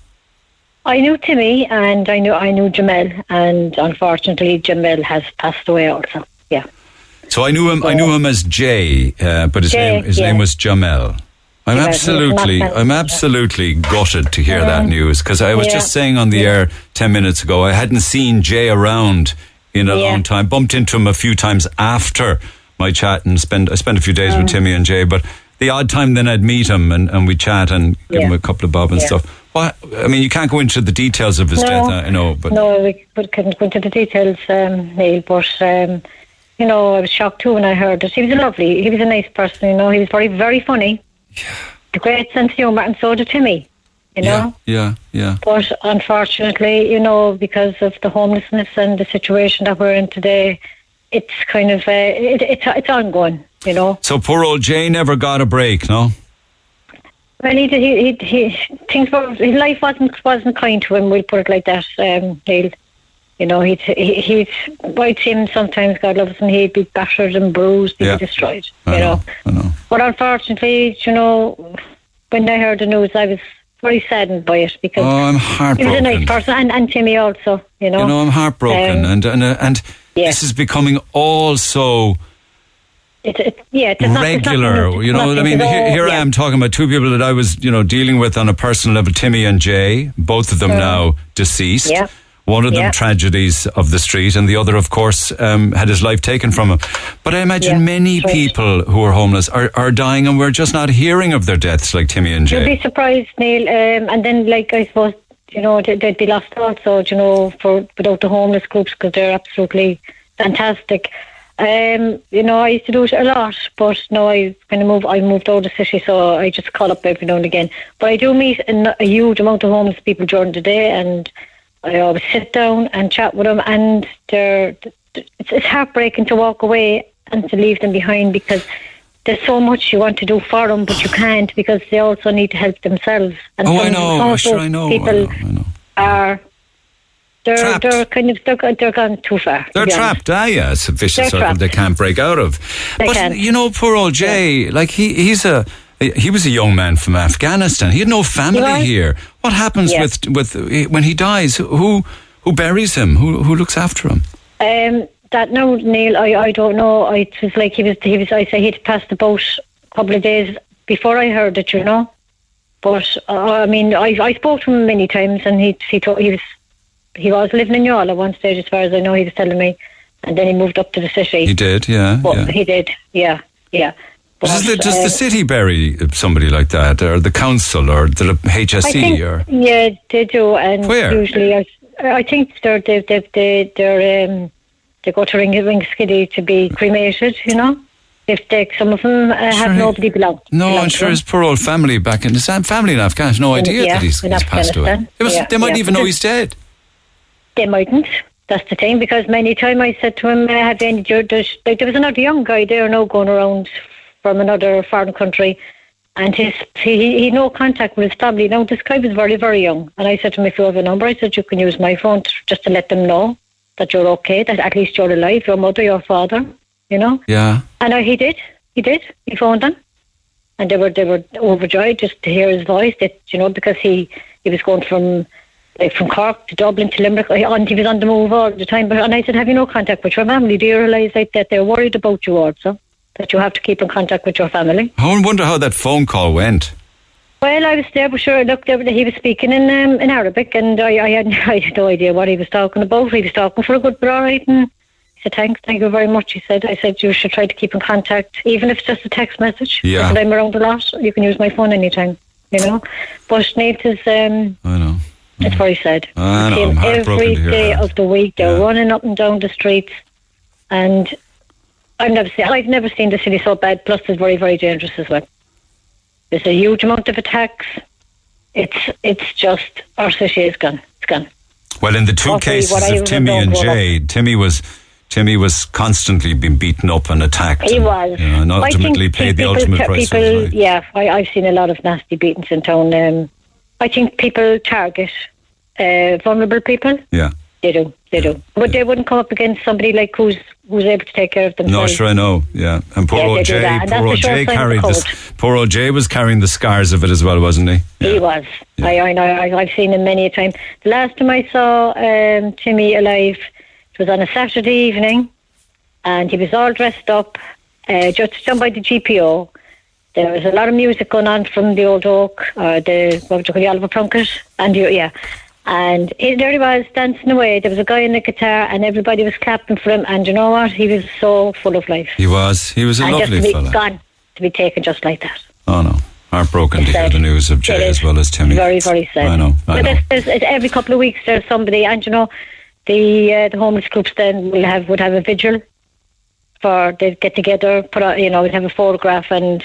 I knew Timmy and I knew I knew Jamel, and unfortunately, Jamel has passed away also. Yeah. So I knew him. I knew him as Jay, uh, but his Jay, name his yeah. name was Jamel. I'm Yeah, absolutely, I'm absolutely gutted to hear that news because I was Yeah. just saying on the air ten minutes ago I hadn't seen Jay around in a Yeah. long time. Bumped into him a few times after my chat and spent I spent a few days with Mm. Timmy and Jay, but the odd time then I'd meet him and, and we chat and give Yeah. him a couple of bob and Yeah. stuff. What I mean, you can't go into the details of his No. death, I know, but no, we we couldn't go into the details, um, Neil. But um, you know, I was shocked too when I heard it. He was lovely. He was a nice person. You know, he was very, very funny. A great sense of humour, and so did Timmy. You know. yeah, yeah. But unfortunately, you know, because of the homelessness and the situation that we're in today, it's kind of uh, it, it's it's ongoing. You know. So poor old Jay never got a break, no. Well, he, did- he, he, he things were his life wasn't wasn't kind to him. We'll put it like that, um, Neil. You know, he'd he, he'd sometimes. God loves him. He'd be battered and bruised. He'd Yeah. be destroyed. I you know. I know. But unfortunately, you know, when I heard the news, I was very saddened by it because Oh, I'm he was a nice person, and, and Timmy also. You know. You know, I'm heartbroken, Um, and and uh, and this is becoming all so it, yeah, it's not, it's regular. you know, I mean, here, here I am talking about two people that I was, you know, dealing with on a personal level. Timmy and Jay, both of them Mm. now deceased. Yeah. One of them tragedies of the street, and the other, of course, um, had his life taken from him. But I imagine many right. people who are homeless are, are dying, and we're just not hearing of their deaths, like Timmy and Jay. Jay. be surprised, Neil. Um, and then, like I suppose, you know, they- they'd be lost also, you know, for without the homeless groups because they're absolutely fantastic. Um, you know, I used to do it a lot, but no, I kind of moved. I moved out of the city, so I just call up every now and again. But I do meet a, a huge amount of homeless people during the day, and I always sit down and chat with them, and they're. It's, it's heartbreaking to walk away and to leave them behind because there's so much you want to do for them, but you can't because they also need to help themselves. And Oh, I know. some Oh, of sure, those I know, I People know, are they're Trapped. they're kind of they're, they're gone too far. They're trapped, ah, yeah. It's a vicious They're circle trapped. they can't break out of. They but can't. you know, poor old Jay, like he he's a he was a young man from Afghanistan. He had no family He here. What happens Yeah. with with when he dies? Who who buries him? Who who looks after him? Um, that no, Neil, I, I don't know. I, it was like he was he was. I say he'd passed the boat a couple of days before I heard it, you know. But uh, I mean, I I spoke to him many times, and he he told he was he was living in Youghal at one stage, as far as I know. He was telling me, and then he moved up to the city. He did, yeah. But yeah. he did, yeah, yeah. Does, the, does uh, the city bury somebody like that, or the council, or the HSE, I think, or yeah, they do, and Where? usually I, I think they're they they they they're um, they go to Ring Ringaskiddy to be cremated. You know, if they some of them uh, have Sure. nobody belong. no? belong I'm sure his poor old family back in his family in Afghanistan. No idea yeah, that he's, he's passed away. It was, Yeah, they might yeah. even know he's dead. They mightn't. That's the thing because many time I said to him, uh, "Have any?" There's, like there was another young guy there now going around from another foreign country, and his he he no contact with his family. Now this guy was very very young, and I said to him, "If you have a number, I said you can use my phone to, just to let them know that you're okay, that at least you're alive, your mother, your father, you know." Yeah. And uh, he did. He did. He phoned them, and they were they were overjoyed just to hear his voice. That you know because he he was going from like from Cork to Dublin to Limerick, and he was on the move all the time. But and I said, have you no contact with your family? Do you realise like, that they're worried about you also? That you have to keep in contact with your family. I wonder how that phone call went. Well, I was there, but sure, look, there, he was speaking in um, in Arabic, and I, I had I had no idea what he was talking about. He was talking for a good bit, all right, and he said, "Thanks, thank you very much." He said, "I said you should try to keep in contact, even if it's just a text message. Yeah. Said, I'm around a lot. You can use my phone anytime, you know." But Nate is um, I know. it's very sad. I know, See I'm heartbroken every day that. of the week. They're running up and down the streets, and I've never seen. I've never seen the city so bad. Plus, it's very, very dangerous as well. There's a huge amount of attacks. It's it's just our city is gone. It's gone. Well, in the two Hopefully cases of Timmy and Jay, Timmy was Timmy was constantly being beaten up and attacked. He and, was. you know, and ultimately paid the ultimate price people. Yeah, I, I've seen a lot of nasty beatings in town. Um, I think people target uh, vulnerable people. Yeah. They do, they do. But they wouldn't come up against somebody like who's who's able to take care of them. No, sure I know. Yeah, and poor Yeah, Jay, poor old Jay carried this. Poor old Jay was carrying the scars of it as well, wasn't he? He was. I, I know. I, I've seen him many a time. The last time I saw um, Timmy alive, it was on a Saturday evening, and he was all dressed up, uh, just down by the GPO. There was a lot of music going on from the Old Oak, or the what would you call the Oliver Plunkett, and the, yeah. And he, there he was dancing away. There was a guy in the guitar, and everybody was clapping for him. And you know what? He was so full of life. He was. He was a and lovely just to be fella. gone, to be taken just like that. Oh no, heartbroken to It's hear sad. the news of Jay as well as Timmy. Very, very sad. I know. I but know. There's, there's, it's every couple of weeks there's somebody, and you know, the uh, the homeless groups then will have would have a vigil for they'd get together, put out, you know, we'd have a photograph and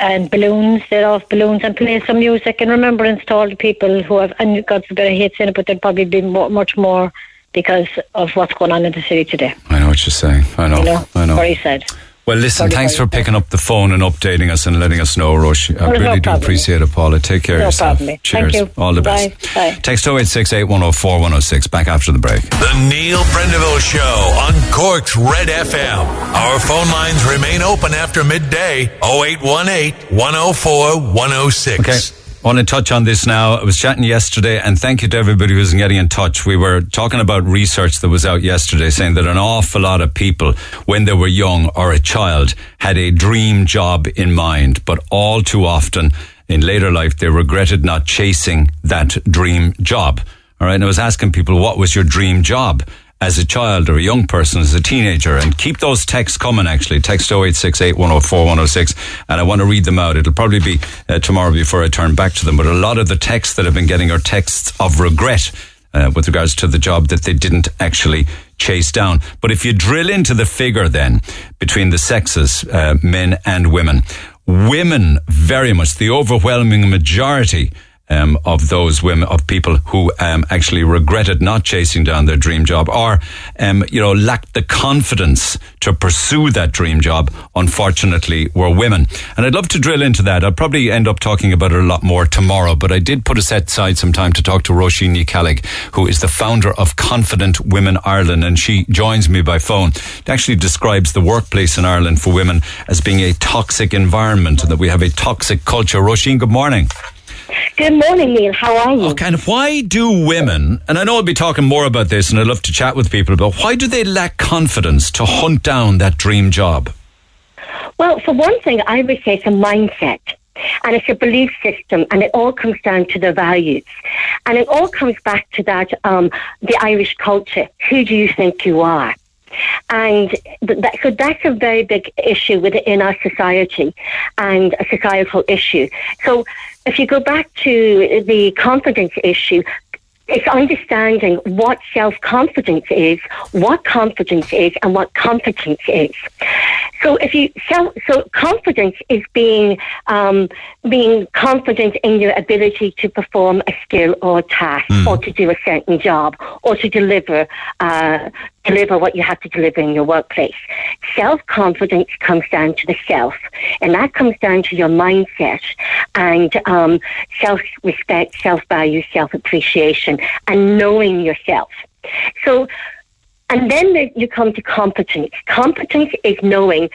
and balloons, they'd off balloons and play some music in remembrance to all the people who have, and God forbid I hate saying it, but there'd probably be more, much more because of what's going on in the city today. I know what you're saying. I know. You know, I know. very sad. Well, listen, Very, thanks for picking up the phone and updating us and letting us know, Roshi. I no really do problem. appreciate it, Paula. Take care No of yourself. problem. Cheers. Thank you. All the Bye. best. Bye. Text 0868 104 106. Back after the break. The Neil Prendeville Show on Cork's Red FM. Our phone lines remain open after midday 0818 104 106. Okay. Want to touch on this now. I was chatting yesterday, and thank you to everybody who's getting in touch. We were talking about research that was out yesterday saying that an awful lot of people, when they were young or a child, had a dream job in mind, but all too often in later life, they regretted not chasing that dream job. All right. And I was asking people, what was your dream job? As a child or a young person, as a teenager, and keep those texts coming actually. Text 0868 104 106, and I want to read them out. It'll probably be uh, tomorrow before I turn back to them, but a lot of the texts that I've been getting are texts of regret uh, with regards to the job that they didn't actually chase down. But if you drill into the figure then between the sexes, uh, men and women, women very much, the overwhelming majority um, of those women, of people who um, actually regretted not chasing down their dream job or, um, you know, lacked the confidence to pursue that dream job, unfortunately, were women. And I'd love to drill into that. I'll probably end up talking about it a lot more tomorrow, but I did put aside some time to talk to Roisin Nicalig, who is the founder of Confident Women Ireland, and she joins me by phone. It actually describes the workplace in Ireland for women as being a toxic environment and that we have a toxic culture. Roisin, good morning. Good morning, Neil. How are you? Okay, and why do women, and I know I'll be talking more about this and I'd love to chat with people, but why do they lack confidence to hunt down that dream job? Well, for one thing, I would say it's a mindset. And it's a belief system, and it all comes down to the values. And it all comes back to that, um, the Irish culture. Who do you think you are? And that, so that's a very big issue within our society and a societal issue. So if you go back to the confidence issue, it's understanding what self confidence is, what confidence is, and what competence is. So if you self, so confidence is being um, being confident in your ability to perform a skill or a task, or to do a certain job, or to deliver uh, deliver what you have to deliver in your workplace. Self confidence comes down to the self, and that comes down to your mindset and um, self respect, self value, self appreciation, and knowing yourself. So, and then you come to competence. Competence is knowing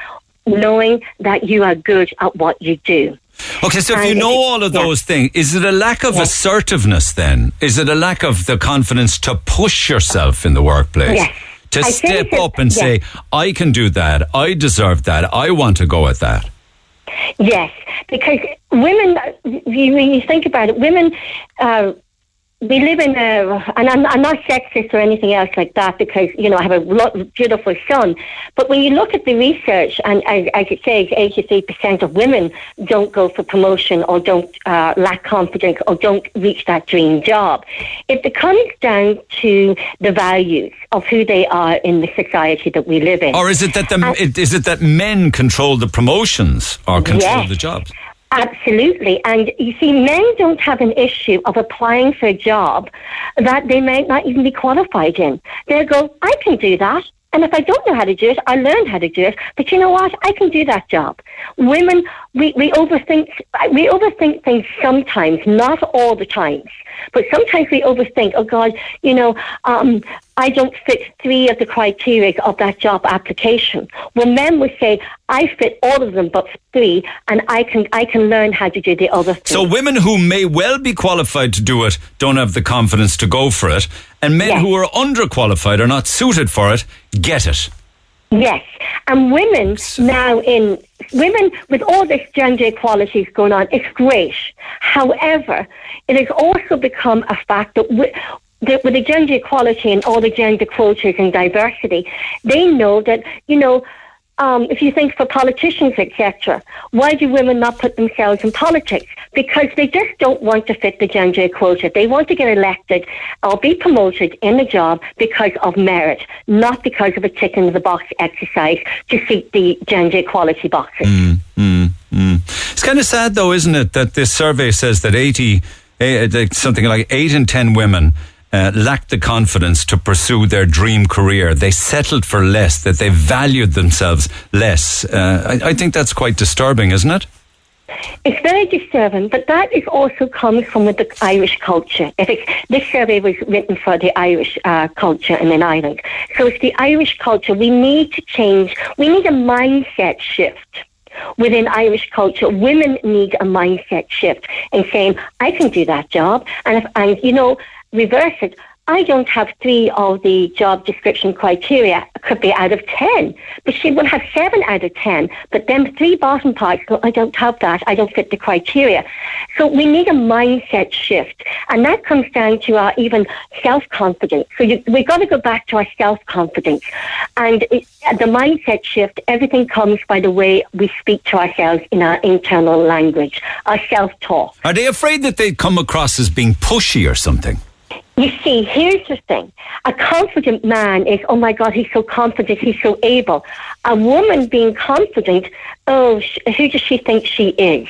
knowing that you are good at what you do. Okay, so if you know all of those things, is it a lack of assertiveness then? Is it a lack of the confidence to push yourself in the workplace? Yes. To I step up and say, I can do that, I deserve that, I want to go at that. Yes, because women, when you think about it, women, uh, we live in a, and I'm, I'm not sexist or anything else like that because, you know, I have a lo- beautiful son. But when you look at the research, and as, as it says, 83% of women don't go for promotion or don't uh, lack confidence or don't reach that dream job. If it comes down to the values of who they are in the society that we live in. Or is it that the, it- is it that men control the promotions or control Yes. the jobs? Absolutely. And you see, men don't have an issue of applying for a job that they might not even be qualified in. They'll go, I can do that. And if I don't know how to do it, I learn how to do it. But you know what? I can do that job. Women, we, we overthink we overthink things sometimes, not all the times. But sometimes we overthink, oh God, you know, um, I don't fit three of the criteria of that job application. Well, men would say, I fit all of them but three, and I can I can learn how to do the other three. So women who may well be qualified to do it don't have the confidence to go for it, and men Yes. who are underqualified or not suited for it get it. Yes, and women now in women with all this gender equalities going on, it's great. However, it has also become a fact that wi- the, with the gender equality and all the gender quotas and diversity, they know that you know. Um, if you think for politicians, etc., why do women not put themselves in politics? Because they just don't want to fit the gender quota. They want to get elected or be promoted in a job because of merit, not because of a tick in the box exercise to seek the gender equality boxes. Mm, mm, mm. It's kind of sad, though, isn't it, that this survey says that 80, eh, something like 8 in 10 women uh, lacked the confidence to pursue their dream career. They settled for less, that they valued themselves less. Uh, I, I think that's quite disturbing, isn't it? It's very disturbing, but that is also comes from the Irish culture. This survey was written for the Irish uh, culture in Ireland, so it's the Irish culture. We need to change. We need a mindset shift within Irish culture. Women need a mindset shift in saying, "I can do that job," and if and you know, reverse it. I don't have three of the job description criteria. It could be out of ten, but she will have seven out of ten. But then three bottom parts go, I don't have that. I don't fit the criteria. So we need a mindset shift, and that comes down to our even self confidence. So you, we've got to go back to our self confidence, and it, the mindset shift. Everything comes by the way we speak to ourselves in our internal language, our self talk. Are they afraid that they come across as being pushy or something? You see, here's the thing. A confident man is, oh my God, he's so confident, he's so able. A woman being confident, oh, sh- who does she think she is?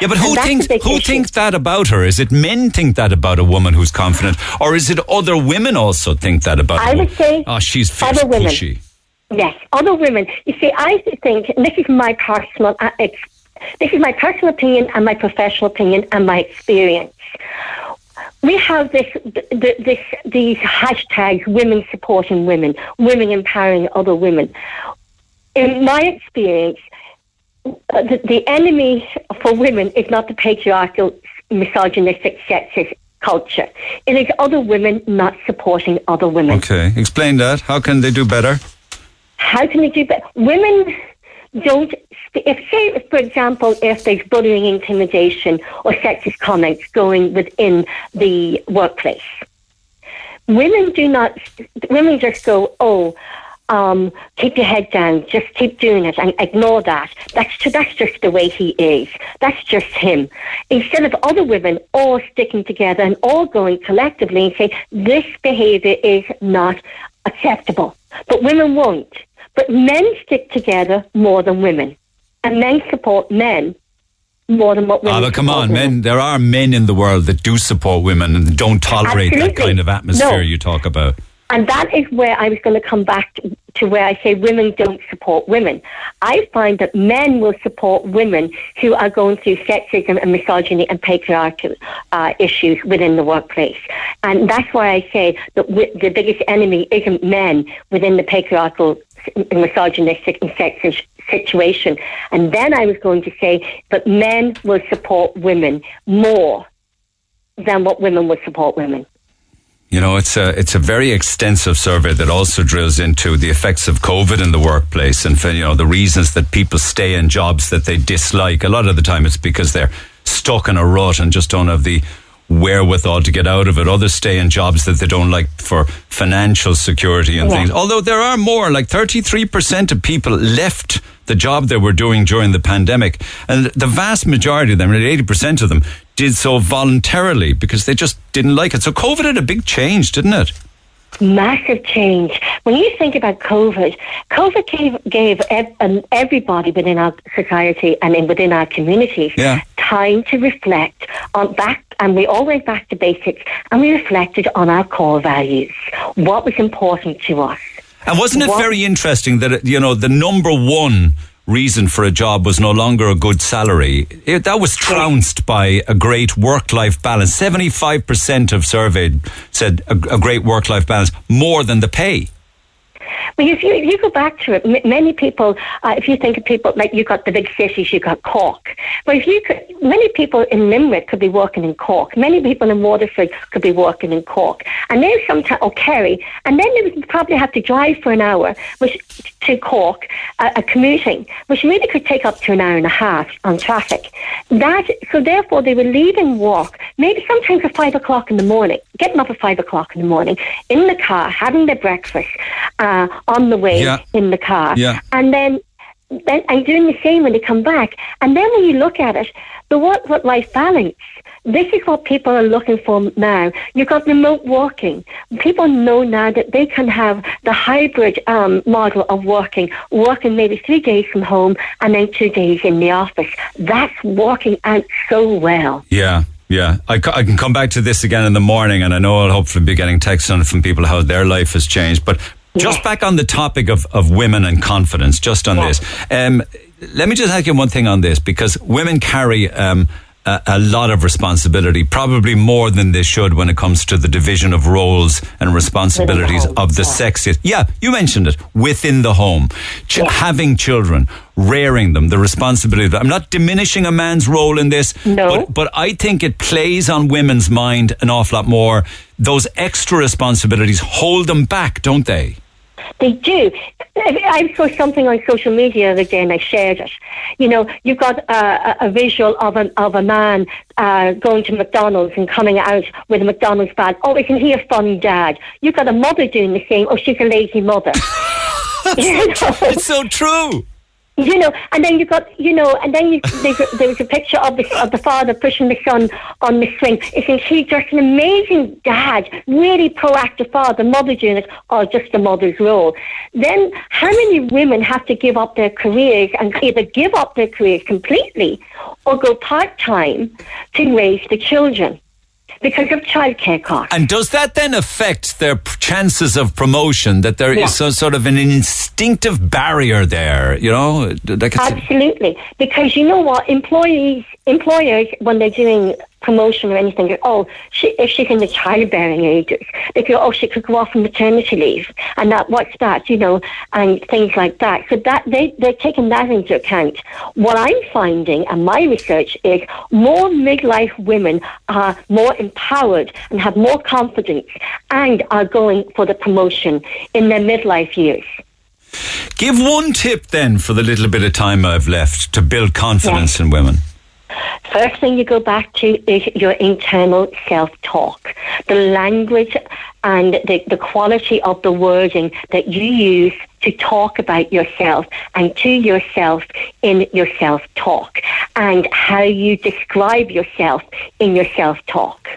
Yeah, but who thinks who issue. thinks that about her? Is it men think that about a woman who's confident, or is it other women also think that about? I would say oh, she's fierce, other women. pushy. Yes, other women. You see, I think this is my personal. Uh, this is my personal opinion and my professional opinion and my experience. We have this, th- th- this, these hashtags: women supporting women, women empowering other women. In my experience, uh, the, the enemy for women is not the patriarchal, misogynistic, sexist culture. It is other women not supporting other women. Okay, explain that. How can they do better? How can they do better? Women don't. If say, for example, if there's bullying, intimidation, or sexist comments going within the workplace, women do not. Women just go, oh. Um, keep your head down. Just keep doing it and ignore that. That's that's just the way he is. That's just him. Instead of other women all sticking together and all going collectively and say this behaviour is not acceptable. But women won't. But men stick together more than women, and men support men more than what women. Ah, but come on, women. men. There are men in the world that do support women and don't tolerate that kind of atmosphere No. you talk about. And that is where I was going to come back to, to where I say women don't support women. I find that men will support women who are going through sexism and misogyny and patriarchal uh, issues within the workplace. And that's why I say that wi- the biggest enemy isn't men within the patriarchal, misogynistic and sexist situation. And then I was going to say that men will support women more than what women would support women. You know, it's a it's a very extensive survey that also drills into the effects of COVID in the workplace and for you know the reasons that people stay in jobs that they dislike. A lot of the time, it's because they're stuck in a rut and just don't have the wherewithal to get out of it. Others stay in jobs that they don't like for financial security and Yeah. things. Although there are more, like thirty three percent of people left the job they were doing during the pandemic, and the vast majority of them, really eighty percent of them, did so voluntarily because they just didn't like it. So COVID had a big change, didn't it? Massive change. When you think about COVID, COVID gave, gave ev- um, everybody within our society and in, within our community Yeah. time to reflect on back, and we all went back to basics, and we reflected on our core values, what was important to us. And wasn't it What- very interesting that, you know, the number one reason for a job was no longer a good salary? It, that was trounced by a great work life balance. 75% of surveyed said a, a great work life balance more than the pay. If you, you go back to it, m- many people, uh, if you think of people like you got the big cities, you've got Cork. But if you could, many people in Limerick could be working in Cork. Many people in Waterford could be working in Cork. And then sometimes, or Kerry, and then they would probably have to drive for an hour which, to Cork, uh, a commuting, which really could take up to an hour and a half on traffic. That So therefore, they were leaving work, maybe sometimes at five o'clock in the morning, getting up at five o'clock in the morning, in the car, having their breakfast uh, on the way Yeah. in the car. Yeah. And then, then and doing the same when they come back. And then when you look at it, the work work life balance. This is what people are looking for now. You've got remote working. People know now that they can have the hybrid um, model of working, working maybe three days from home and then two days in the office. That's working out so well. Yeah. Yeah, I, I can come back to this again in the morning, and I know I'll hopefully be getting texts on from people how their life has changed. But just back on the topic of, of women and confidence, just on this, um, let me just ask you one thing on this because women carry um, a, a lot of responsibility, probably more than they should when it comes to the division of roles and responsibilities of the sexes. Yeah, you mentioned it within the home, Ch- having children, rearing them, the responsibility. I'm not diminishing a man's role in this, No. but but I think it plays on women's mind an awful lot more. Those extra responsibilities hold them back, don't they? They do. I saw something on social media the other day and I shared it. You know, you've got a, visual of a, of a man uh, going to McDonald's and coming out with a McDonald's bag. Oh, isn't he a fun dad? You've got a mother doing the same. Oh, she's a lazy mother. it's so true. You know, and then you got, you know, and then you, there's a, there was a picture of the of the father pushing the son on the swing. Isn't he just an amazing dad? Really proactive father, mother doing it, or just the mother's role? Then how many women have to give up their careers and either give up their careers completely or go part time to raise the children because of childcare costs? And does that then affect their chances of promotion? That there is Yeah. so, sort of an instinctive barrier there, you know? Like Absolutely, because you know what, employees, employers, when they're doing promotion or anything, oh, she, if she's in the childbearing ages, they go, oh, she could go off on maternity leave, and that, what's that, you know, and things like that. So that they they're taking that into account. What I'm finding, and my research is, more midlife women are more empowered and have more confidence, and are going for the promotion in their midlife years. give one tip then for the little bit of time I've left to build confidence in women. First thing you go back to is your internal self talk, the language and the, the quality of the wording that you use to talk about yourself and to yourself in your self talk, and how you describe yourself in your self talk.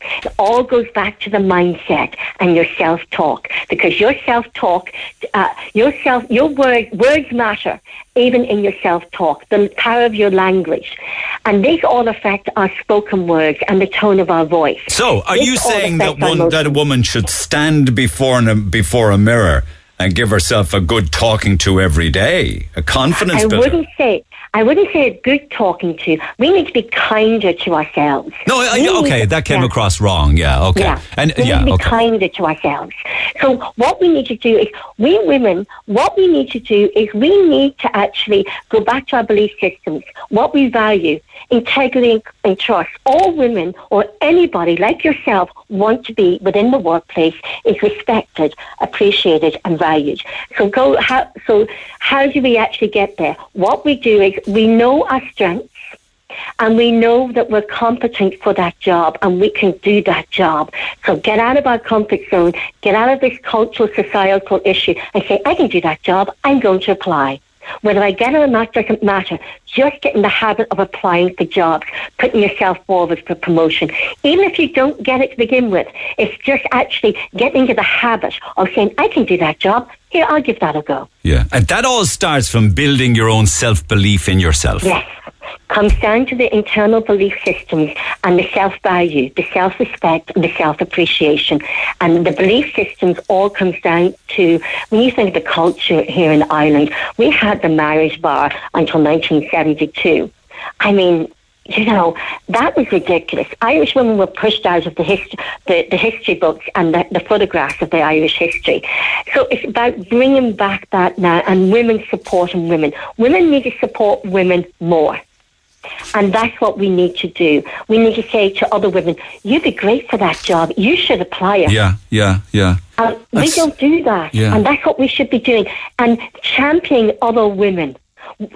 It all goes back to the mindset and your self talk because your self talk, uh, your self, your word, words matter even in your self talk. The power of your language, and these all affect our spoken words and the tone of our voice. So, are This you saying that one that a woman should stand before an, before a mirror and give herself a good talking to every day, a confidence I builder? wouldn't say. I wouldn't say a good talking to. We need to be kinder to ourselves. No, I, okay, that came across wrong. Yeah, okay, Yeah. and we yeah, need to be okay. kinder to ourselves. So what we need to do is, we women, what we need to do is we need to actually go back to our belief systems, what we value, integrity and, and trust. All women or anybody like yourself want to be within the workplace is respected, appreciated and valued. So go how so how do we actually get there? What we do is we know our strengths and we know that we're competent for that job and we can do that job. So get out of our comfort zone, get out of this cultural, societal issue and say, I can do that job, I'm going to apply. Whether I get it or not doesn't matter. Just get in the habit of applying for jobs, putting yourself forward for promotion. Even if you don't get it to begin with, it's just actually getting into the habit of saying, I can do that job. Here, I'll give that a go. Yeah, and that all starts from building your own self belief in yourself. Yes. comes down to the internal belief systems and the self-value, the self-respect, and the self-appreciation. And the belief systems all comes down to, when you think of the culture here in Ireland, we had the marriage bar until 1972. I mean, you know, that was ridiculous. Irish women were pushed out of the, hist- the, the history books and the, the photographs of the Irish history. So it's about bringing back that now and women supporting women. Women need to support women more. And that's what we need to do. We need to say to other women, you'd be great for that job. You should apply it. Yeah, yeah, yeah. And we don't do that. Yeah. And that's what we should be doing. And championing other women.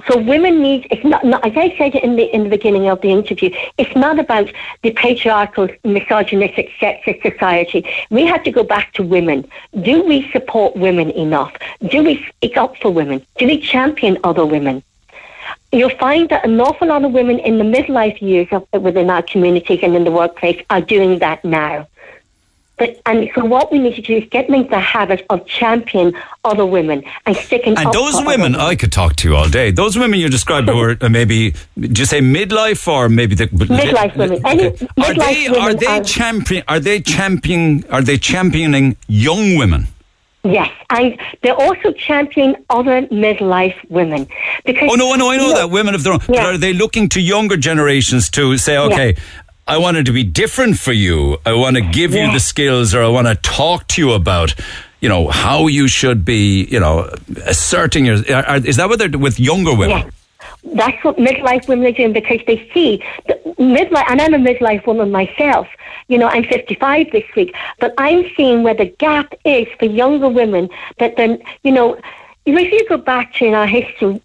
So women need, it's not, not, as I said in the, in the beginning of the interview, it's not about the patriarchal, misogynistic, sexist society. We have to go back to women. Do we support women enough? Do we speak up for women? Do we champion other women? You'll find that an awful lot of women in the midlife years of, within our communities and in the workplace are doing that now. But, and so what we need to do is get into the habit of championing other women and sticking And those other women, I could talk to you all day. Those women you described who are uh, maybe, do you say midlife or maybe the Midlife women. Any Are midlife they women are they are- champion? Are they championing? Are they championing young women? Yes, and they're also championing other midlife women because. Oh no, no, I know you that women of their own. But are they looking to younger generations to say, okay, I want it to be different for you. I want to give you the skills, or I want to talk to you about, you know, how you should be, you know, asserting your. Are, are- is that what they're with younger women? Yeah. That's what midlife women are doing because they see the midlife, and I'm a midlife woman myself. You know, I'm 55 this week, but I'm seeing where the gap is for younger women. That then, you know, if you go back to in our history,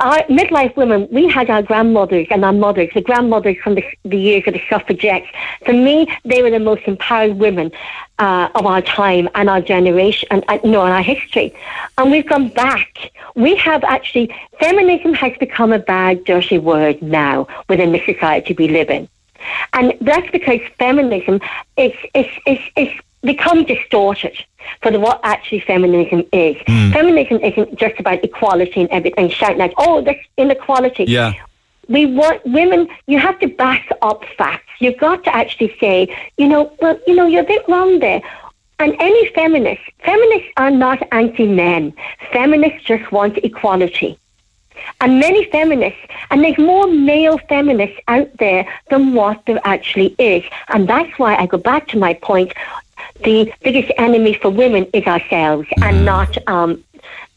our midlife women, we had our grandmothers and our mothers, the grandmothers from the, the years of the suffragettes. For me, they were the most empowered women uh, of our time and our generation, and, and no, in our history. And we've gone back. We have actually, feminism has become a bad, dirty word now within the society we live in. And that's because feminism is, is, is, is become distorted for the, what actually feminism is. Hmm. Feminism isn't just about equality and everything, shouting out, oh, that's inequality. Yeah. We want women, you have to back up facts. You've got to actually say, you know, well, you know, you're a bit wrong there. And any feminist, feminists are not anti men. Feminists just want equality. And many feminists, and there's more male feminists out there than what there actually is. And that's why I go back to my point. The biggest enemy for women is ourselves and not um,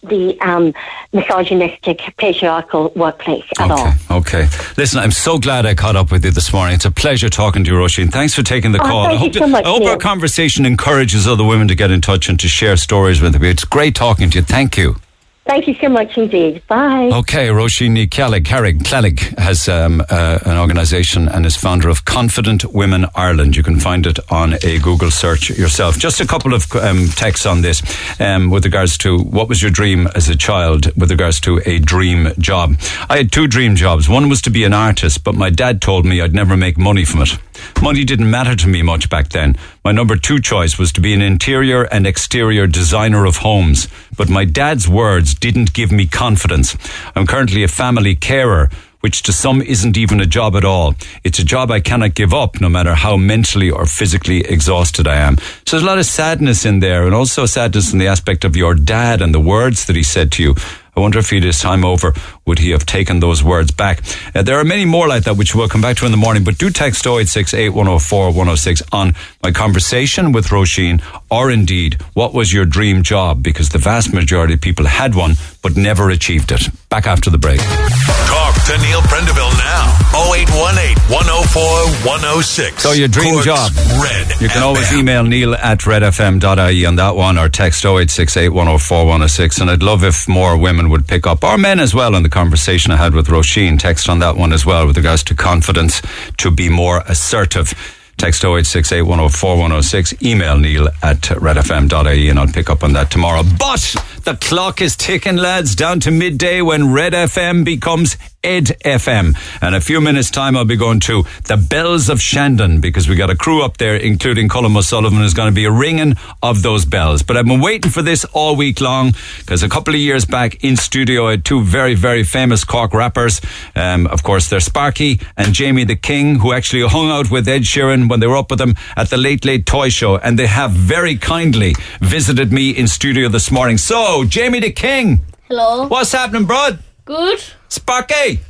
the um, misogynistic, patriarchal workplace at all. Okay. Listen, I'm so glad I caught up with you this morning. It's a pleasure talking to you, Roisin. Thanks for taking the Oh, call. thank I you hope, so much, I hope our conversation encourages other women to get in touch and to share stories with me. It's great talking to you. Thank you. Thank you so much indeed. Bye. Okay, Roisin Kellig, Carrig, Clelig has um, uh, an organisation and is founder of Confident Women Ireland. You can find it on a Google search yourself. Just a couple of um, texts on this um, with regards to what was your dream as a child with regards to a dream job. I had two dream jobs. One was to be an artist, but my dad told me I'd never make money from it. Money didn't matter to me much back then. My number two choice was to be an interior and exterior designer of homes, but my dad's words didn't give me confidence. I'm currently a family carer, which to some isn't even a job at all. It's a job I cannot give up no matter how mentally or physically exhausted I am. So there's a lot of sadness in there and also sadness in the aspect of your dad and the words that he said to you. I wonder if he'd his time over, would he have taken those words back? Uh, there are many more like that, which we'll come back to in the morning, but do text 086 8104 106 on my conversation with Roisin, or indeed, what was your dream job? Because the vast majority of people had one, but never achieved it. Back after the break. Talk to Neil Prendeville now. 0818 104 106. So your dream Cork's job. Red. You can always email neil at redfm.ie on that one or text 0868 104 106. And I'd love if more women would pick up, or men as well, in the conversation I had with Roisin. Text on that one as well with regards to confidence to be more assertive. Text 0868 104 106. Email neil at redfm.ie and I'll pick up on that tomorrow. But the clock is ticking, lads, down to midday when Red FM becomes Ed FM. And a few minutes' time, I'll be going to the Bells of Shandon because we got a crew up there, including Colin O'Sullivan, who's going to be a ringing of those bells. But I've been waiting for this all week long because a couple of years back in studio, I had two very, very famous Cork rappers. Um, of course, they're Sparky and Jamie the King, who actually hung out with Ed Sheeran when they were up with him at the Late Late Toy Show. And they have very kindly visited me in studio this morning. So, Jamie the King, Hello. what's happening, bud? Good. Sparky,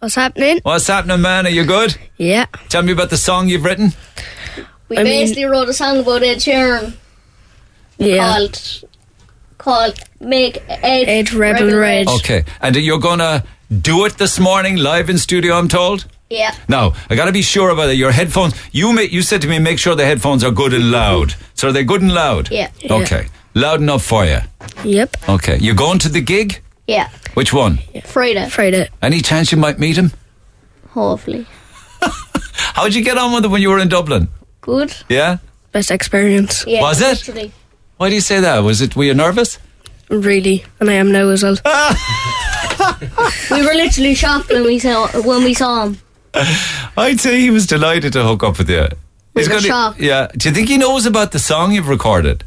What's happening? what's happening, man? Are you good? Yeah. Tell me about the song you've written. We basically wrote a song about Ed Sheeran. Yeah. Called, called Make Ed, Ed Rebel Red. Okay, and you're gonna do it this morning live in studio. I'm told. Yeah. Now I got to be sure about it. Your headphones. You ma- you said to me, make sure the headphones are good and loud. So are they good and loud? Yeah. Okay, loud enough for you. Yep. Okay, you're going to the gig. Yeah. Which one? Friday. Friday. Any chance you might meet him? Hopefully. How'd you get on with him when you were in Dublin? Good. Yeah. Best experience. Yeah. Was it? literally. Why do you say that? Was it? Were you nervous? Really. And I am now as well. we were literally shocked when we saw when we saw him. I'd say he was delighted to hook up with you. We He's were gonna- shocked. Yeah. Do you think he knows about the song you've recorded?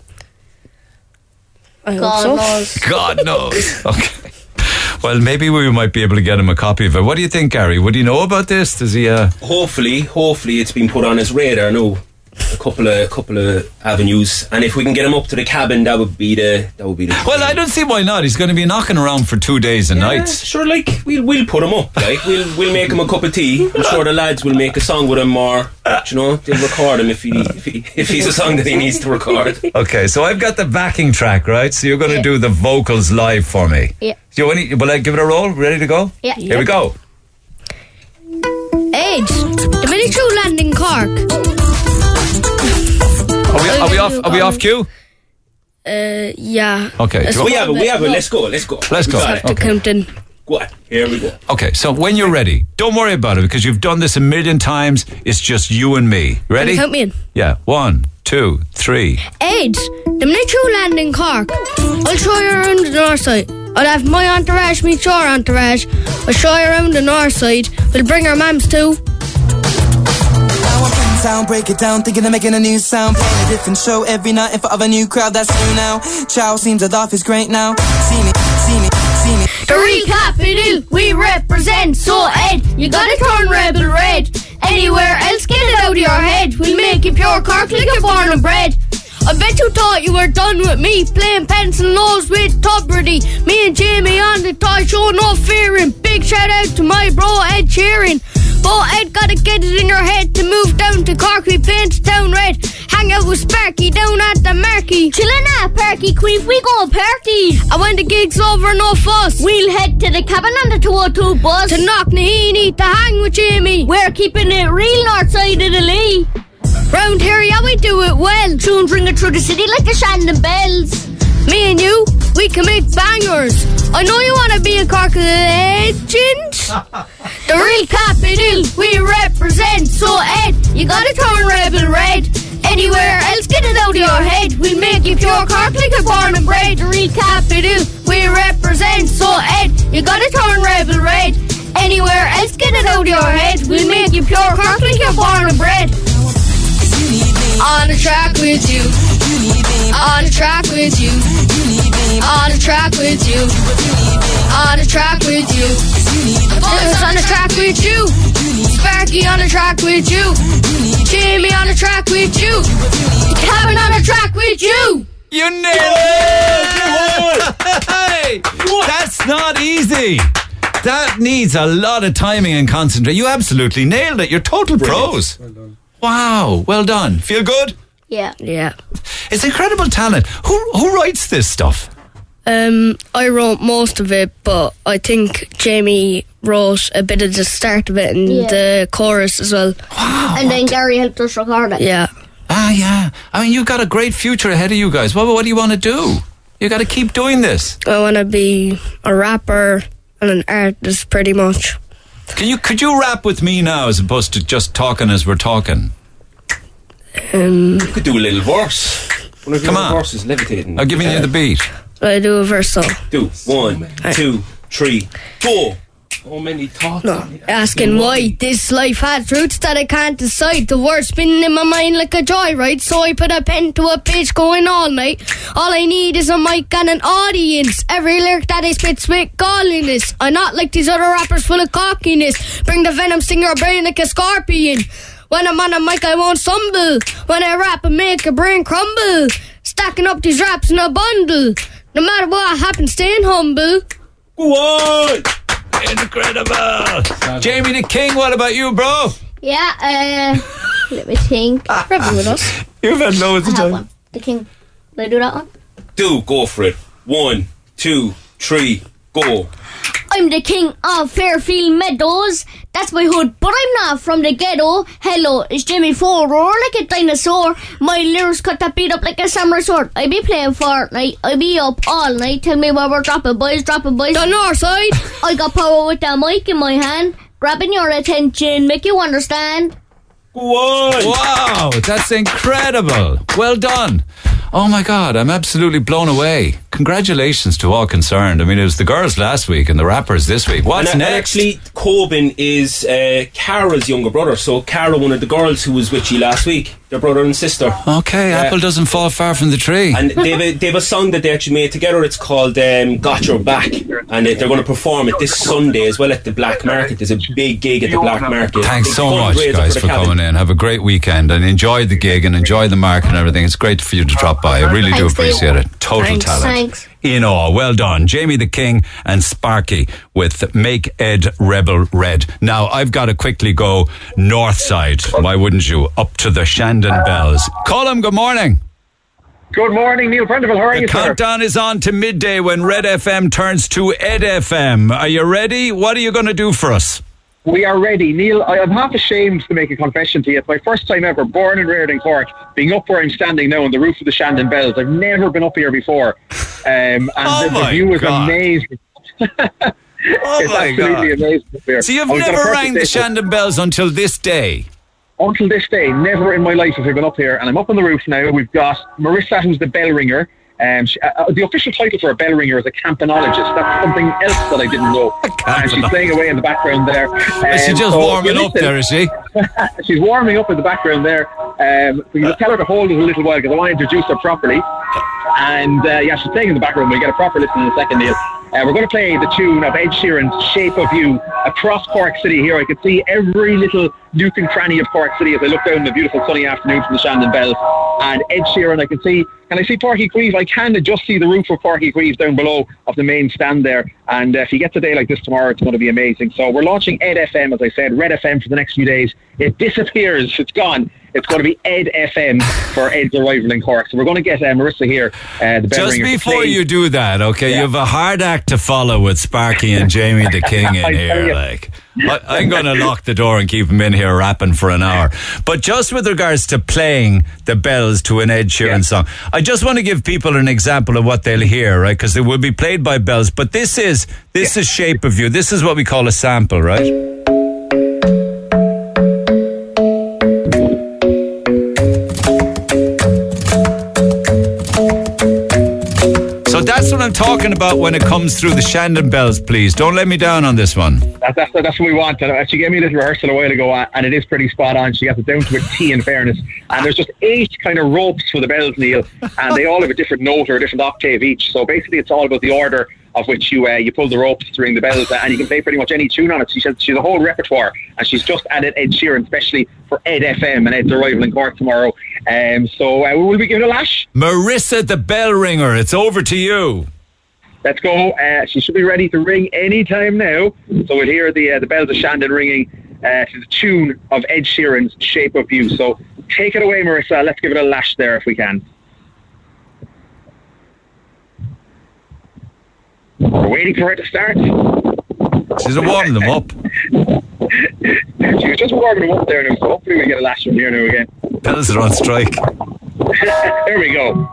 I hope God so. knows. God knows. okay. Well, maybe we might be able to get him a copy of it. What do you think, Gary? Would he know about this? Does he? Uh... Hopefully, hopefully it's been put on his radar now. A couple of couple of avenues, and if we can get him up to the cabin, that would be the that would be the. Well, I don't see why not. He's going to be knocking around for two days and nights. Sure, like we'll we'll put him up. Like we'll we'll make him a cup of tea. I'm sure the lads will make a song with him, or you know they'll record him if he if, he, if he's a song that he needs to record. Okay, so I've got the backing track, right? So you're going to do the vocals live for me. Yeah. Do you want to, will I give it a roll? Ready to go? Yeah. Here we go. Ed, the minute you land in Cork. Are we, are we off? Are we off cue? Uh, yeah. Okay. That's do you We want- have it. We have it. Let's go. Let's go. Let's We go. got Have it. to count in. Go on. Here we go. Okay, so when you're ready, don't worry about it because you've done this a million times. It's just you and me. Ready? Count me in. Yeah. One, two, three. Ed, the minute you land in Cork, I'll show you around the north side. I'll have my entourage meet your entourage. I'll show you around the north side. We'll bring our mums too. Town, break it down, thinking of making a new sound. Playing a different show every night in front of a new crowd, that's new now. Chow seems the life is great now. See me, see me, see me. Real capital we represent. So Ed, you gotta turn rebel red. Anywhere else, get it out of your head. We'll make you pure Cork like you're born and bred. I bet you thought you were done with me playing pencil nose with Tubridy. Me and Jamie on the toy show, no fearing. Big shout out to my bro Ed Sheeran. But Ed gotta get it in your head to move down to Cork. We paint town red. Hang out with Sparky down at the Marquee. Chillin' at Páirc Uí Chaoimh, we go a party. And when the gig's over, no fuss. We'll head to the cabin on the 202 bus. To Knocknaheeny to hang with Jamie. We're keeping it real north side of the Lee. Round here, yeah, we do it well. Tunes ringing through the city like the Shandon bells. Me and you, we can make bangers. I know you want to be a Cork legend. the real capital we represent. So Ed, you gotta turn rebel red. Anywhere else, get it out of your head. We'll make you pure Cork like you're born and bred. The real capital we represent. So Ed, you gotta turn rebel red. Anywhere else, get it out of your head. We'll make you pure Cork like you're born and bred. On the track with you. On the track with you. On the track with you. On the track with you. Boys on the track with you. Sparky on the track with you. Jimmy on the track with you. Kevin on the track with you. You nailed it! Hey, that's not easy. That needs a lot of timing and concentration. You absolutely nailed it. You're total pros. Wow, well done. Feel good? Yeah. Yeah. It's incredible talent. Who who writes this stuff? Um, I wrote most of it, but I think Jamie wrote a bit of the start of it and Yeah. the chorus as well. Wow, And then Gary helped us record it. Yeah. Ah, yeah. I mean, you've got a great future ahead of you guys. What, what do you want to do? You got to keep doing this. I want to be a rapper and an artist, pretty much. Can you could you rap with me now as opposed to just talking as we're talking? Um, You could do a little verse. One of your Come on. verses levitating. I'm giving you the beat. I do a verse song. Do one, two, three, four. How many thoughts? Asking why this life has roots that I can't decide. The words spinning in my mind like a joyride. So I put a pen to a page going all night. All I need is a mic and an audience. Every lyric that I spit's with godliness. I'm not like these other rappers full of cockiness. Bring the venom, sting your brain like a scorpion. When I'm on a mic, I won't stumble. When I rap, I make a brain crumble. Stacking up these raps in a bundle. No matter what happens, staying humble. Go on! Incredible! Jamie the King, what about you, bro? Yeah, uh, let me think. Rebel with us. You've had loads I of have time. one. The king. Will I do that one? Do go for it. One, two, three, go. I'm the king of Fairfield Meadows. That's my hood, but I'm not from the ghetto. Hello, it's Jimmy Four, roar like a dinosaur. My lyrics cut that beat up like a samurai sword. I be playing Fortnite, I be up all night. Tell me where we're dropping, boys, dropping, boys. The north side. I got power with that mic in my hand, grabbing your attention, make you understand. Whoa! Wow, that's incredible. Well done. Oh my God, I'm absolutely blown away. Congratulations to all concerned. I mean, it was the girls last week and the rappers this week. What's and, uh, next? Actually, Corbin is uh, Cara's younger brother. So Cara, one of the girls who was with you last week, their brother and sister. Okay, Uh, apple doesn't fall far from the tree. And they have, a, they have a song that they actually made together. It's called um, "Got Your Back," and they- they're going to perform it this Sunday as well at the Black Market. There's a big gig at the Black Market. Thanks so much, guys, the for coming in. Have a great weekend and enjoy the gig and enjoy the market and everything. It's great for you to drop by. I really do Thanks, Dave. appreciate it. Total Thanks, talent. In awe. Well done. Jamie the King and Sparky with Make Ed Rebel Red. Now, I've got to quickly go north side. Why wouldn't you? Up to the Shandon Bells. Colin, good morning. Good morning, Neil Prendeville. How are The you, sir? countdown is on to midday when Red FM turns to Ed FM. Are you ready? What are you going to do for us? We are ready. Neil, I am half ashamed to make a confession to you. It's my first time ever, born and reared in Cork, being up where I'm standing now on the roof of the Shandon Bells. I've never been up here before. Um, and Oh the, the view was God. amazing. Oh it's my absolutely God. amazing. So you've I was on a never rang the Shandon Bells until this day? Until this day, never in my life have I been up here, and I'm up on the roof now. We've got Marissa, who's the bell ringer. Um, she, uh, uh, the official title for a bell ringer is a campanologist. That's something else that I didn't know. And she's playing away in the background there. Is she Um, just so, warming up there, is she? she's warming up in the background there. Um, so you tell her to hold it a little while because I want to introduce her properly. And uh, yeah, she's playing in the background. We'll get a proper listen in a second, Neil. Uh, we're going to play the tune of Ed Sheeran's Shape of You across Cork City here. I could see every little nook and cranny of Cork City as I look down the beautiful sunny afternoon from the Shandon Bells. And Ed Sheeran, I can see, can I see Páirc Uí Chaoimh? I can just see the roof of Páirc Uí Chaoimh down below of the main stand there. And uh, if you get a day like this tomorrow, it's going to be amazing. So we're launching Ed FM, as I said, Red FM for the next few days. It disappears. It's gone. It's going to be Ed FM for Ed's arrival in Cork. So we're going to get uh, Marissa here, uh, the Just before you do that, okay, you have a hard act to follow with Sparky and Jamie the King in here. Like, I, I'm going to lock the door and keep him in here rapping for an hour. But just with regards to playing the bells to an Ed Sheeran song, I just want to give people an example of what they'll hear, right? Because they will be played by bells. But this is this is shape of you. This is what we call a sample, right? Talking about when it comes through the Shandon bells. Please don't let me down on this one. That, that's, that's what we want. She gave me this rehearsal a while ago, uh, and it is pretty spot on. She got it down to a T in fairness. And there's just eight kind of ropes for the bells, Neil, and they all have a different note or a different octave each. So basically, it's all about the order of which you uh, you pull the ropes to ring the bells, and you can play pretty much any tune on it. She says she's a whole repertoire, and she's just added Ed Sheeran, especially for Ed FM and Ed's arrival in Cork tomorrow. Um, so uh, will we give it a lash? Marissa the bell ringer, it's over to you. Let's go. Uh, she should be ready to ring any time now. So we'll hear the uh, the bells of Shandon ringing uh, to the tune of Ed Sheeran's "Shape of You." So take it away, Marissa. Let's give it a lash there if we can. We're waiting for her to start. She's warming them up. she was just warming them up there so hopefully we get a lash from here now again. Bells are on strike. there we go.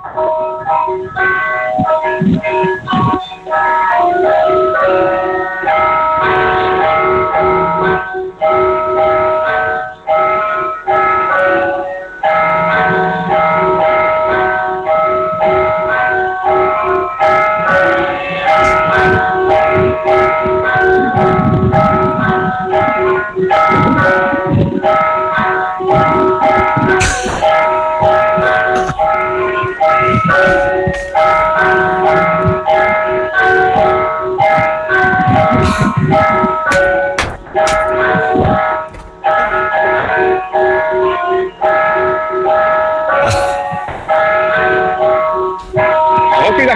gives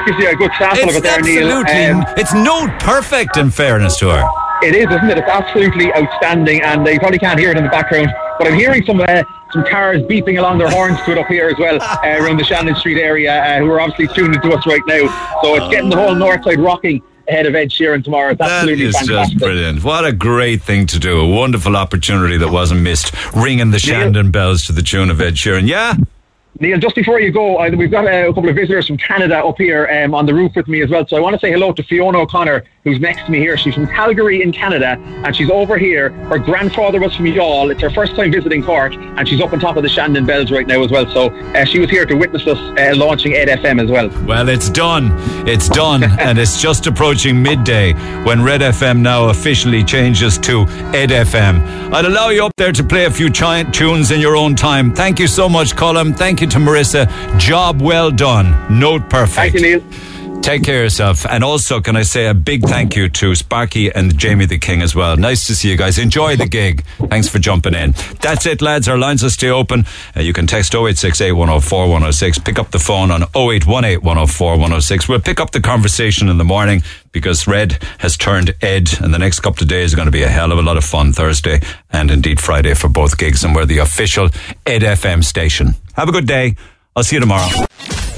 a good It's there, Neil. absolutely, Um, it's note perfect in fairness to her. It is, isn't it? It's absolutely outstanding, and you probably can't hear it in the background. But I'm hearing some uh, some cars beeping along their horns to it up here as well, uh, around the Shandon Street area, uh, who are obviously tuning into us right now. So it's getting the whole north side rocking ahead of Ed Sheeran tomorrow. It's absolutely is fantastic. just brilliant. What a great thing to do. A wonderful opportunity that wasn't missed. Ringing the Shandon bells to the tune of Ed Sheeran. Yeah? Neil, just before you go, I, we've got uh, a couple of visitors from Canada up here um, on the roof with me as well. So I want to say hello to Fiona O'Connor, who's next to me here. She's from Calgary in Canada, and she's over here. Her grandfather was from Youghal. It's her first time visiting Cork, and she's up on top of the Shandon Bells right now as well. So uh, she was here to witness us uh, launching Ed FM as well. Well, it's done. It's done. and it's just approaching midday when Red FM now officially changes to Ed FM. I'd allow you up there to play a few giant tunes in your own time. Thank you so much, Colin. Thank you to Marissa. Job well done. Note perfect. Thank you, Neil. Take care of yourself. And also, can I say a big thank you to Sparky and Jamie the King as well. Nice to see you guys. Enjoy the gig. Thanks for jumping in. That's it, lads. Our lines will stay open. Uh, you can text 0868 104 106. Pick up the phone on 0818 104 106. We'll pick up the conversation in the morning because Red has turned Ed, and the next couple of days are going to be a hell of a lot of fun Thursday and indeed Friday for both gigs. And we're the official Ed FM station. Have a good day. I'll see you tomorrow.